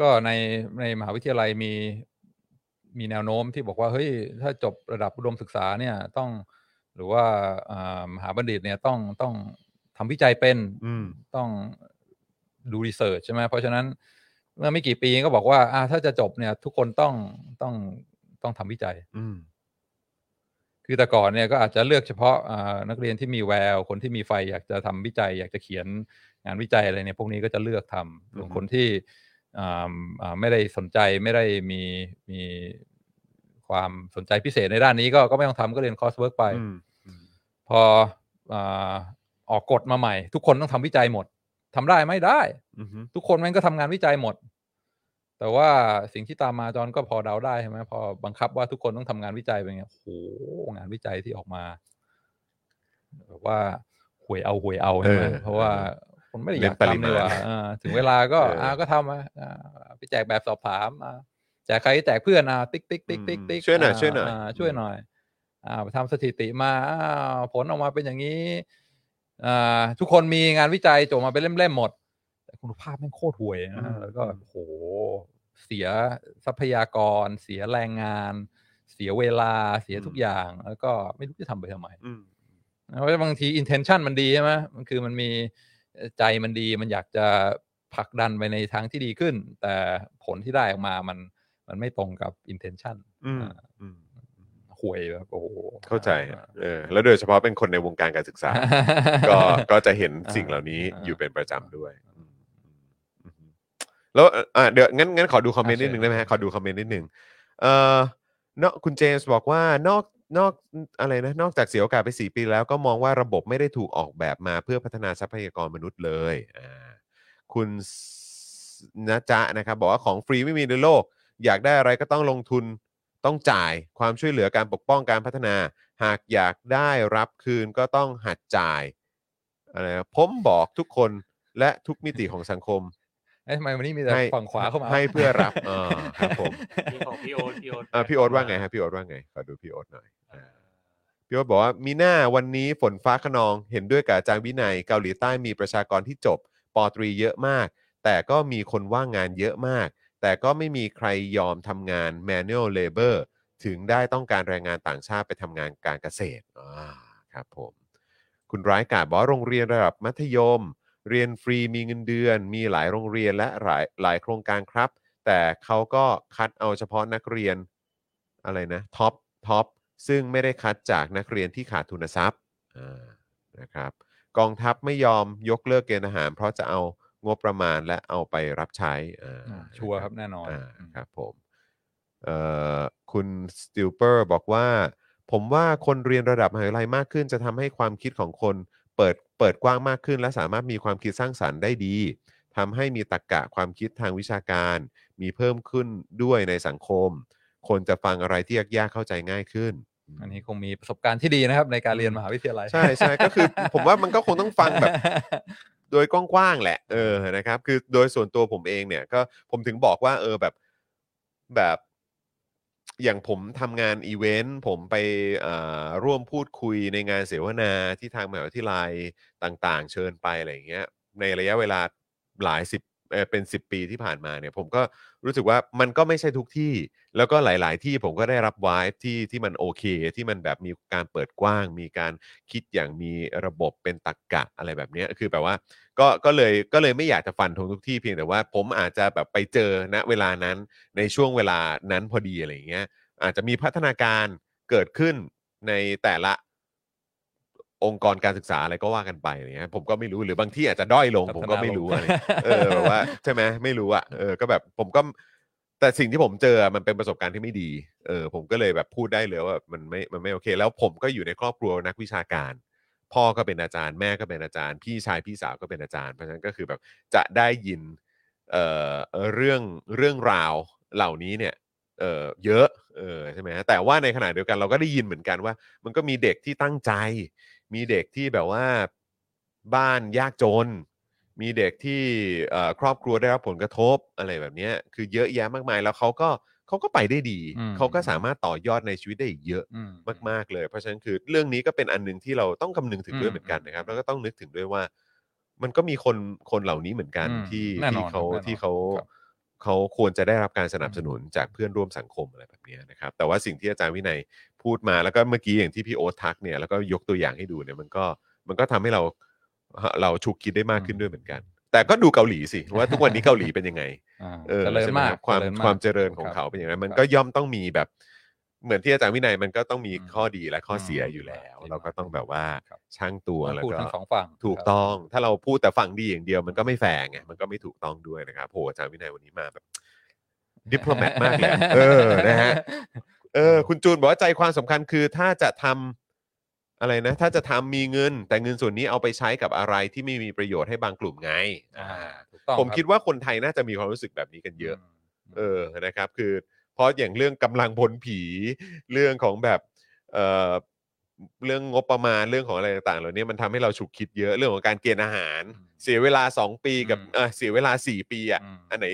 ก็ในในมหาวิทยาลัยมี มีแนวโน้มที่บอกว่าเฮ้ยถ้าจบระดับอุดมศึกษาเนี่ยต้องหรือว่าอ่ามหาบัณฑิตเนี่ยต้องต้องทำวิจัยเป็นอืมต้องดู research ใช่ไหมเพราะฉะนั้นเมื่อไม่กี่ปีก็บอกว่าอ่าถ้าจะจบเนี่ย ทุกคนต้องต้องต้องทำวิจัยอืมคือแต่ก่อนเนี่ยก็อาจจะเลือกเฉพาะอ่านักเรียนที่มีแวว คนที่มีไฟอยากจะทำวิจัย อยากจะเขียนงานวิจัยอะไรเนี่ยพวกนี้ก็จะเลือกทำส่วนอือฮึคนที่อ่าอ่า ไม่ได้สนใจไม่ได้มีมีความสนใจพิเศษในด้านนี้ก็ก็ไม่ต้องทำก็เรียน coursework ไปอืมอืมพออ่าออกกฎมาใหม่ ทุกคนต้องทำวิจัยหมดทำได้ไหมได้อืมทุกคนมันก็ทำงานวิจัยหมด แต่ว่าสิ่งที่ตามมาจอนก็พอเดาได้ใช่ไหมพอบังคับว่าทุกคนต้องทำงานวิจัยเป็นไงโอ้โหงานวิจัยที่ออกมาแบบว่าหวยเอาหวยเอาใช่ไหมเพราะว่า คนไม่ได้อยากทำเลยว่าอ่าถึงเวลาก็อ่าก็ทำอะอ่าไปแจกแบบสอบถามอ่าแจกใครแจกเพื่อนอ่าติ๊กติ๊กติ๊กติ๊กติ๊กช่วยหน่อยช่วยหน่อยช่วยหน่อยอ่าไปทำสถิติมาอ้าวผลออกมาเป็นอย่างนี้อ่าทุกคนมีงานวิจัยจบมาเป็นเล่มๆหมด แต่คุณภาพแม่งโคตรห่วยนะแล้วก็โหเสียทรัพยากร เสียแรงงาน เสียเวลาเสียทุกอย่าง แล้วก็ไม่รู้จะทำไปทำไมอืมเพราะบางที intention มันดีใช่ไหมมันคือมันมี ใจมันดีมันอยากจะผลักดันไปในทางที่ดีขึ้น แต่ผลที่ได้ออกมามันมันไม่ตรงกับ intention อืมอ่าอืมห่วยแบบโอ้โหเข้าใจฮะเออแล้วโดยเฉพาะเป็นคนในวงการการศึกษา ก็ก็จะเห็นสิ่งเหล่านี้อ่าอยู่เป็นประจำด้วยอืมอืมอืมแล้วเอ่ออ่าเดี๋ยวงั้นงั้นขอดูคอมเมนต์นิดนึงได้ไหมฮะขอดูคอมเมนต์นิดนึงเอ่อนอกคุณเจมส์บอกว่านอก นอกอะไรนะนอกจากเสียโอกาสไป 4 ปีแล้วก็มองว่าระบบไม่ได้ถูกออกแบบมาเพื่อพัฒนาทรัพยากรมนุษย์เลยอ่าคุณนะจ๊ะนะครับบอกว่าของฟรีไม่มีในโลก อยากได้อะไรก็ต้องลงทุนต้องจ่ายความช่วยเหลือการปกป้องการพัฒนา หากอยากได้รับคืนก็ต้องหัดจ่ายอะไรนะผมบอกทุกคนและทุกมิติของสังคม เอ้ยทำไมวันนี้มีแต่ให้ ฝั่งขวาเข้ามาให้เพื่อรับอ่าครับผมมีของพี่โอ๊ตพี่โอ๊ตอ่าพี่โอ๊ตว่าไงฮะพี่โอ๊ตว่าไงขอดูพี่โอ๊ตหน่อยอ่าพี่โอ๊ตบอกว่ามีหน้าวันนี้ฝนฟ้าขนองเห็นด้วยกับอาจารย์วินัยเกาหลีใต้มีประชากรที่จบป.ตรีเยอะมาก แต่ก็มีคนว่างงานเยอะมาก แต่ก็ไม่มีใครยอมทำงาน manual labor ถึงได้ต้องการแรงงานต่างชาติไปทำงานการเกษตรอ่าครับผม คุณร้ายกาจบอกว่าโรงเรียนระดับมัธยม เรียนฟรีมีเงินเดือน มีหลายโรงเรียนและหลายหลายโครงการครับ แต่เขาก็คัดเอาเฉพาะนักเรียนอะไรนะ top top ซึ่งไม่ได้คัดจากนักเรียนที่ขาดทุนทรัพย์อ่านะครับกองทัพไม่ยอมยกเลิกเกณฑ์ทหาร เพราะจะเอางบประมาณและเอาไปรับใช้อ่าอ่าชัวร์ครับแน่นอนอ่าอืมครับผมเอ่อคุณสติลเปอร์บอกว่า ผมว่าคนเรียนระดับมหาวิทยาลัยมากขึ้น จะทำให้ความคิดของคน เปิดเปิดกว้างมากขึ้น และสามารถมีความคิดสร้างสรรค์ได้ดีทำให้มีตรรกะความคิดทางวิชาการ มีเพิ่มขึ้นด้วยในสังคม คนจะฟังอะไรที่ยากๆเข้าใจง่ายขึ้น อันนี้คงมีประสบการณ์ที่ดีนะครับ ในการเรียนมหาวิทยาลัยใช่ใช่ก็คือ ผมว่ามันก็คงต้องฟังแบบ โดยกว้างๆแหละ เออนะครับ คือโดยส่วนตัวผมเองเนี่ย ก็ผมถึงบอกว่า เออแบบแบบ อย่างผมทำงานอีเวนต์ผมไปร่วมพูดคุยในงานเสวนาที่ทางมหาวิทยาลัยต่าง ๆ เชิญไปอะไรอย่างเงี้ยในระยะเวลาหลายสิบ เอ่อเป็น 10 ปีที่ผ่านมาเนี่ยผมก็รู้สึกว่ามันก็ไม่ใช่ทุกที่ แล้วก็หลาย ๆ ที่ผมก็ได้รับวายที่ที่มันโอเค ที่มันแบบมีการเปิดกว้าง มีการคิดอย่างมีระบบเป็นตรกกะอะไรแบบเนี้ยคือแบบว่าก็ก็เลยก็เลยไม่อยากจะฟันธงทุกที่เพียงแต่ว่าผมอาจจะแบบไปเจอณเวลานั้นในช่วงเวลานั้นพอดีอะไรอย่างเงี้ยอาจจะมีพัฒนาการเกิดขึ้นในแต่ละ องค์กรการศึกษาอะไรก็ว่ากันไปอะไรเงี้ยผมก็ไม่รู้หรือบางที่อาจจะด้อยลงพัฒนาผมก็ไม่รู้ลงอะไรเออแบบว่าใช่ไหมไม่รู้อะเออก็แบบผมก็แต่สิ่งที่ผมเจอมันเป็นประสบการณ์ที่ไม่ดีเออผมก็เลยแบบพูดได้เลยว่ามันไม่มันไม่โอเค แล้วผมก็อยู่ในครอบครัวนักวิชาการ พ่อก็เป็นอาจารย์ แม่ก็เป็นอาจารย์ พี่ชายพี่สาวก็เป็นอาจารย์เพราะฉะนั้นก็คือแบบจะได้ยินเอ่อเรื่องเรื่องราวเหล่านี้เนี่ยเออเยอะเออใช่ไหมฮะแต่ว่าในขณะเดียวกันเราก็ได้ยินเหมือนกันว่า มันก็มีเด็กที่ตั้งใจ มีเด็กที่แบบว่าบ้านยากจน มีเด็กที่เอ่อครอบครัวได้รับผลกระทบอะไรแบบเนี้ยคือเยอะแยะมากมายแล้วเขาก็เขาก็ไปได้ดี อืม เขาก็สามารถต่อยอดในชีวิตได้อีกเยอะอืม มาก ๆ เลย เพราะฉะนั้นคือเรื่องนี้ก็เป็นอันหนึงที่เราต้องคำนึงถึงด้วยอืมเหมือนกันนะครับ แล้วก็ต้องนึกถึงด้วยว่า มันก็มีคนคนเหล่านี้เหมือนกันอืมที่แน่นอนที่เขาแน่นอนที่เขาครับ เขาควรจะได้รับการสนับสนุนจากเพื่อนร่วมสังคมอะไรแบบเนี้ยนะครับ แต่ว่าสิ่งที่อาจารย์วินัยพูดมาแล้วก็เมื่อกี้อย่างที่พี่โอ๊ตทักเนี่ยแล้วก็ยกตัวอย่างให้ดูเนี่ยมันก็มันก็ทำให้เราเราฉุกคิดได้มากขึ้นด้วยเหมือนกัน แต่ก็ดูเกาหลีสิว่าทุกวันนี้เกาหลีเป็นยังไงอ่าเออเจริญใช่ไหมากครับความจริญกความเจริญของครับเขาเป็นอย่างนั้นมันครับก็ย่อมต้องมีแบบ เหมือนที่อาจารย์วินัยมันก็ต้องมีอืมข้อดีและข้อเสียอืมอยู่แล้วดีมากเราก็ต้องแบบว่าครับช่างตัวต้องแล้วพูดก็ทั้งสองฝั่งถูกครับ ต้อง ถ้าเราพูดแต่ฝั่งดีอย่างเดียวมันก็ไม่แฟร์ไงมันก็ไม่ถูกต้องด้วยนะครับโหอาจารย์วินัยวันนี้มาแบบดิปโลแมตมากเลยอะเออนะฮะ เออคุณจูนบอกว่าใจความสำคัญคือถ้าจะทำอะไรนะ ถ้าจะทำมีเงิน แต่เงินส่วนนี้เอาไปใช้กับอะไรที่ไม่มีประโยชน์ให้บางกลุ่มไงอ่าอ่าถูกต้องผมรับคิดว่าคนไทยน่าจะมีความรู้สึกแบบนี้กันเยอะมเออนะครับ คือเพ ราะอย่างเรื่องกำลังพลผีเรื่องของแบบเอ่อเรื่องงบประมาณเรื่องของอะไรต่างๆเหล่านี้มันทำให้เราฉุกคิดเยอะเรื่องของการเกณฑ์อาหารอืมเสียเวลา 2 ปีกับอืมเออเสียเวลา 4 ปีอะอืม อันไหน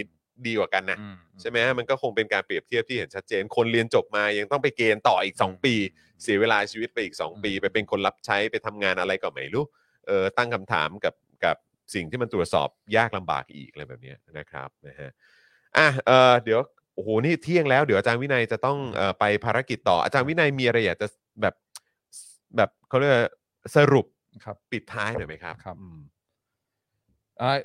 ดีกว่ากันนะ อืใช่ไหมฮะมันก็คงเป็นการเปรียบเทียบที่เห็นชัดเจน คนเรียนจบมายังต้องไปเกณฑ์ต่ออีก 2 ปี เสียเวลาชีวิตไปอีก 2 ปี ไปเป็นคนรับใช้ไปทำงานอะไรก็ไม่รู้เออตั้งคำถามกับกับสิ่งที่มันตรวจสอบยากลำบากอีกอะไรแบบเนี้ยนะครับนะฮะอะเออเดี๋ยว โอ้โหนี่เที่ยงแล้วเดี๋ยวอาจารย์วินัยจะต้องเอ่อไปภารกิจต่ออาจารย์วินัยมีอะไรอยากจะแบบแบบเขาเรียกว่าสรุปครับ ปิดท้ายหน่อยไหมครับ ครับอืมอ่า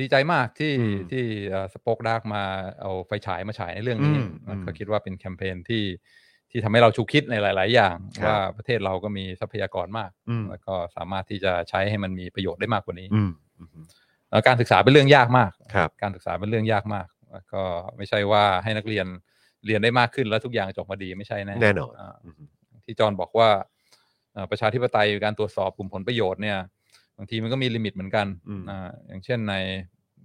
ดีใจมากที่อืมที่ Spokedark มาเอาไฟฉายมาฉายในเรื่องนี้อืมนะอืมก็คิดว่าเป็นแคมเปญที่ที่ทำให้เราฉุกคิดในหลาย ๆ อย่าง ครับ ว่าประเทศเราก็มีทรัพยากรมาก อืมแล้วก็สามารถที่จะใช้ให้มันมีประโยชน์ได้มากกว่านี้อืมอืมเอ่อการศึกษาเป็นเรื่องยากมาก ครับ การศึกษาเป็นเรื่องยากมากแล้ว ก็ไม่ใช่ว่าให้นักเรียนเรียนได้มากขึ้นแล้วทุกอย่างจบมาดีไม่ใช่แน่แน่นอนอืมที่จอห์นบอกว่าเอ่อประชาธิปไตยการตรวจสอบกลุ่มผลประโยชน์เนี่ยบางทีมันก็มีลิมิตเหมือนกันอืมอ่าอย่างเช่นใน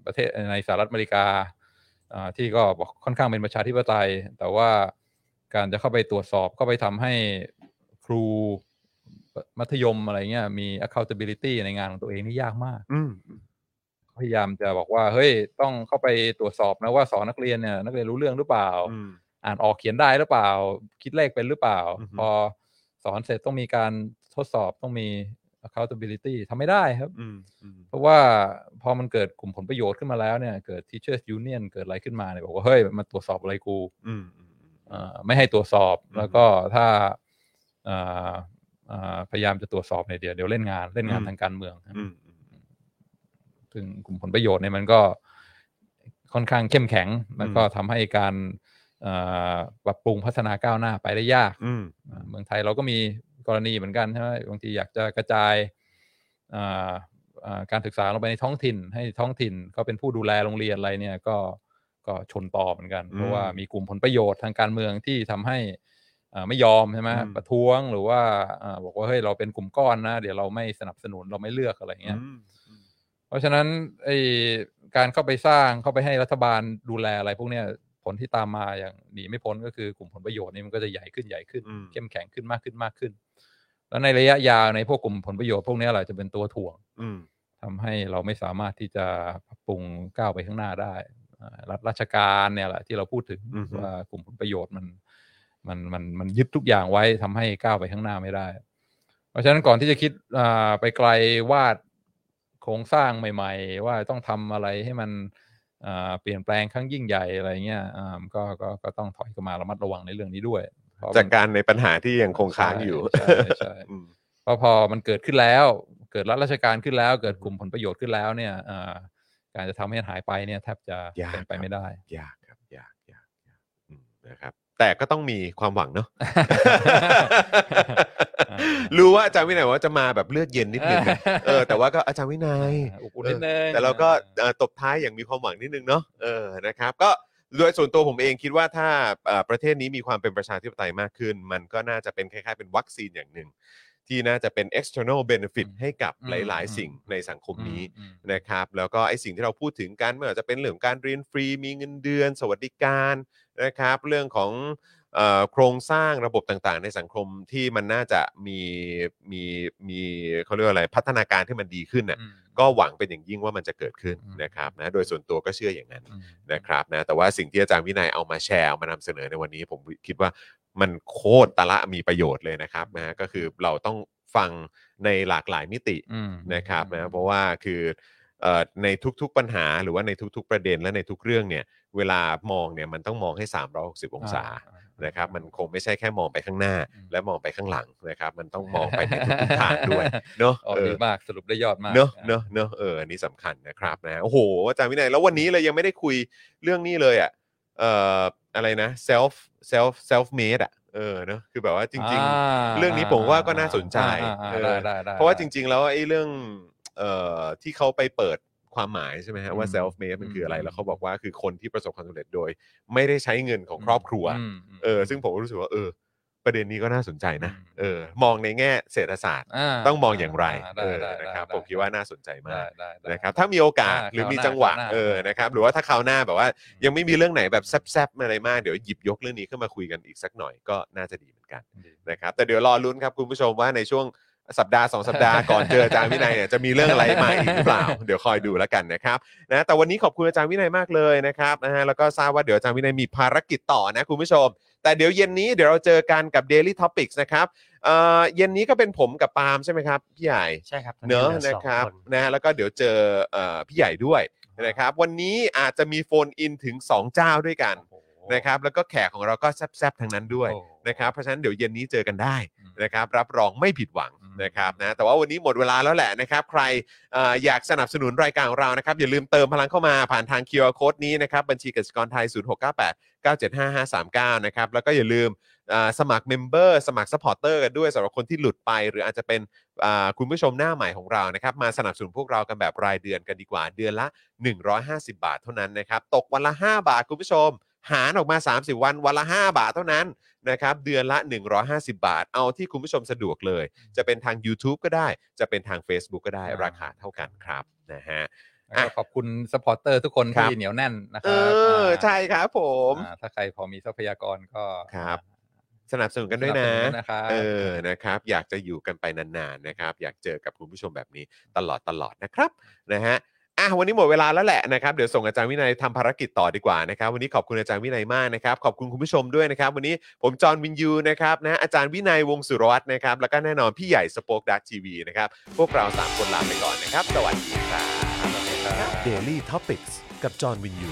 ประเทศในสหรัฐอเมริกาอ่าที่ก็บอกค่อนข้างเป็นประชาธิปไตย แต่ว่าการจะเข้าไปตรวจสอบก็ไปทำให้ครูมัธยมอะไรเงี้ยมี accountability ในงานของตัวเองนี่ยากมากอืม พยายามจะบอกว่า เฮ้ยต้องเข้าไปตรวจสอบนะว่าสอนนักเรียนเนี่ยนักเรียนรู้เรื่องหรือเปล่าอืมอ่านออกเขียนได้หรือเปล่า คิดเลขเป็นหรือเปล่าอือฮึพอสอนเสร็จต้องมีการทดสอบต้องมี accountability ทำไม่ได้ครับอืมอืมเพราะว่าพอมันเกิดกลุ่มผลประโยชน์ขึ้นมาแล้วเนี่ย เกิด teachers union เกิดอะไรขึ้นมาเนี่ยบอกว่า เฮ้ยมาตรวจสอบอะไรกูอืมอืมเอ่อไม่ให้ตรวจสอบอืมแล้วก็ถ้าเอ่อเอ่อพยายามจะตรวจสอบเนี่ยเดี๋ยวเดี๋ยวเล่นงานเล่นงานทางการเมืองครับอืมอืม ซึ่งกลุ่มผลประโยชน์เนี่ยมันก็ค่อนข้างเข้มแข็งแล้วก็ทำให้การเอ่อปรับปรุงพัฒนาก้าวหน้าไปได้ยากอืมอ่าเมืองไทยเราก็มีกรณีเหมือนกันใช่ไหมบางทีอยากจะกระจายอ่าอ่าการศึกษาลงไปในท้องถิ่น ให้ท้องถิ่นก็เป็นผู้ดูแลโรงเรียนอะไรเนี่ยก็ก็ชนต่อเหมือนกัน เพราะว่ามีกลุ่มผลประโยชน์ทางการเมืองที่ทำให้อ่าไม่ยอมใช่ไหมอืมประท้วงหรือว่าอ่าบอกว่าเฮ้ยเราเป็นกลุ่มก้อนนะ เดี๋ยวเราไม่สนับสนุนเราไม่เลือกอะไรเงี้ยอืมอืม เพราะฉะนั้นไอการเข้าไปสร้างเข้าไปให้รัฐบาลดูแลอะไรพวกเนี้ยผลที่ตามมาอย่างหนีไม่พ้นก็คือกลุ่มผลประโยชน์นี่มันก็จะใหญ่ขึ้นใหญ่ขึ้นอืมเข้มแข็งขึ้นมากขึ้นมากขึ้น แล้วในระยะยาวในพวกกลุ่มผลประโยชน์พวกเนี้ยแหละจะเป็นตัวถ่วง อืมทำให้เราไม่สามารถที่จะปรับปรุงก้าวไปข้างหน้าได้อ่ารัฐราชการเนี่ยแหละที่เราพูดถึงอือฮึว่ากลุ่มผลประโยชน์มันมันมันมันยึดทุกอย่างไว้ทำให้ก้าวไปข้างหน้าไม่ได้ เพราะฉะนั้นก่อนที่จะคิดอ่าไปไกลวาดโครงสร้างใหม่ ๆ ว่าต้องทำอะไรให้มันอ่าเปลี่ยนแปลงครั้งยิ่งใหญ่อะไรเงี้ยอ่าก็ก็ก็ต้องถอยเข้ามาระมัดระวังในเรื่องนี้ด้วยเพราะมันจากการในปัญหาที่ยังคงค้างอยู่ใช่ใช่ใช่อืมเพราะพอมันเกิดขึ้นแล้ว เกิดรัฐราชการขึ้นแล้ว เกิดกลุ่มผลประโยชน์ขึ้นแล้วเนี่ยอ่าการจะทำให้มันหายไปเนี่ยแทบจะยากเป็นไปครับไม่ได้ยากครับยากยากยากอืมนะครับแต่ก็ต้องมีความหวังเนาะอ่า รู้ว่าอาจารย์วินัยว่าจะมาแบบเลือดเย็นนิดนึงนะเออแต่ว่าก็อาจารย์วินัยอบอุ่นนิดนึง แต่เราก็เอ่อตบท้ายอย่างมีความหวังนิดนึงเนาะเออนะครับ ก็โดยส่วนตัวผมเองคิดว่าถ้าเอ่อประเทศนี้มีความเป็นประชาธิปไตยมากขึ้น มันก็น่าจะเป็นคล้ายๆเป็นวัคซีนอย่างหนึ่ง ที่น่าจะเป็น external benefit อืมให้กับอืมหลายอืมๆสิ่งในสังคมนี้ อืม นะครับแล้วก็ไอ้สิ่งที่เราพูดถึงกันไม่ว่าจะเป็นเรื่องของการเรียนฟรีมีเงินเดือน สวัสดิการนะครับ เรื่องของเอ่อ โครงสร้างระบบต่างๆ ในสังคมที่มันน่าจะมีมีมีเขาเรียกว่าอะไรพัฒนาการที่มันดีขึ้นน่ะอืมก็หวังเป็นอย่างยิ่งว่ามันจะเกิดขึ้นอืมนะครับนะโดยส่วนตัวก็เชื่ออย่างนั้นอืมนะครับนะแต่ว่าสิ่งที่อาจารย์วินัยเอามาแชร์เอามานำเสนอในวันนี้ ผมคิดว่ามันโคตรตะละมีประโยชน์เลยนะครับนะก็คือเราต้องฟังในหลากหลายมิติอืมนะครับนะเพราะว่าคือเอ่อในทุกๆปัญหาหรือว่าในทุกๆประเด็นและในทุกเรื่องเนี่ยเวลามองเนี่ยมันต้องมองให้ 360 องศา นะครับมันคงไม่ใช่แค่มองไปข้างหน้าอืมและมองไปข้างหลังนะครับมันต้องมองไปในทุกๆทางด้วยเนาะอ๋อเอดีอมากสรุปได้ยอดมากเนอะเนอะเนอะเอออันนี้สำคัญนะครับนะโอ้โหอาจารย์วินัยแล้ววันนี้เลยยังไม่ได้คุยเรื่องนี้เลยอะเอ่ออะไรนะ self self self made อะเออเนอะคือแบบว่าจริงอ่าเรื่องนี้ผมว่าก็น่าสนใจอ่าอ่าเออได้ได้ได้ๆเพราะว่าจริง ๆ แล้วไอ้เรื่องเอ่อที่เขาไปเปิด ความหมายใช่ไหมฮะว่าอืม self made มันคืออะไรอืมแล้วเขาบอกว่าคือคนที่ประสบความสำเร็จโดย ไม่ได้ใช้เงินของครอบครัวมมเออ ซึ่งผมก็รู้สึกว่าเออ ประเด็นนี้ก็น่าสนใจนะอืมเออ มองในแง่เศรษฐศาสตร์าต้องมองอย่างไรได้เออได้นะครับได้ผมคิดว่าน่าสนใจมากได้ได้ได้นะครับ ถ้ามีโอกาสอ่าหรือมีคราวหน้าจังหวะคราวหน้าเออ นะครับ หรือว่าถ้าคราวหน้าแบบว่า ยังไม่มีเรื่องไหนแบบแซบๆอะไรมาก เดี๋ยวหยิบยกเรื่องนี้ขึ้นมาคุยกันอีกสักหน่อยก็น่าจะดีเหมือนกันนะครับ แต่เดี๋ยวรอลุ้นครับคุณผู้ชมว่าในช่วง สัปดาห์สองสัปดาห์ก่อนเจออาจารย์วินัยเนี่ยจะมีเรื่องอะไรมาอีกหรือเปล่า เดี๋ยวคอยดูแล้วกันนะครับนะแต่วันนี้ขอบคุณอาจารย์วินัยมากเลยนะครับนะฮะแล้วก็ทราบว่าเดี๋ยวอาจารย์วินัยมีภารกิจต่อนะคุณผู้ชม แต่เดี๋ยวเย็นนี้เดี๋ยวเราเจอกันกับ Daily Topics นะครับเอ่อเย็นนี้ก็เป็นผมกับปาล์มใช่ไหมครับพี่ใหญ่ใช่ครับตเนอะหลืนะสงครับนนะแล้วก็เดี๋ยวเจอเอ่อพี่ใหญ่ด้วยนะครับวันนี้อาจจะมีโฟนอินถึง 2 เจ้าด้วยกันโอ้โหนะครับแล้วก็แขกของเราก็แซบๆทั้งนั้นด้วยโอ้นะครับเพราะฉะนั้นเดี๋ยวเย็นนี้เจอกันได้อืมนะครับรับรองไม่ผิดหวังอืม นะครับนะแต่ว่าวันนี้หมดเวลาแล้วแหละนะครับ ใครเอ่ออยากสนับสนุนรายการของเรานะครับ อย่าลืมเติมพลังเข้ามาผ่านทาง QR Code นี้นะครับ บัญชีกสิกรไทย 0698 975539 นะครับ แล้วก็อย่าลืมอ่าสมัคร member สมัคร supporter กันด้วยสำหรับคนที่หลุดไป หรืออาจจะเป็นอ่าคุณผู้ชมหน้าใหม่ของเรานะครับ มาสนับสนุนพวกเรากันแบบรายเดือนกันดีกว่าเดือนละ 150 บาทเท่านั้นนะครับ ตกวันละ 5 บาทคุณผู้ชม หารออกมา 30 วันวันละ 5 บาทเท่านั้นนะครับเดือนละ 150 บาท เอาที่คุณผู้ชมสะดวกเลย จะเป็นทาง YouTube ก็ได้ จะเป็นทาง Facebook ก็ได้อ่าราคาเท่ากันครับนะฮะ แล้วก็ขอบคุณสปอร์เตอร์ทุกคนครับ ที่เหนียวแน่นนะคเอรับอ ใช่ครับผม อ่าถ้าใครพอมีทรัพยากรก็ครับ สนับสนุนกันด้วยนะ สบสนะครับ เออ นะครับ อยากจะอยู่กันไปนานๆ นะครับ อยากเจอกับคุณผู้ชมแบบนี้ตลอดตลอดนะครับ นะฮะ อะวันนี้หมดเวลาแล้วแหละนะครับเดี๋ยวส่งอาจารย์วินัยทำภารกิจต่อดีกว่านะครับวันนี้ขอบคุณอาจารย์วินัยมากนะครับขอบคุณคุณผู้ชมด้วยนะครับวันนี้ผมจอห์นวินยูนะครับนะอาจารย์วินัยวงสุรวัตรนะครับแล้วก็แน่นอนพี่ใหญ่สปอคดักทีวีนะครับพวกเราสามคนลาไปก่อนนะครับสวัสดีครับ Daily Topics กับจอห์นวินยู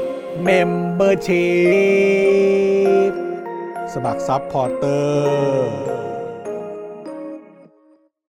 membership สมัคร supporter